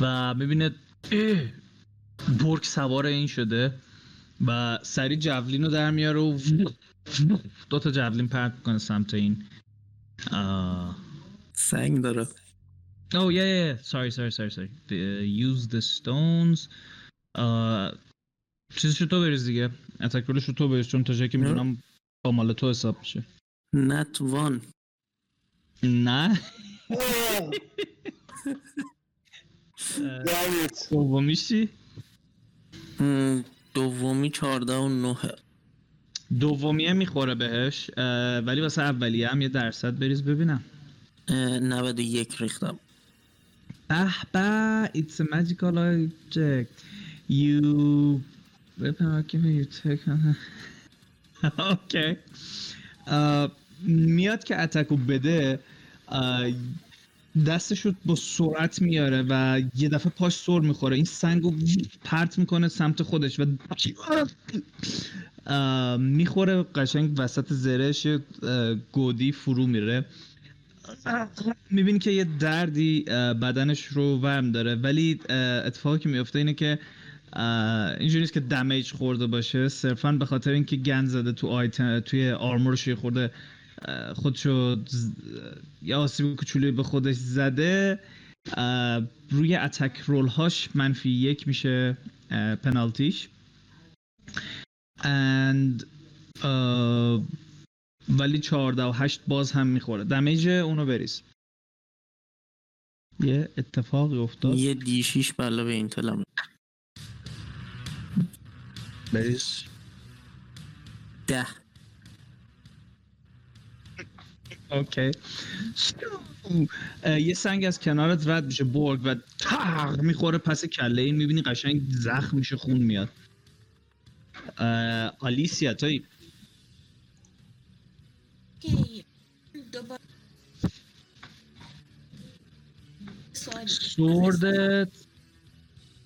و می‌بینه برگ سوار این شده و سری جولین رو در میاره و دو تا جولین پرت می‌کنه سمت این. آه. سنگ داره. Oh yeah, yeah, yeah. Sorry, sorry, sorry, sorry. The, uh, use the stones. Uh, چیزشو تو بریز دیگه. اتک رولشو تو بریز چون تا جایی که می‌دونم با مال تو حساب میشه. نت وان نه. دمت. دومیش چی؟ دومی چهارده و نهه دومیه می‌خوره بهش ولی واسه اولیه هم یه درصد بریز ببینم. اه، 91 ریختم به it's a magical object. You weapon argument you take okay. Uh, میاد که اتکو بده uh, دستشو با سرعت میاره و یه دفعه پاش سر می‌خوره. این سنگو پرت می‌کنه سمت خودش و <laughs> uh, می‌خوره قشنگ وسط زرش uh, گودی فرو میره. می‌بینی که یه دردی بدنش رو ورم داره. ولی اتفاقی که میفته اینه که اینجوری نیست که دمیج خورده باشه. صرفا به خاطر اینکه گن زده تو آیتم توی آرمورش خورده خودشو ز- یه آسیب کوچولی به خودش زده. روی اتک رول هاش منفی یک میشه پنالتیش and ولی 14 و 8 باز هم می‌خوره. دمیج اونو بریز. یه اتفاقی افتاد. یه دی 6 به این تلم بریز. ده. اوکی. اه، یه سنگ از کنارت رد میشه برگ و تق می‌خوره پس کله. این می‌بینی قشنگ زخم میشه خون میاد. اه، آلیسیا توی sword ت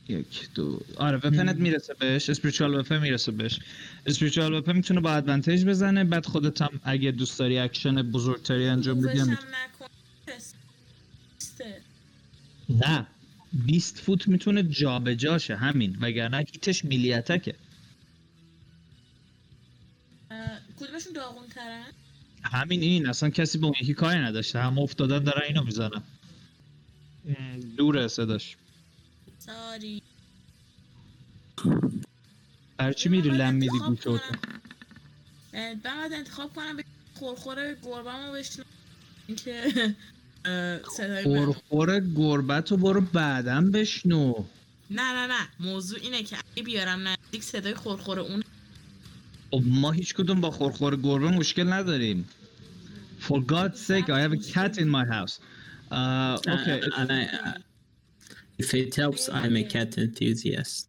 یک دو. آره weapon ت می‌رسه بهش spiritual weapon می‌رسه بهش. spiritual weapon می‌تونه با advantage بزنه بعد خودت هم اگه دوست داری اکشن بزرگتری انجام بدی. نه. 20 فوت می‌تونه جابجاشه همین. وگرنه hit ش melee attack ه. کدومشون داغون ترن همین این. اصلا کسی به اون یکی کاری نداشته. هم افتادن دارن اینو می‌زنن. دوره صداش. ساری. برای چی میری لم میدی گوش من باید انتخاب کنم به خورخور گربه بشنم اینکه خورخور گربت رو برو بعدم بشنو. نه نه نه. موضوع اینه که اگه بیارم نزدیک صدای خورخور اون. خب ما هیچ کدوم با خورخور گربه مشکل نداریم. For God's sake, I have a cat in my house. Uh, okay. Uh, and I, uh, if it helps, I'm a cat enthusiast.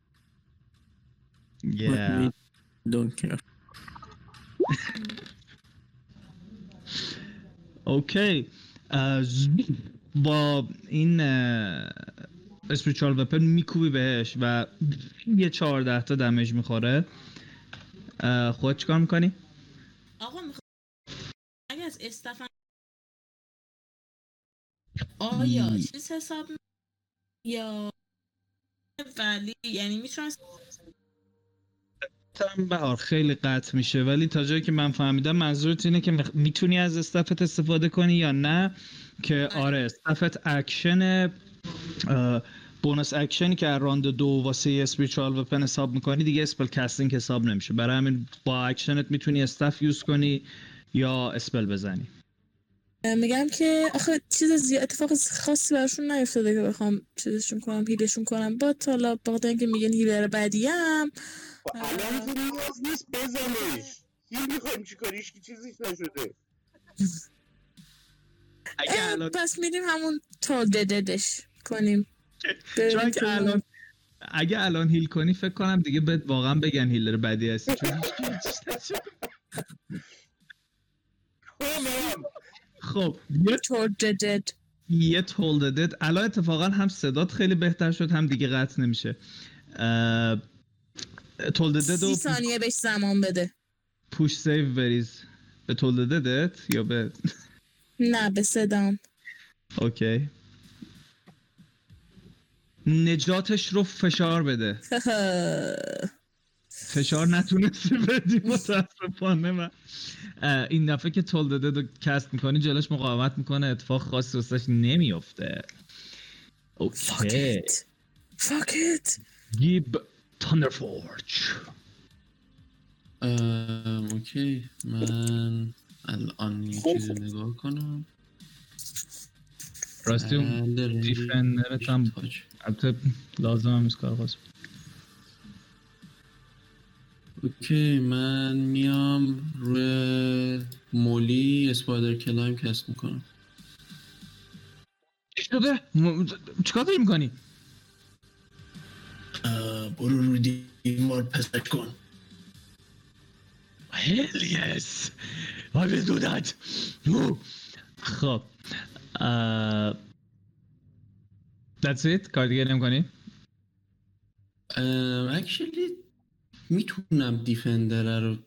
Yeah. don't care اوکی از- با این اسپریچوال وپن میکوبی بهش و یه چهارده تا دمیج می‌خوره خود چیکار می‌کنی؟ آقا می‌خوام اگه از استفن آیا. چیز حساب یا ولی یعنی می‌تونم ترم بهار خیلی قطع میشه ولی تا جایی که من فهمیدم منظورت اینه که می‌تونی از استفت استفاده کنی یا نه که آره. آره استفت اکشن بونس اکشنی که راند دو واسه اسپریچوال وپن حساب می‌کنی دیگه اسپل کستینگ حساب نمیشه برای همین با اکشنت می‌تونی استف یوز کنی یا اسپل بزنی میگم که آخه چیز زیاد اتفاق خاصی براشون نیفتاده که بخوام چیزشون کنم هیلشون کنم. با حالا بخاطر اینکه میگن هیلر بدیم. خب الان که نیاز نیست بزنش هیل می‌خوایم چی کاریش که چیزیش نشده. پس میریم همون تالددش کنیم. بریم چون که الان اگه الان هیل کنی فکر کنم دیگه بهت واقعا بگن هیلر بدی هستی. خب یه Toll the Dead الان اتفاقا هم صدات خیلی بهتر شد هم دیگه قطع نمیشه. Toll the Dead سی ثانیه بهش زمان بده. push save بریز به Toll the Dead یا به نه به صدام. okay نجاتش رو فشار بده. <laughs> فشار نتونستی بدی متاسفانه اه، این دفعه که تولددت رو کست می‌کنی جلوش مقاومت می‌کنه. اتفاق خاصی واسش نمیفته Fuck اوکی it. Fuck it. گیب تاندرفورج ام، اوکی. من الان یه چیزی نگاه کنم. راستی اون دیفندرت هم. البته لازم هم نیست کار okay من میام روی مولی spider climb cast می‌کنم چی شده؟ م- چیکار داری می‌کنی؟ برو رو دیوار پسک کن Hell yes I will do that. خب That's it کار دیگه نمی‌کنی؟ actually می‌تونم defender ه رو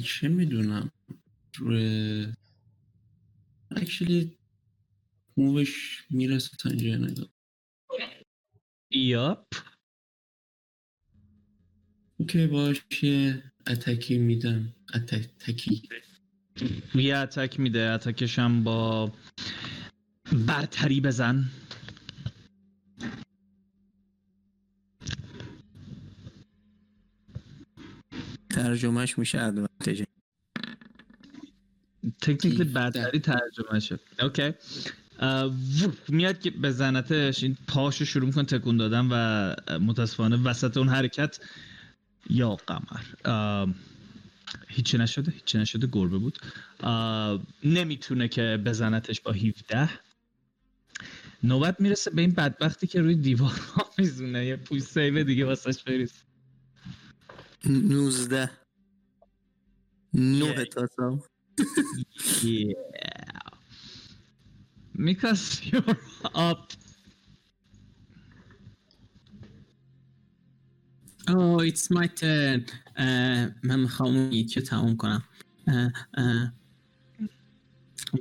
چه می‌دونم؟ روی actually move ش می‌رسه تا اینجا نگاه. yup. okay باش یه attack ی میدم. attack ی. یه attack میده. attack ش هم با برتری بزن. ترجمهش میشه ادوانتج تکنیکلی گیفته. برتری ترجمه شد. اوکی ووف، میاد که بزنتش این پاشو شروع می‌کنه تکون دادن و متاسفانه وسط اون حرکت یا قمر. اه، هیچی نشده هیچی نشده گربه بود. اه، نمی‌تونه که بزنتش با 17 نوبت می‌رسه به این بدبختی که روی دیوار ها <laughs> میزونه یه پوش سیو دیگه واسش بریز 19 نه تاسم Yeah. Mikas, you're up. Oh, it's my turn. اه، من می‌خوام اون یکی رو تموم کنم اه، اه.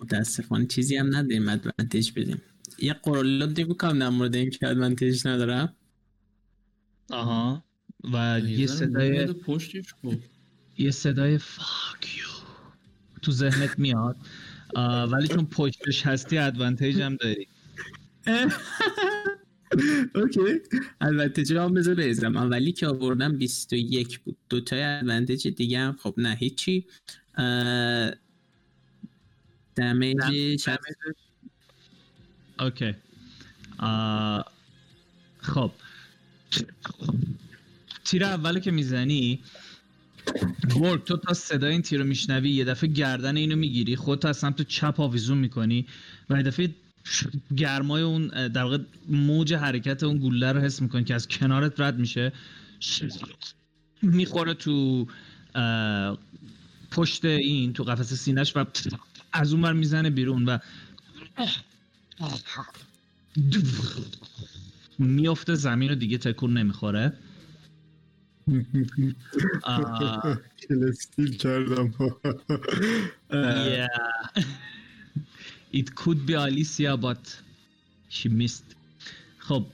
متاسفانه چیزی هم نداریم ادوانتج بدیم یه قرولات بکنم در مورد این که ادوانتج ندارم آها و یه صدای پشتش خب یه صدای فاک یو تو ذهنت میاد. ولی چون پشتش هستی ادوانتیج هم داری. <laughs> اوکی. رو هم بذار بریزم. اولی که آوردم 21 بود. دوتای ادوانتج دیگه هم خب نه هیچی. هم- اوکی. خب. تیر اولی که می‌زنی گرگ تو تا صدای این تیر رو میشنوی یه دفعه گردن اینو می‌گیری خودت از سمت چپ آویزون می‌کنی و یه دفعه گرمای اون در واقع موج حرکت اون گوله رو حس می‌کنی که از کنارت رد میشه. می‌خوره تو پشت این تو قفس سینش و از اون بر می‌زنه بیرون و میفته زمین رو دیگه تکون نمی‌خوره. <laughs> آه، کل استیل کردم. yeah. <laughs> It could be Alicia but she missed. خب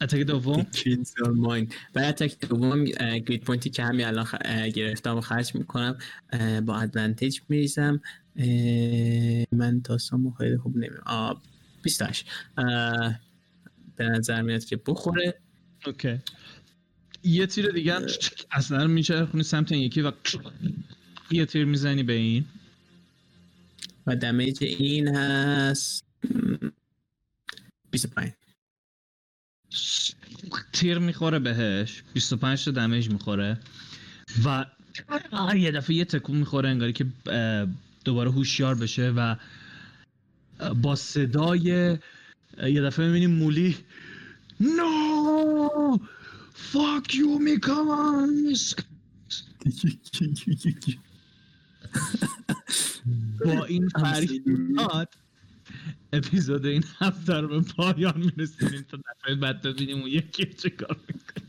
اتک دوم ماین و اتک دوم گرید پوینتی که همین الان گرفتم و خرج می‌کنم با ادوانتج میریزم. من داستان خیلی خوب نمیم 28 اه، به نظر میاد که بخوره. اوکی یه تیر دیگه اصلا میچرخونی سمت این یکی و یه تیر می‌زنی به این. و دمیج این هست. م، 25 تیر می‌خوره بهش. 25 تا دمیج می‌خوره. و یه دفعه یه تکون می‌خوره انگاری که دوباره هوشیار بشه و با صدای یه دفعه می‌بینیم مولی نو! فاک یو میکامنز با این فریاد اپیزود این هفته رو به پایان میرسونیم تا دفعه بعد ببینیم اون یکی چه کار می‌کنه.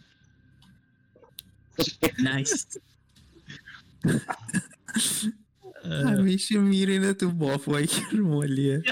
نایس همیشه میرینه تو بافایی که رومالیه